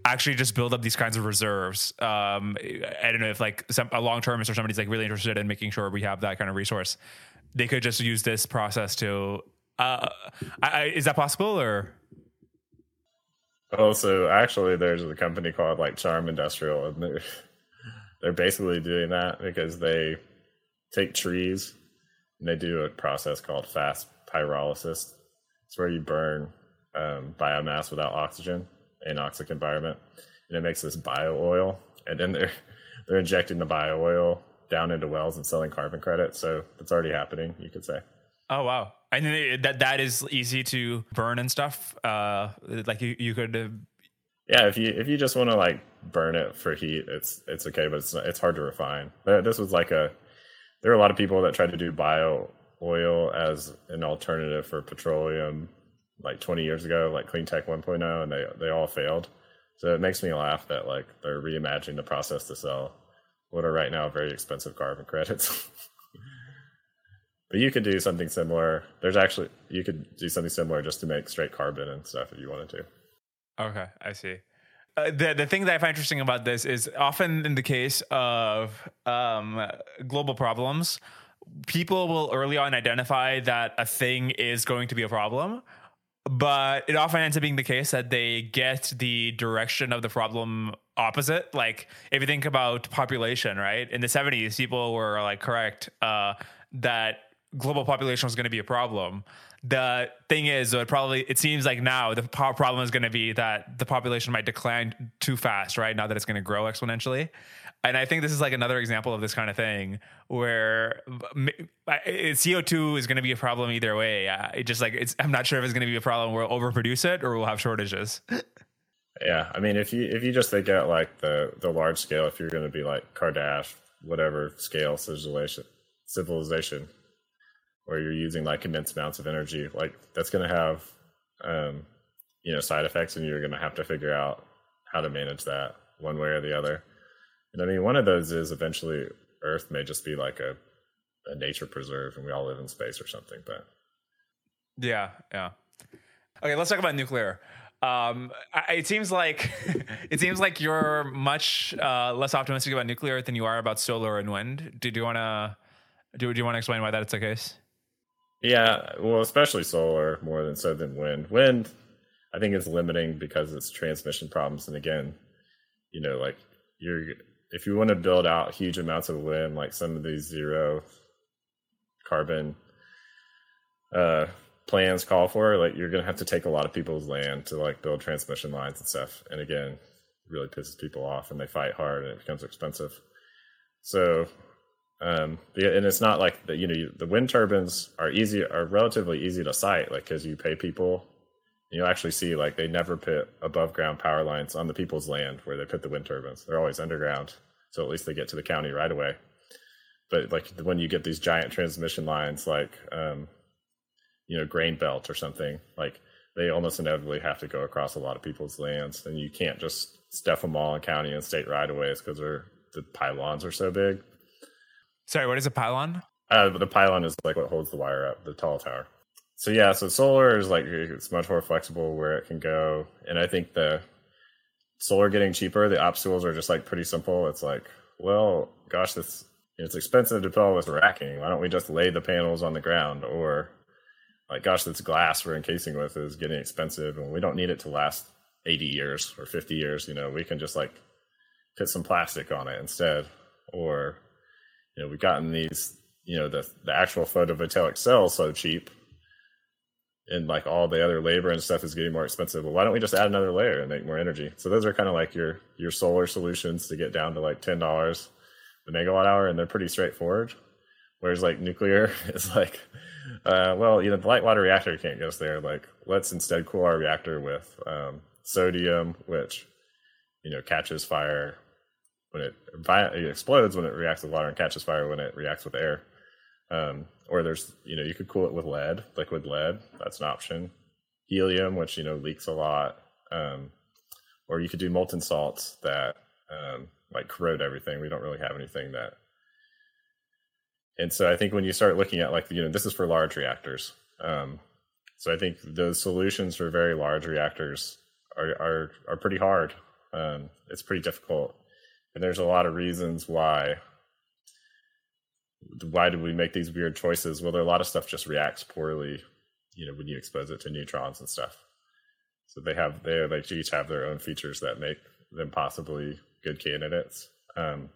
actually just build up these kinds of reserves. Um, I don't know if like some, a long termist or somebody's like really interested in making sure we have that kind of resource. They could just use this process to. Uh, I, is that possible or? Oh, so actually, there's a company called like Charm Industrial, and they're they're basically doing that because they take trees and they do a process called fast pyrolysis. It's where you burn um, biomass without oxygen, in anoxic environment, and it makes this bio oil. And then they're they're injecting the bio oil down into wells and selling carbon credits. So it's already happening, you could say. Oh wow! And that that is easy to burn and stuff. Uh, like you you could. Uh, yeah, if you if you just want to like burn it for heat, it's it's okay, but it's it's hard to refine. This was like a there are a lot of people that try to do bio oil as an alternative for petroleum like 20 years ago, like Clean Tech 1.0, and they they all failed. So it makes me laugh that like they're reimagining the process to sell what are right now very expensive carbon credits. but you could do something similar. There's actually you could do something similar just to make straight carbon and stuff if you wanted to. Okay, I see. Uh, the the thing that I find interesting about this is often in the case of um, global problems, people will early on identify that a thing is going to be a problem but it often ends up being the case that they get the direction of the problem opposite. Like if you think about population right? In the 70s people were like correct uh, that global population was going to be a problem. The thing is it probably it seems like now the problem is going to be that the population might decline too fast right? Now that it's going to grow exponentially and I think this is like another example of this kind of thing where CO2 is going to be a problem either way. It just like it's I'm not sure if it's going to be a problem we'll overproduce it or we'll have shortages. yeah, I mean if you if you just think at like the the large scale, if you're going to be like Kardashev, whatever scale civilization civilization, where you're using like immense amounts of energy, like that's going to have um, you know side effects, and you're going to have to figure out how to manage that one way or the other. And I mean, one of those is eventually Earth may just be like a, a nature preserve and we all live in space or something. But yeah, yeah. Okay, let's talk about nuclear. Um, I, it seems like it seems like you're much uh, less optimistic about nuclear than you are about solar and wind. Do, do you want to do, do you want to explain why that's the case? Yeah, well, especially solar more than so than wind. Wind, I think, is limiting because it's transmission problems, and again, you know, like you're if you want to build out huge amounts of wind, like some of these zero carbon uh, plans call for, like you're gonna have to take a lot of people's land to like build transmission lines and stuff. And again, really pisses people off, and they fight hard, and it becomes expensive. So, um, and it's not like the you know the wind turbines are easy, are relatively easy to site, like because you pay people. You actually see like they never put above ground power lines on the people's land where they put the wind turbines. They're always underground so at least they get to the county right away. But like when you get these giant transmission lines, like um, you know Grain Belt or something, like they almost inevitably have to go across a lot of people's lands, and you can't just stuff them all in county and state right of ways because the pylons are so big. Sorry, what is a pylon? Uh, the pylon is like what holds the wire up, the tall tower. So yeah, so solar is like it's much more flexible where it can go, and I think the solar getting cheaper, the obstacles are just like pretty simple. It's like, well, gosh, this it's expensive to fill with racking. Why don't we just lay the panels on the ground? Or like, gosh, this glass we're encasing with is getting expensive, and we don't need it to last 80 years or 50 years. You know, we can just like put some plastic on it instead. Or, you know, we've gotten these, you know, the the actual photovoltaic cells so cheap and like all the other labor and stuff is getting more expensive. Well, why don't we just add another layer and make more energy? So those are kind of like your your solar solutions to get down to like ten dollars the megawatt hour, and they're pretty straightforward. Whereas like nuclear is like, uh, well, you know, the light water reactor can't get us there. Like, let's instead cool our reactor with um, sodium, which you know catches fire when it, it explodes when it reacts with water and catches fire when it reacts with air. Um, or there's, you know, you could cool it with lead, liquid lead. That's an option. Helium, which, you know, leaks a lot. Um, or you could do molten salts that um, like corrode everything. We don't really have anything that. And so I think when you start looking at like, you know, this is for large reactors. Um, so I think those solutions for very large reactors are, are, are pretty hard. Um, it's pretty difficult. And there's a lot of reasons why why do we make these weird choices? Well, there a lot of stuff just reacts poorly, you know, when you expose it to neutrons and stuff. So they have they like each have their own features that make them possibly good candidates. Um,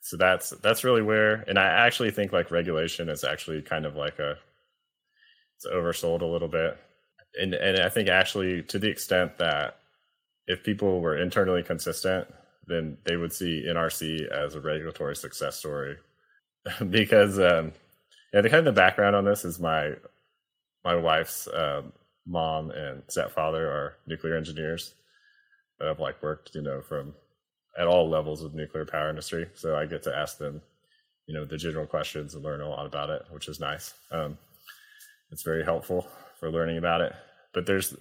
so that's that's really where, and I actually think like regulation is actually kind of like a it's oversold a little bit, and and I think actually to the extent that if people were internally consistent, then they would see NRC as a regulatory success story because um, yeah, the kind of the background on this is my my wife's um, mom and stepfather are nuclear engineers that have like worked, you know, from at all levels of nuclear power industry. So I get to ask them, you know, the general questions and learn a lot about it, which is nice. Um, it's very helpful for learning about it. But there's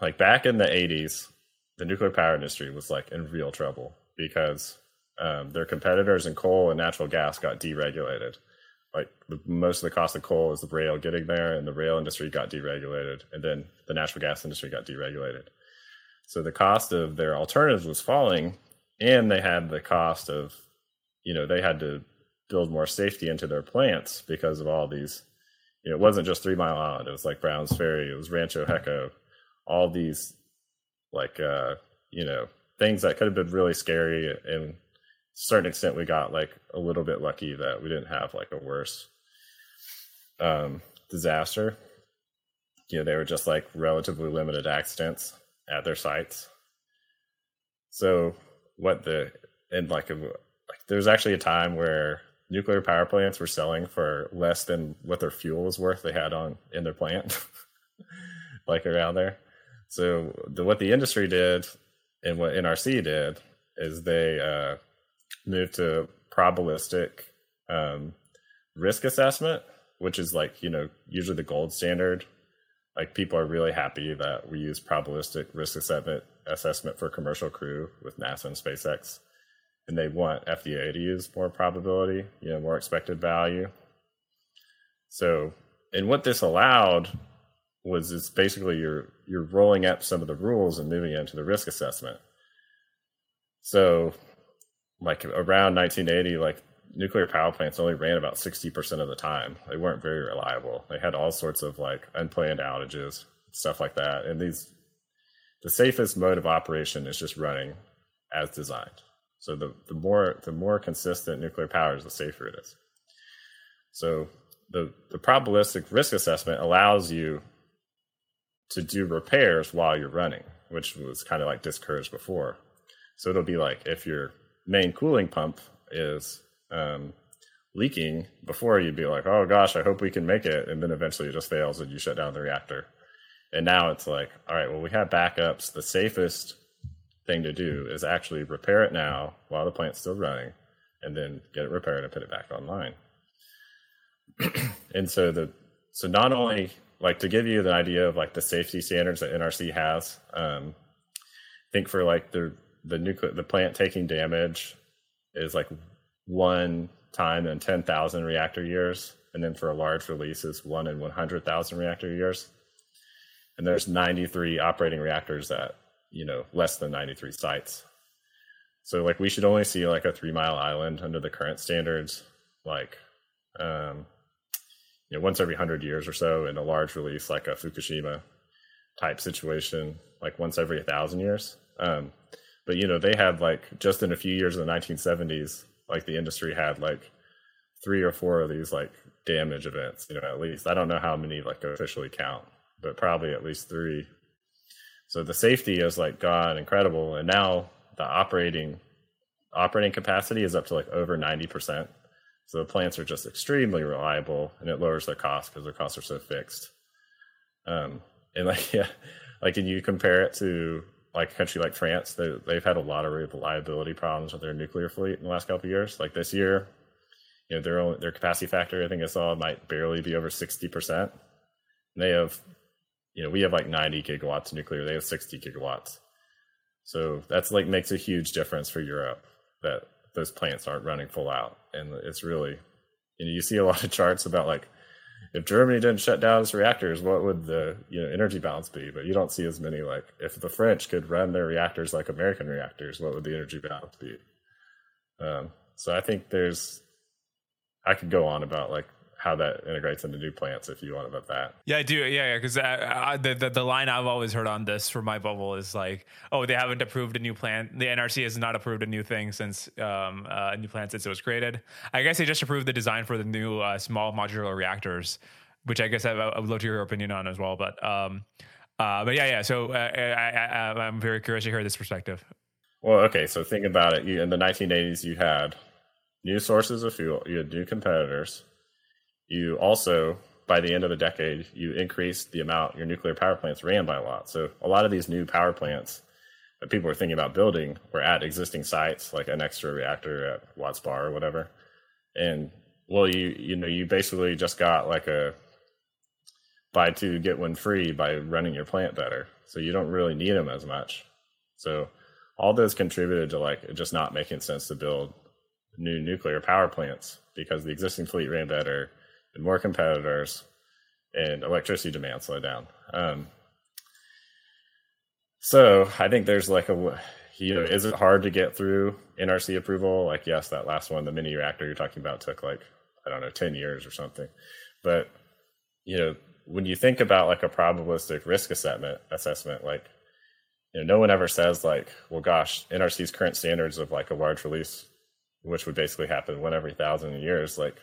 like back in the 80s, the nuclear power industry was like in real trouble because um, their competitors in coal and natural gas got deregulated. Like the, most of the cost of coal is the rail getting there, and the rail industry got deregulated, and then the natural gas industry got deregulated. So the cost of their alternatives was falling, and they had the cost of, you know, they had to build more safety into their plants because of all these. You know, it wasn't just Three Mile Island; it was like Browns Ferry, it was Rancho Seco, all these, like, uh, you know, things that could have been really scary and certain extent we got like a little bit lucky that we didn't have like a worse um, disaster. You know they were just like relatively limited accidents at their sites. So what the and like, like there's actually a time where nuclear power plants were selling for less than what their fuel was worth they had on in their plant like around there. So the, what the industry did and what nrc did is they uh, move to probabilistic um, risk assessment, which is like, you know, usually the gold standard. Like people are really happy that we use probabilistic risk assessment assessment for commercial crew with NASA and SpaceX. And they want FDA to use more probability, you know, more expected value. So, and what this allowed was it's basically you're you're rolling up some of the rules and moving into the risk assessment. So like around 1980, like nuclear power plants only ran about 60% of the time. They weren't very reliable. They had all sorts of like unplanned outages, stuff like that. And these, the safest mode of operation is just running as designed. So the, the more the more consistent nuclear power is, the safer it is. So the the probabilistic risk assessment allows you to do repairs while you're running, which was kind of like discouraged before. So it'll be like if you're main cooling pump is um, leaking before you'd be like, oh gosh, I hope we can make it. And then eventually it just fails and you shut down the reactor. And now it's like, all right, well, we have backups. The safest thing to do is actually repair it now while the plant's still running and then get it repaired and put it back online. and so the so not only like to give you the idea of like the safety standards that NRC has. Um, I think for like the the nuclear the plant taking damage is like one time in ten thousand reactor years, and then for a large release is one in one hundred thousand reactor years. And there's 93 operating reactors at you know less than 93 sites. So like we should only see like a three mile island under the current standards, like um, you know once every hundred years or so in a large release like a Fukushima type situation, like once every a thousand years. Um, but you know they had like just in a few years in the 1970s, like the industry had like three or four of these like damage events. You know at least I don't know how many like officially count, but probably at least three. So the safety is like gone incredible, and now the operating operating capacity is up to like over 90 percent so the plants are just extremely reliable, and it lowers their costs because their costs are so fixed. Um, and like yeah, like and you compare it to like a country like France, they, they've had a lot of reliability problems with their nuclear fleet in the last couple of years. Like this year, you know their own, their capacity factor, I think I saw might barely be over sixty percent. They have, you know, we have like ninety gigawatts of nuclear. They have sixty gigawatts. So that's like makes a huge difference for Europe that those plants aren't running full out, and it's really, you know, you see a lot of charts about like if Germany didn't shut down its reactors, what would the you know energy balance be? But you don't see as many like if the French could run their reactors like American reactors, what would the energy balance be? Um, so I think there's, I could go on about like how that integrates into new plants if you want about that. Yeah, I do. Yeah, because yeah, the, the, the line I've always heard on this for my bubble is like, oh, they haven't approved a new plant. The NRC has not approved a new thing since um, uh, a new plant since it was created. I guess they just approved the design for the new uh, small modular reactors, which I guess I, I, would love to hear your opinion on as well. But um, uh, but yeah, yeah. So uh, I, I, I'm very curious to hear this perspective. Well, okay. So think about it. You, in the 1980s, you had new sources of fuel. You had new competitors you also by the end of the decade you increased the amount your nuclear power plants ran by a lot. So a lot of these new power plants that people were thinking about building were at existing sites like an extra reactor at watts bar or whatever. And well you you know you basically just got like a buy two get one free by running your plant better. So you don't really need them as much. So all those contributed to like just not making sense to build new nuclear power plants because the existing fleet ran better and more competitors, and electricity demand slowed down. Um, so I think there's like a, you know, is it hard to get through NRC approval? Like, yes, that last one, the mini reactor you're talking about, took like I don't know, ten years or something. But you know, when you think about like a probabilistic risk assessment, assessment, like you know, no one ever says like, well, gosh, NRC's current standards of like a large release, which would basically happen one every thousand years, like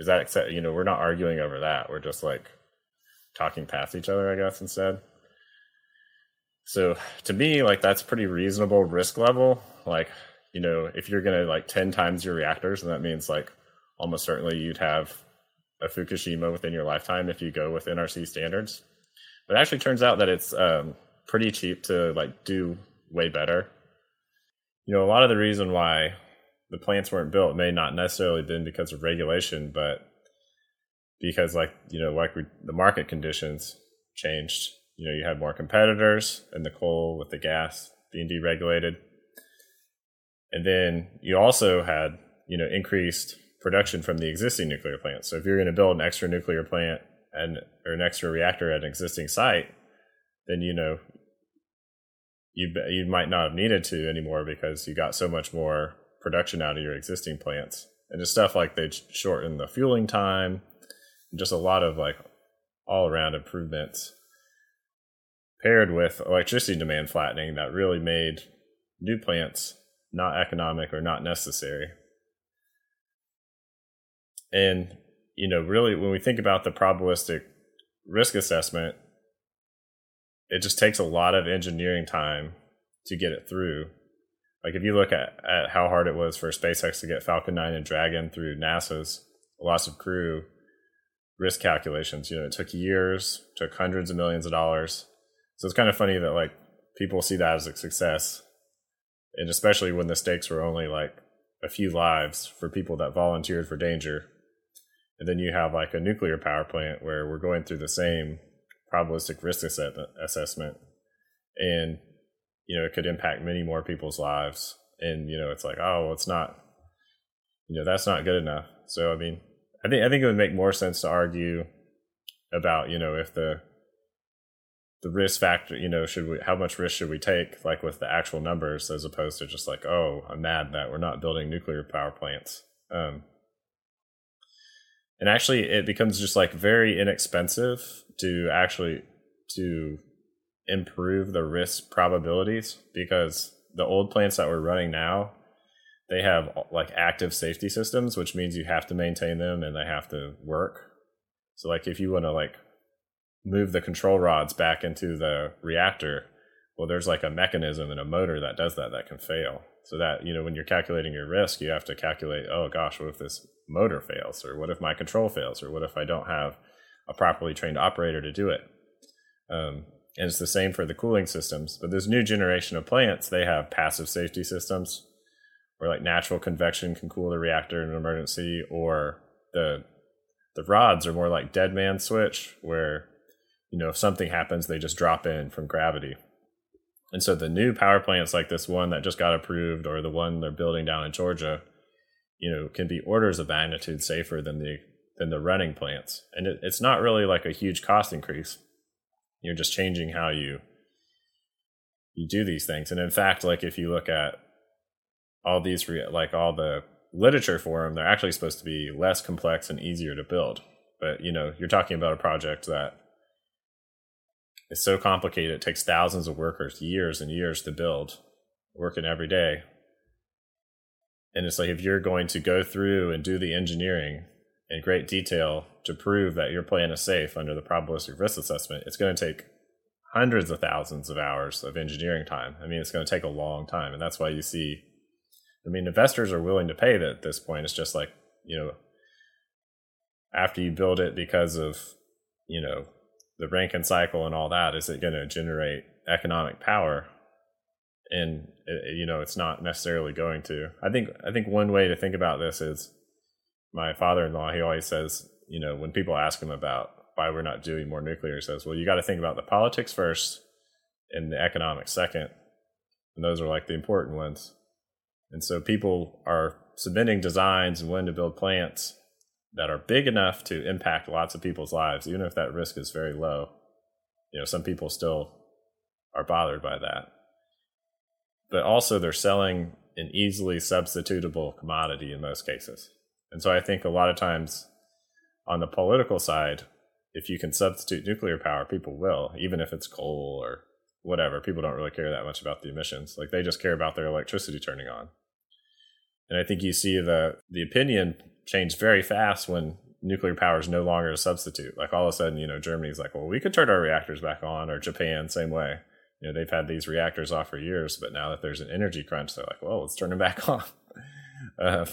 is that accept you know we're not arguing over that. We're just like talking past each other i guess instead. So to me like that's pretty reasonable risk level. Like you know if you're gonna like 10 times your reactors and that means like almost certainly you'd have a fukushima within your lifetime if you go with nrc standards. But it actually turns out that it's um, pretty cheap to like do way better. You know a lot of the reason why the plants weren't built may not necessarily been because of regulation, but because like you know like we, the market conditions changed. You know, you had more competitors in the coal with the gas being deregulated, and then you also had you know increased production from the existing nuclear plants. So if you're going to build an extra nuclear plant and or an extra reactor at an existing site, then you know you you might not have needed to anymore because you got so much more production out of your existing plants. And just stuff like they shorten the fueling time, just a lot of like all around improvements paired with electricity demand flattening that really made new plants not economic or not necessary. And, you know, really, when we think about the probabilistic risk assessment, it just takes a lot of engineering time to get it through like if you look at, at how hard it was for SpaceX to get Falcon 9 and Dragon through NASA's loss of crew risk calculations, you know, it took years, took hundreds of millions of dollars. So it's kind of funny that like people see that as a success. And especially when the stakes were only like a few lives for people that volunteered for danger. And then you have like a nuclear power plant where we're going through the same probabilistic risk assessment, and you know it could impact many more people's lives. And you know it's like, oh, it's not, you know, that's not good enough. So I mean, I think I think it would make more sense to argue about you know if the the risk factor you know should we how much risk should we take like with the actual numbers as opposed to just like oh i'm mad that we're not building nuclear power plants um and actually it becomes just like very inexpensive to actually to improve the risk probabilities because the old plants that we're running now they have like active safety systems which means you have to maintain them and they have to work so like if you want to like move the control rods back into the reactor, well, there's like a mechanism and a motor that does that that can fail. So that, you know, when you're calculating your risk, you have to calculate, oh gosh, what if this motor fails? Or what if my control fails? Or what if I don't have a properly trained operator to do it? Um, and it's the same for the cooling systems. But this new generation of plants, they have passive safety systems where like natural convection can cool the reactor in an emergency, or the the rods are more like dead man switch, where you know, if something happens, they just drop in from gravity. And so the new power plants like this one that just got approved or the one they're building down in Georgia, you know, can be orders of magnitude safer than the than the running plants. And it, it's not really like a huge cost increase. You're just changing how you you do these things. And in fact, like if you look at all these re- like all the literature for them, they're actually supposed to be less complex and easier to build. But you know, you're talking about a project that is so complicated. It takes thousands of workers, years and years to build, working every day. And it's like if you're going to go through and do the engineering in great detail to prove that your plan is safe under the probabilistic risk assessment, it's going to take hundreds of thousands of hours of engineering time. I mean, it's going to take a long time. And that's why you see, I mean, investors are willing to pay that at this point. It's just like, you know, after you build it because of, you know, the Rankine cycle and all that, is it going to generate economic power? And it, you know, it's not necessarily going to. I think I think one way to think about this is my father-in-law. He always says, you know, when people ask him about why we're not doing more nuclear, he says, well, you got to think about the politics first and the economics second, and those are like the important ones. And so people are submitting designs and when to build plants that are big enough to impact lots of people's lives, even if that risk is very low. You know, some people still are bothered by that. But also, they're selling an easily substitutable commodity in most cases. And so I think a lot of times on the political side, if you can substitute nuclear power, people will, even if it's coal or whatever. People don't really care that much about the emissions. Like they just care about their electricity turning on. And I think you see the the opinion change very fast when nuclear power is no longer a substitute. Like all of a sudden, you know, Germany's like, well, we could turn our reactors back on, or Japan, same way. You know, they've had these reactors off for years, but now that there's an energy crunch, they're like, well, let's turn them back on. uh,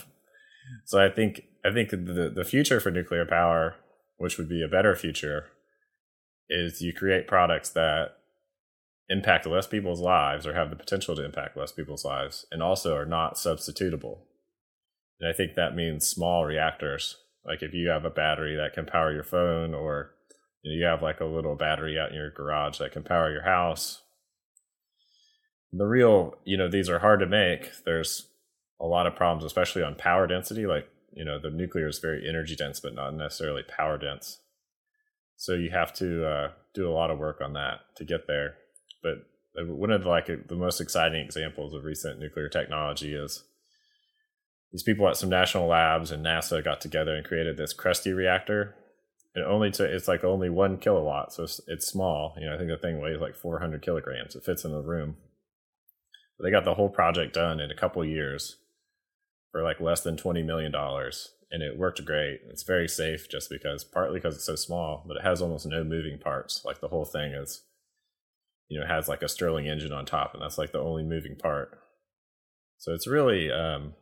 so I think I think the the future for nuclear power, which would be a better future, is you create products that impact less people's lives or have the potential to impact less people's lives and also are not substitutable and I think that means small reactors. Like if you have a battery that can power your phone, or you, know, you have like a little battery out in your garage that can power your house. The real, you know, these are hard to make. There's a lot of problems, especially on power density. Like, you know, the nuclear is very energy dense, but not necessarily power dense. So you have to uh, do a lot of work on that to get there. But one of the, like the most exciting examples of recent nuclear technology is these people at some national labs and NASA got together and created this KRUSTY reactor. And only to it's like only one kilowatt, so it's, it's small. You know, I think the thing weighs like 400 kilograms. It fits in the room. But they got the whole project done in a couple years for like less than 20 million dollars, and it worked great. It's very safe, just because partly because it's so small, but it has almost no moving parts. Like the whole thing is, you know, has like a Stirling engine on top, and that's like the only moving part. So it's really um,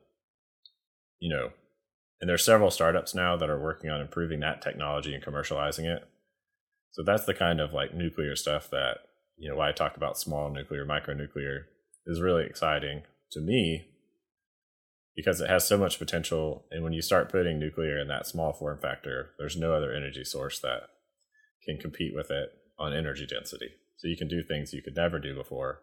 you know, and there's several startups now that are working on improving that technology and commercializing it. So that's the kind of like nuclear stuff that, you know, why I talk about small nuclear, micro nuclear is really exciting to me because it has so much potential. And when you start putting nuclear in that small form factor, there's no other energy source that can compete with it. on energy density. So you can do things you could never do before.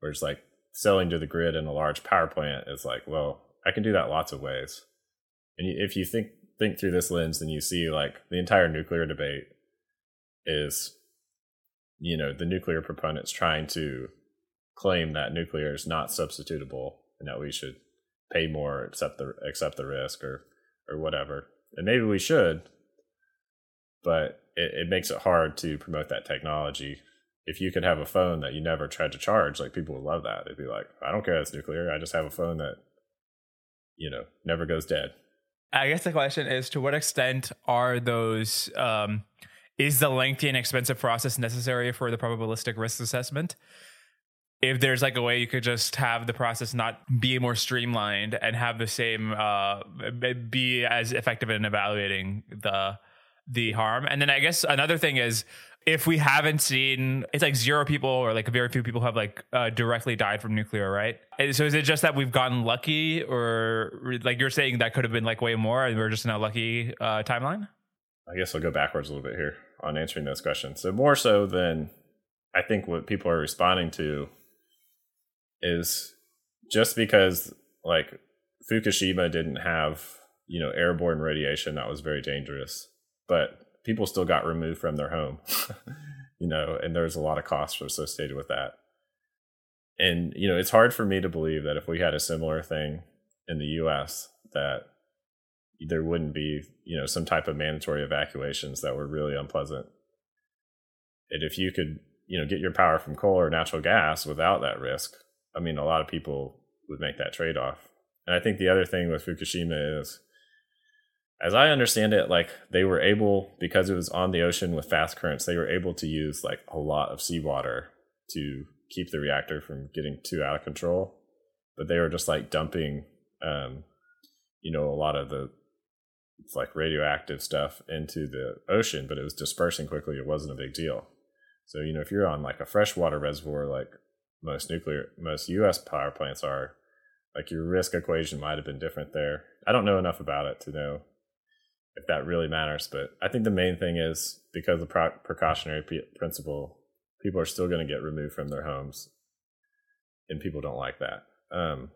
Where it's like selling to the grid in a large power plant is like, well, I can do that lots of ways. And if you think think through this lens, then you see like the entire nuclear debate is, you know, the nuclear proponents trying to claim that nuclear is not substitutable and that we should pay more, accept the accept the risk, or or whatever. And maybe we should, but it, it makes it hard to promote that technology. If you could have a phone that you never tried to charge, like people would love that. They'd be like, I don't care, it's nuclear. I just have a phone that, you know, never goes dead. I guess the question is to what extent are those um, is the lengthy and expensive process necessary for the probabilistic risk assessment? If there's like a way you could just have the process not be more streamlined and have the same uh, be as effective in evaluating the the harm. And then I guess another thing is if we haven't seen it's like zero people or like very few people have like uh, directly died from nuclear right? So is it just that we've gotten lucky or like you're saying that could have been like way more and we're just in a lucky uh, timeline? I guess i'll go backwards a little bit here on answering those questions. So more so than i think what people are responding to is just because like fukushima didn't have you know airborne radiation that was very dangerous but people still got removed from their home, you know, and there's a lot of costs associated with that. And, you know, it's hard for me to believe that if we had a similar thing in the US, that there wouldn't be, you know, some type of mandatory evacuations that were really unpleasant. And if you could, you know, get your power from coal or natural gas without that risk, I mean, a lot of people would make that trade off. And I think the other thing with Fukushima is as I understand it, like they were able because it was on the ocean with fast currents, they were able to use like a lot of seawater to keep the reactor from getting too out of control. But they were just like dumping, um, you know, a lot of the it's like radioactive stuff into the ocean, but it was dispersing quickly. It wasn't a big deal. So you know, if you're on like a freshwater reservoir, like most nuclear, most U.S. power plants are, like your risk equation might have been different there. I don't know enough about it to know if that really matters. But I think the main thing is because of the precautionary principle, people are still going to get removed from their homes, and people don't like that. Um,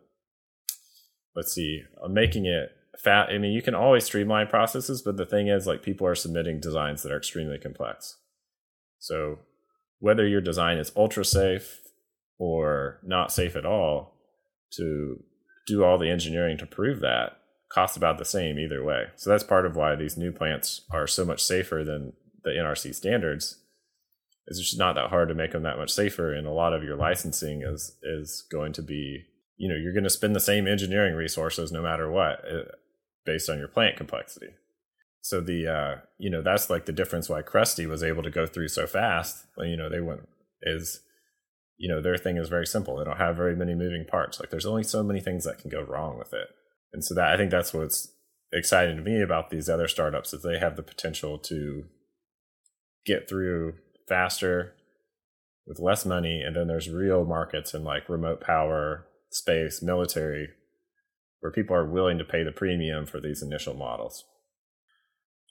let's see, I'm making it fat. I mean, you can always streamline processes, but the thing is, like, people are submitting designs that are extremely complex. So whether your design is ultra safe or not safe at all, to do all the engineering to prove that costs about the same either way. So that's part of why these new plants are so much safer than the NRC standards. It's just not that hard to make them that much safer, and a lot of your licensing is is going to be, you know, you're going to spend the same engineering resources no matter what, uh, based on your plant complexity. So the uh, you know that's like the difference why KRUSTY was able to go through so fast. You know they went is you know their thing is very simple. They don't have very many moving parts. Like there's only so many things that can go wrong with it and so that I think that's what's exciting to me about these other startups is they have the potential to get through faster with less money and then there's real markets in like remote power space military where people are willing to pay the premium for these initial models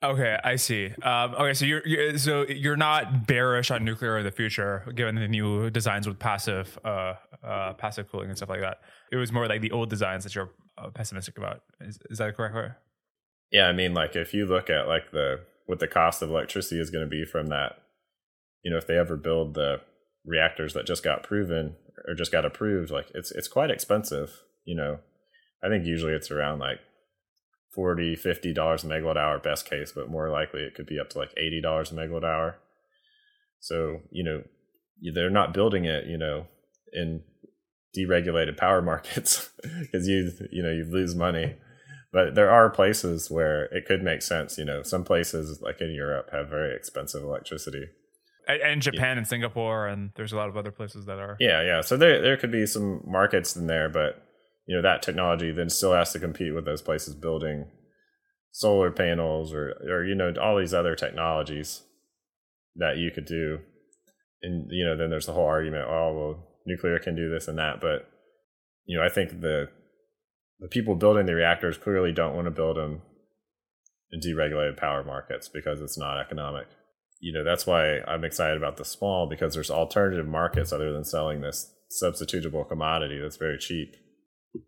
Okay, I see. Um, okay, so you're, you're, so you're not bearish on nuclear in the future, given the new designs with passive uh, uh, passive cooling and stuff like that. It was more like the old designs that you're uh, pessimistic about. Is, is that correct? Yeah, I mean, like if you look at like the what the cost of electricity is going to be from that, you know, if they ever build the reactors that just got proven or just got approved, like it's it's quite expensive. You know, I think usually it's around like 40 50 dollars a megawatt hour best case but more likely it could be up to like 80 dollars a megawatt hour so you know they're not building it you know in deregulated power markets because you you know you lose money but there are places where it could make sense you know some places like in europe have very expensive electricity and Japan yeah. and Singapore, and there's a lot of other places that are. Yeah, yeah. So there there could be some markets in there, but you know that technology then still has to compete with those places building solar panels or or you know all these other technologies that you could do and you know then there's the whole argument oh well nuclear can do this and that but you know i think the the people building the reactors clearly don't want to build them in deregulated power markets because it's not economic you know that's why I'm excited about the small because there's alternative markets other than selling this substitutable commodity that's very cheap.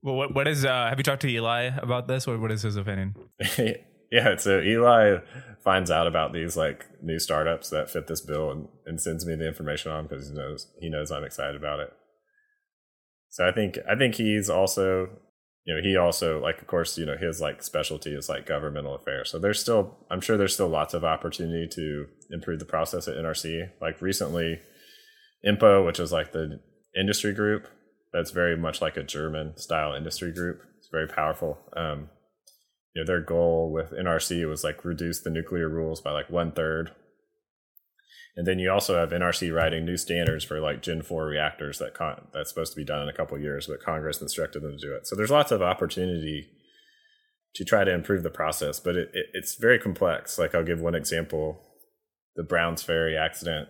Well, what what is? Uh, have you talked to Eli about this? What what is his opinion? yeah, so Eli finds out about these like new startups that fit this bill and, and sends me the information on because he knows he knows I'm excited about it. So I think I think he's also you know he also like of course you know his like specialty is like governmental affairs. So there's still I'm sure there's still lots of opportunity to improve the process at NRC. Like recently, INPO, which is like the industry group, that's very much like a German style industry group. It's very powerful. Um, you know, their goal with NRC was like reduce the nuclear rules by like one third. And then you also have NRC writing new standards for like Gen 4 reactors that con- that's supposed to be done in a couple years, but Congress instructed them to do it. So there's lots of opportunity to try to improve the process, but it, it, it's very complex. Like I'll give one example: the Browns Ferry accident.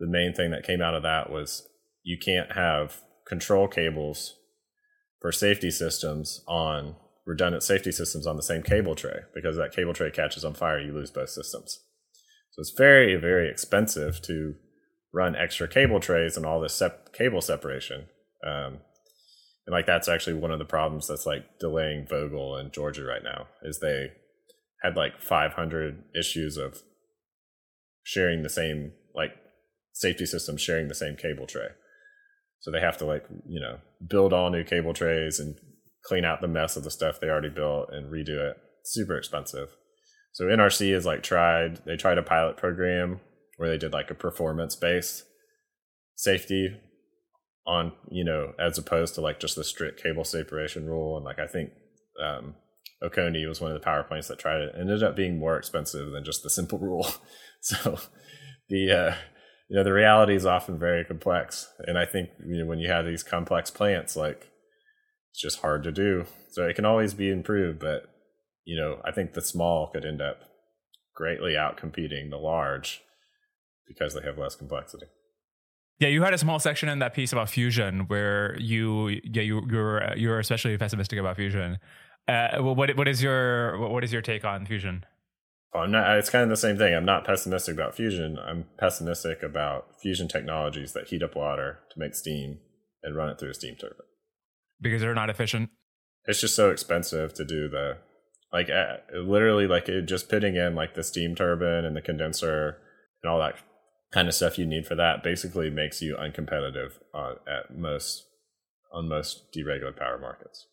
The main thing that came out of that was you can't have control cables for safety systems on redundant safety systems on the same cable tray because that cable tray catches on fire, you lose both systems. So it's very, very expensive to run extra cable trays and all this sep- cable separation. Um, and like that's actually one of the problems that's like delaying Vogtle in Georgia right now is they had like 500 issues of sharing the same like safety systems sharing the same cable tray. So they have to like, you know, build all new cable trays and clean out the mess of the stuff they already built and redo it. Super expensive. So NRC is like tried, they tried a pilot program where they did like a performance based safety on, you know, as opposed to like just the strict cable separation rule. And like I think um, Oconee was one of the power plants that tried it. it ended up being more expensive than just the simple rule. so the uh, you know the reality is often very complex. And i think you know when you have these complex plants like it's just hard to do. So it can always be improved but you know i think the small could end up greatly outcompeting the large because they have less complexity. Yeah you had a small section in that piece about fusion where you yeah you you're you're especially pessimistic about fusion. Uh, what what is your what is your take on fusion I'm not. It's kind of the same thing. I'm not pessimistic about fusion. I'm pessimistic about fusion technologies that heat up water to make steam and run it through a steam turbine because they're not efficient. It's just so expensive to do the like uh, literally like it, just putting in like the steam turbine and the condenser and all that kind of stuff you need for that basically makes you uncompetitive uh, at most on most deregulated power markets.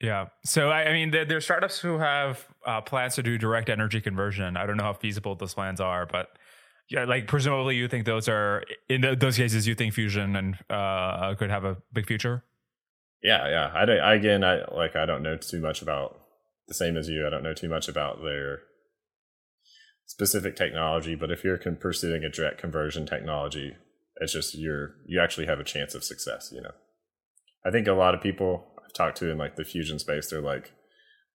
Yeah. So I, mean, there, are startups who have uh, plans to do direct energy conversion. I don't know how feasible those plans are, but yeah, like presumably you think those are in those cases you think fusion and uh, could have a big future. Yeah, yeah. I, I again, I like I don't know too much about the same as you. I don't know too much about their specific technology, but if you're pursuing a direct conversion technology, it's just you're you actually have a chance of success. You know, I think a lot of people I've talked to in like the fusion space, they're like,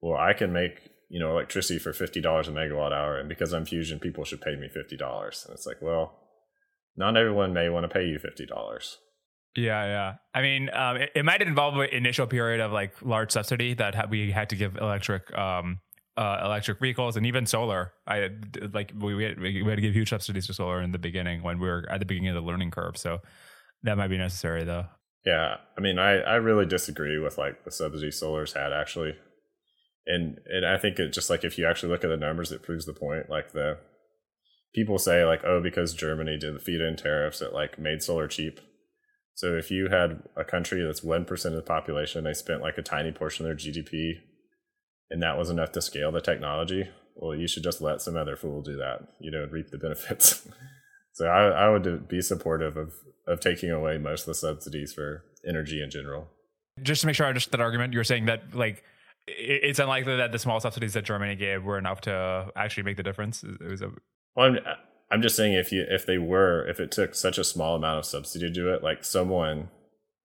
well, I can make you know electricity for fifty dollars a megawatt hour, and because I'm fusion, people should pay me fifty dollars. And it's like, well, not everyone may want to pay you fifty dollars. Yeah, yeah. I mean, um, it, it, might involve an initial period of like large subsidy that ha- we had to give electric um, uh, electric vehicles and even solar. I like we we had, we had to give huge subsidies to solar in the beginning when we were at the beginning of the learning curve. So that might be necessary though. Yeah, I mean, I I really disagree with like the subsidy solar's had actually, and and I think it just like if you actually look at the numbers, it proves the point. Like the people say like, oh, because Germany did the feed-in tariffs, it like made solar cheap. So if you had a country that's one percent of the population, they spent like a tiny portion of their GDP, and that was enough to scale the technology. Well, you should just let some other fool do that, you know, reap the benefits. so I, I would be supportive of of taking away most of the subsidies for energy in general. Just to make sure I understood that argument, you're saying that like it's unlikely that the small subsidies that Germany gave were enough to actually make the difference. It was a well, I'm, I'm just saying if you if they were if it took such a small amount of subsidy to do it, like someone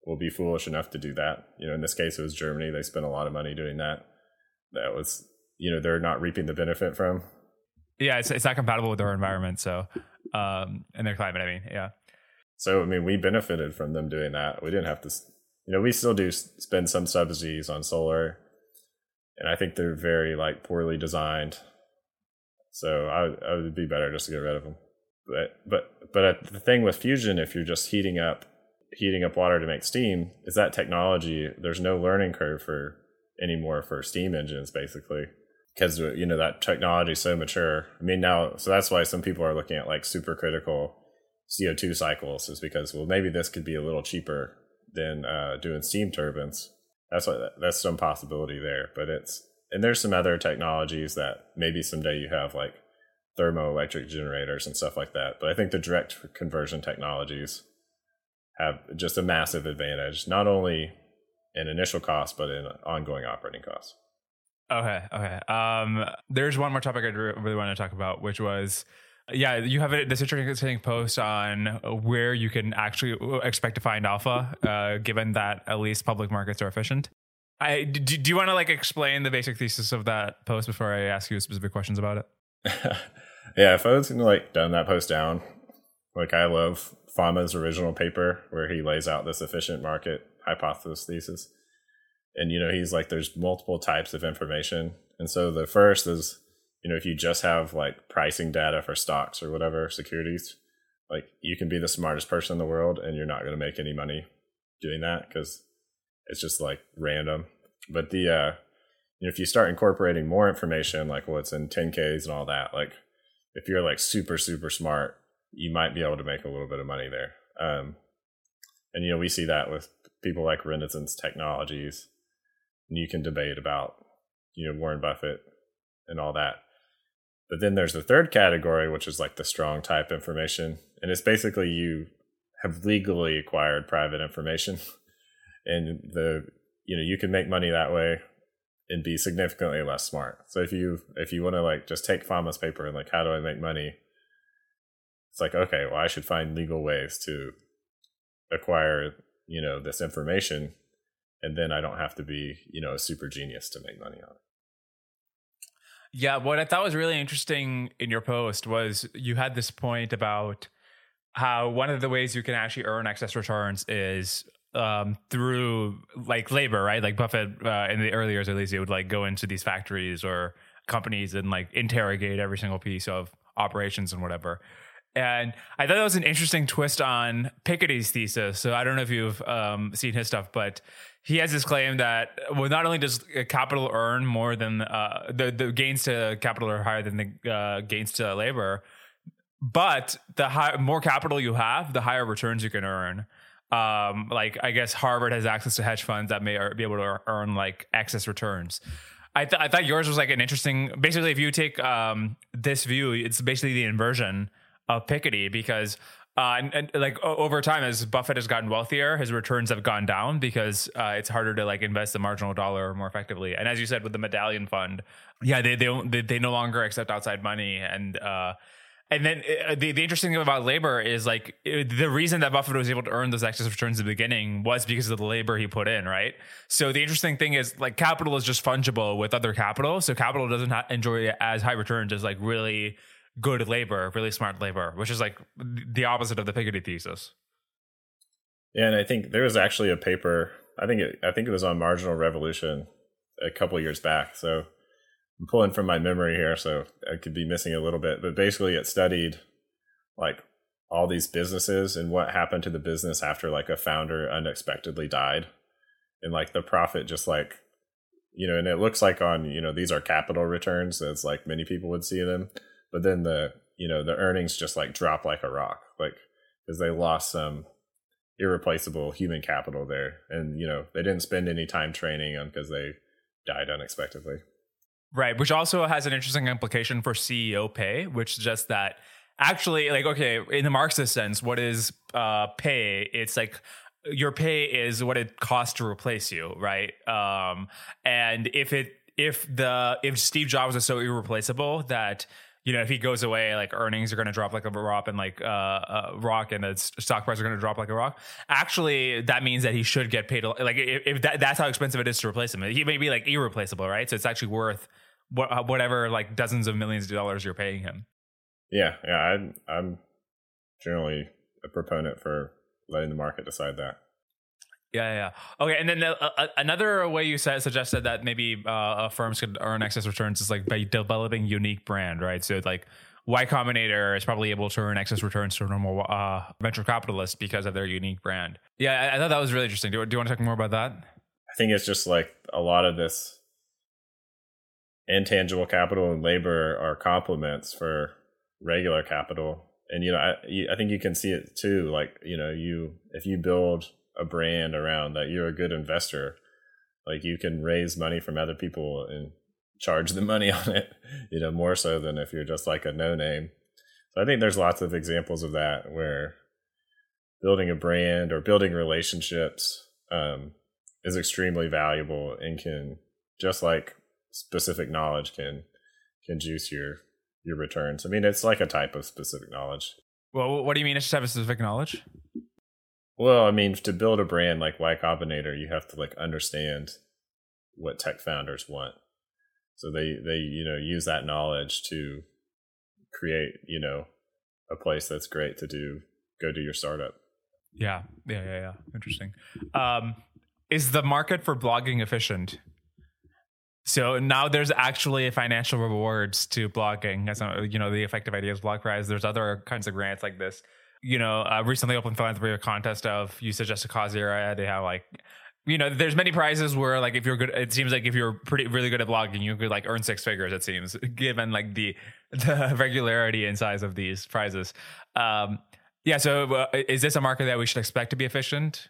will be foolish enough to do that. You know, in this case, it was Germany. They spent a lot of money doing that. That was you know they're not reaping the benefit from. Yeah, it's it's not compatible with their environment. So, um, and their climate. I mean, yeah. So I mean, we benefited from them doing that. We didn't have to, you know, we still do spend some subsidies on solar, and I think they're very like poorly designed. So I, I would be better just to get rid of them. But but but the thing with fusion, if you're just heating up heating up water to make steam, is that technology? There's no learning curve for anymore for steam engines, basically, because you know that technology is so mature. I mean now, so that's why some people are looking at like supercritical CO2 cycles, is because well maybe this could be a little cheaper than uh, doing steam turbines. That's what that's some possibility there, but it's and there's some other technologies that maybe someday you have like thermoelectric generators and stuff like that. But I think the direct conversion technologies have just a massive advantage, not only in initial cost, but in ongoing operating costs. Okay. Okay. Um, there's one more topic I really want to talk about, which was, yeah, you have this interesting post on where you can actually expect to find alpha, uh, given that at least public markets are efficient. I do, do you want to like explain the basic thesis of that post before I ask you specific questions about it? yeah, if I was gonna like dumb that post down, like I love Fama's original paper where he lays out this efficient market hypothesis thesis. And you know, he's like there's multiple types of information. And so the first is, you know, if you just have like pricing data for stocks or whatever securities, like you can be the smartest person in the world and you're not going to make any money doing that because it's just like random. But the uh you know, if you start incorporating more information like what's in 10Ks and all that, like if you're like super, super smart, you might be able to make a little bit of money there. Um, and you know, we see that with people like Renaissance Technologies, and you can debate about you know Warren Buffett and all that. But then there's the third category, which is like the strong type information, and it's basically you have legally acquired private information, and the you know you can make money that way and be significantly less smart. So if you if you want to like just take Fama's paper and like how do I make money it's like okay well i should find legal ways to acquire you know this information and then i don't have to be you know a super genius to make money on it yeah what i thought was really interesting in your post was you had this point about how one of the ways you can actually earn excess returns is um, through like labor, right? Like Buffett uh, in the early years, at least, he would like go into these factories or companies and like interrogate every single piece of operations and whatever. And I thought that was an interesting twist on Piketty's thesis. So I don't know if you've um, seen his stuff, but he has this claim that well, not only does capital earn more than uh, the the gains to capital are higher than the uh, gains to labor, but the high, more capital you have, the higher returns you can earn. Um, like I guess Harvard has access to hedge funds that may be able to earn like excess returns. I, th- I thought yours was like an interesting. Basically, if you take um, this view, it's basically the inversion of Piketty because uh, and, and, like over time, as Buffett has gotten wealthier, his returns have gone down because uh, it's harder to like invest the marginal dollar more effectively. And as you said, with the Medallion Fund, yeah, they they they, they no longer accept outside money, and uh, and then uh, the the interesting thing about labor is like the reason that Buffett was able to earn those excess returns in the beginning was because of the labor he put in, right? So the interesting thing is like capital is just fungible with other capital, so capital doesn't enjoy as high returns as like really good labor, really smart labor, which is like the opposite of the Piketty thesis. Yeah, and I think there was actually a paper. I think it. I think it was on marginal revolution a couple years back. So I'm pulling from my memory here, so I could be missing a little bit. But basically, it studied like all these businesses and what happened to the business after like a founder unexpectedly died, and like the profit just like you know, and it looks like on you know these are capital returns as like many people would see them but then the you know the earnings just like drop like a rock like because they lost some irreplaceable human capital there. And you know they didn't spend any time training them because they died unexpectedly. Right which also has an interesting implication for ceo pay which is just that actually like okay in the marxist sense what is uh pay? It's like your pay is what it costs to replace you right? Um and if it if the if steve jobs is so irreplaceable that you know, if he goes away, like earnings are going to drop like a rock and like uh, uh, rock, and the stock price are going to drop like a rock. Actually, that means that he should get paid. Like if, if that, that's how expensive it is to replace him, he may be like irreplaceable, right? So it's actually worth what, uh, whatever like dozens of millions of dollars you're paying him. Yeah, yeah, I'm I'm generally a proponent for letting the market decide that. Yeah, yeah. Okay, and then uh, uh, another way you said suggested that maybe uh, firms could earn excess returns is like by developing unique brand, right? So like Y Combinator is probably able to earn excess returns to a normal uh, venture capitalist because of their unique brand. Yeah, I, I thought that was really interesting. Do, do you want to talk more about that? I think it's just like a lot of this intangible capital and labor are complements for regular capital. And you know, I, I think you can see it too. Like you know, you if you build a brand around that, you're a good investor. Like you can raise money from other people and charge the money on it, you know, more so than if you're just like a no name. So I think there's lots of examples of that where building a brand or building relationships um, is extremely valuable and can just like specific knowledge can can juice your your returns. I mean, it's like a type of specific knowledge. Well, what do you mean it's type of specific knowledge? Well, I mean, to build a brand like Y Combinator, you have to like understand what tech founders want. So they they you know use that knowledge to create you know a place that's great to do go do your startup. Yeah, yeah, yeah, yeah. Interesting. Um, is the market for blogging efficient? So now there's actually financial rewards to blogging. You know, the Effective Ideas Blog Prize. There's other kinds of grants like this. You know, uh, recently Open Philanthropy contest of you suggest a cause area. They have like you know, there's many prizes where like if you're good, it seems like if you're pretty really good at blogging, you could like earn six figures. It seems given like the the regularity and size of these prizes. Um, yeah. So uh, is this a market that we should expect to be efficient?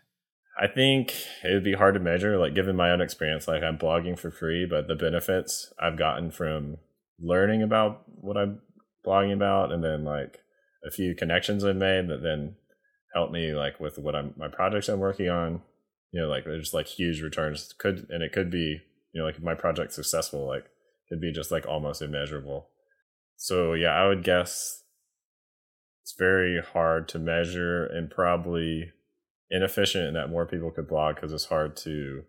I think it would be hard to measure. Like given my own experience, like I'm blogging for free, but the benefits I've gotten from learning about what I'm blogging about, and then like a few connections I've made that then help me like with what I'm my projects I'm working on you know, like there's like huge returns could, and it could be, you know, like if my project's successful, like it'd be just like almost immeasurable. So yeah, I would guess it's very hard to measure and probably inefficient and that more people could blog because it's hard to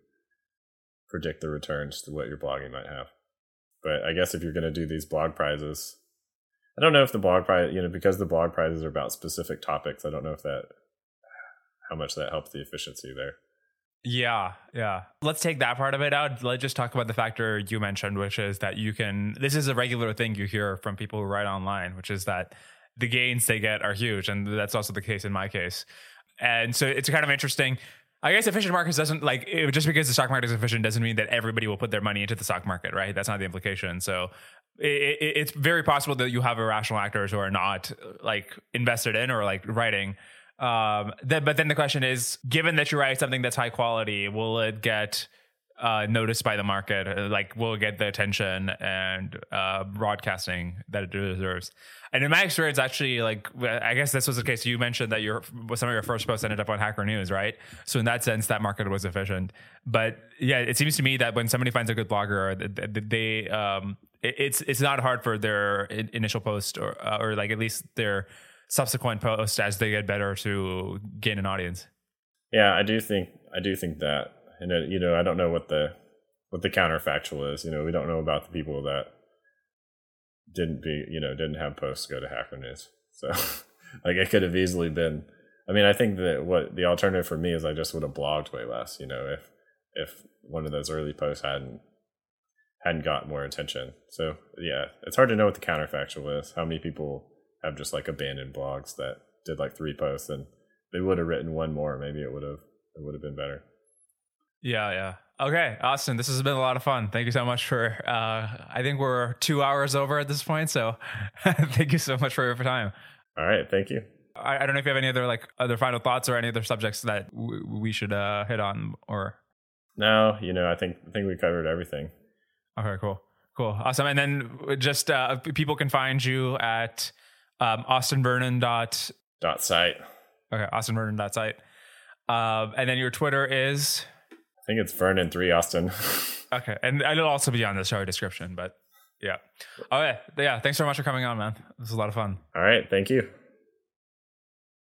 predict the returns to what your blogging might have. But I guess if you're going to do these blog prizes, I don't know if the blog prize, you know, because the blog prizes are about specific topics, I don't know if that, how much that helps the efficiency there. Yeah, yeah. Let's take that part of it out. Let's just talk about the factor you mentioned, which is that you can. This is a regular thing you hear from people who write online, which is that the gains they get are huge, and that's also the case in my case. And so it's kind of interesting. I guess efficient markets doesn't like it, just because the stock market is efficient doesn't mean that everybody will put their money into the stock market, right? That's not the implication. So it, it, it's very possible that you have irrational actors who are not like invested in or like writing um, then, but then the question is, given that you write something that's high quality, will it get uh, noticed by the market? Uh, like, will it get the attention and uh, broadcasting that it deserves? And in my experience, actually, like I guess this was the case. You mentioned that your some of your first posts ended up on Hacker News, right? So in that sense, that market was efficient. But yeah, it seems to me that when somebody finds a good blogger, they um, it's it's not hard for their initial post or uh, or like at least their subsequent post as they get better to gain an audience. Yeah, I do think I do think that, and you know, I don't know what the what the counterfactual is. You know, we don't know about the people that didn't be, you know, didn't have posts go to Hacker News. So, like, it could have easily been. I mean, I think that what the alternative for me is I just would have blogged way less. You know, if if one of those early posts hadn't hadn't got more attention. So yeah, it's hard to know what the counterfactual is. How many people have just like abandoned blogs that did like three posts and they would have written one more. Maybe it would have it would have been better. Yeah, yeah. Okay, Austin, this has been a lot of fun. Thank you so much for. Uh, I think we're two hours over at this point, so thank you so much for your time. All right, thank you. I, I, don't know if you have any other like other final thoughts or any other subjects that w- we should uh, hit on or. No, you know, I think I think we covered everything. Okay, cool, cool, awesome. And then just uh, people can find you at um, Austin Vernon dot dot site. Okay, Austin Vernon dot site. Um, and then your Twitter is. I think it's Vernon three Austin. okay, and it'll also be on the show description. But yeah, okay, yeah. Thanks so much for coming on, man. This was a lot of fun. All right, thank you.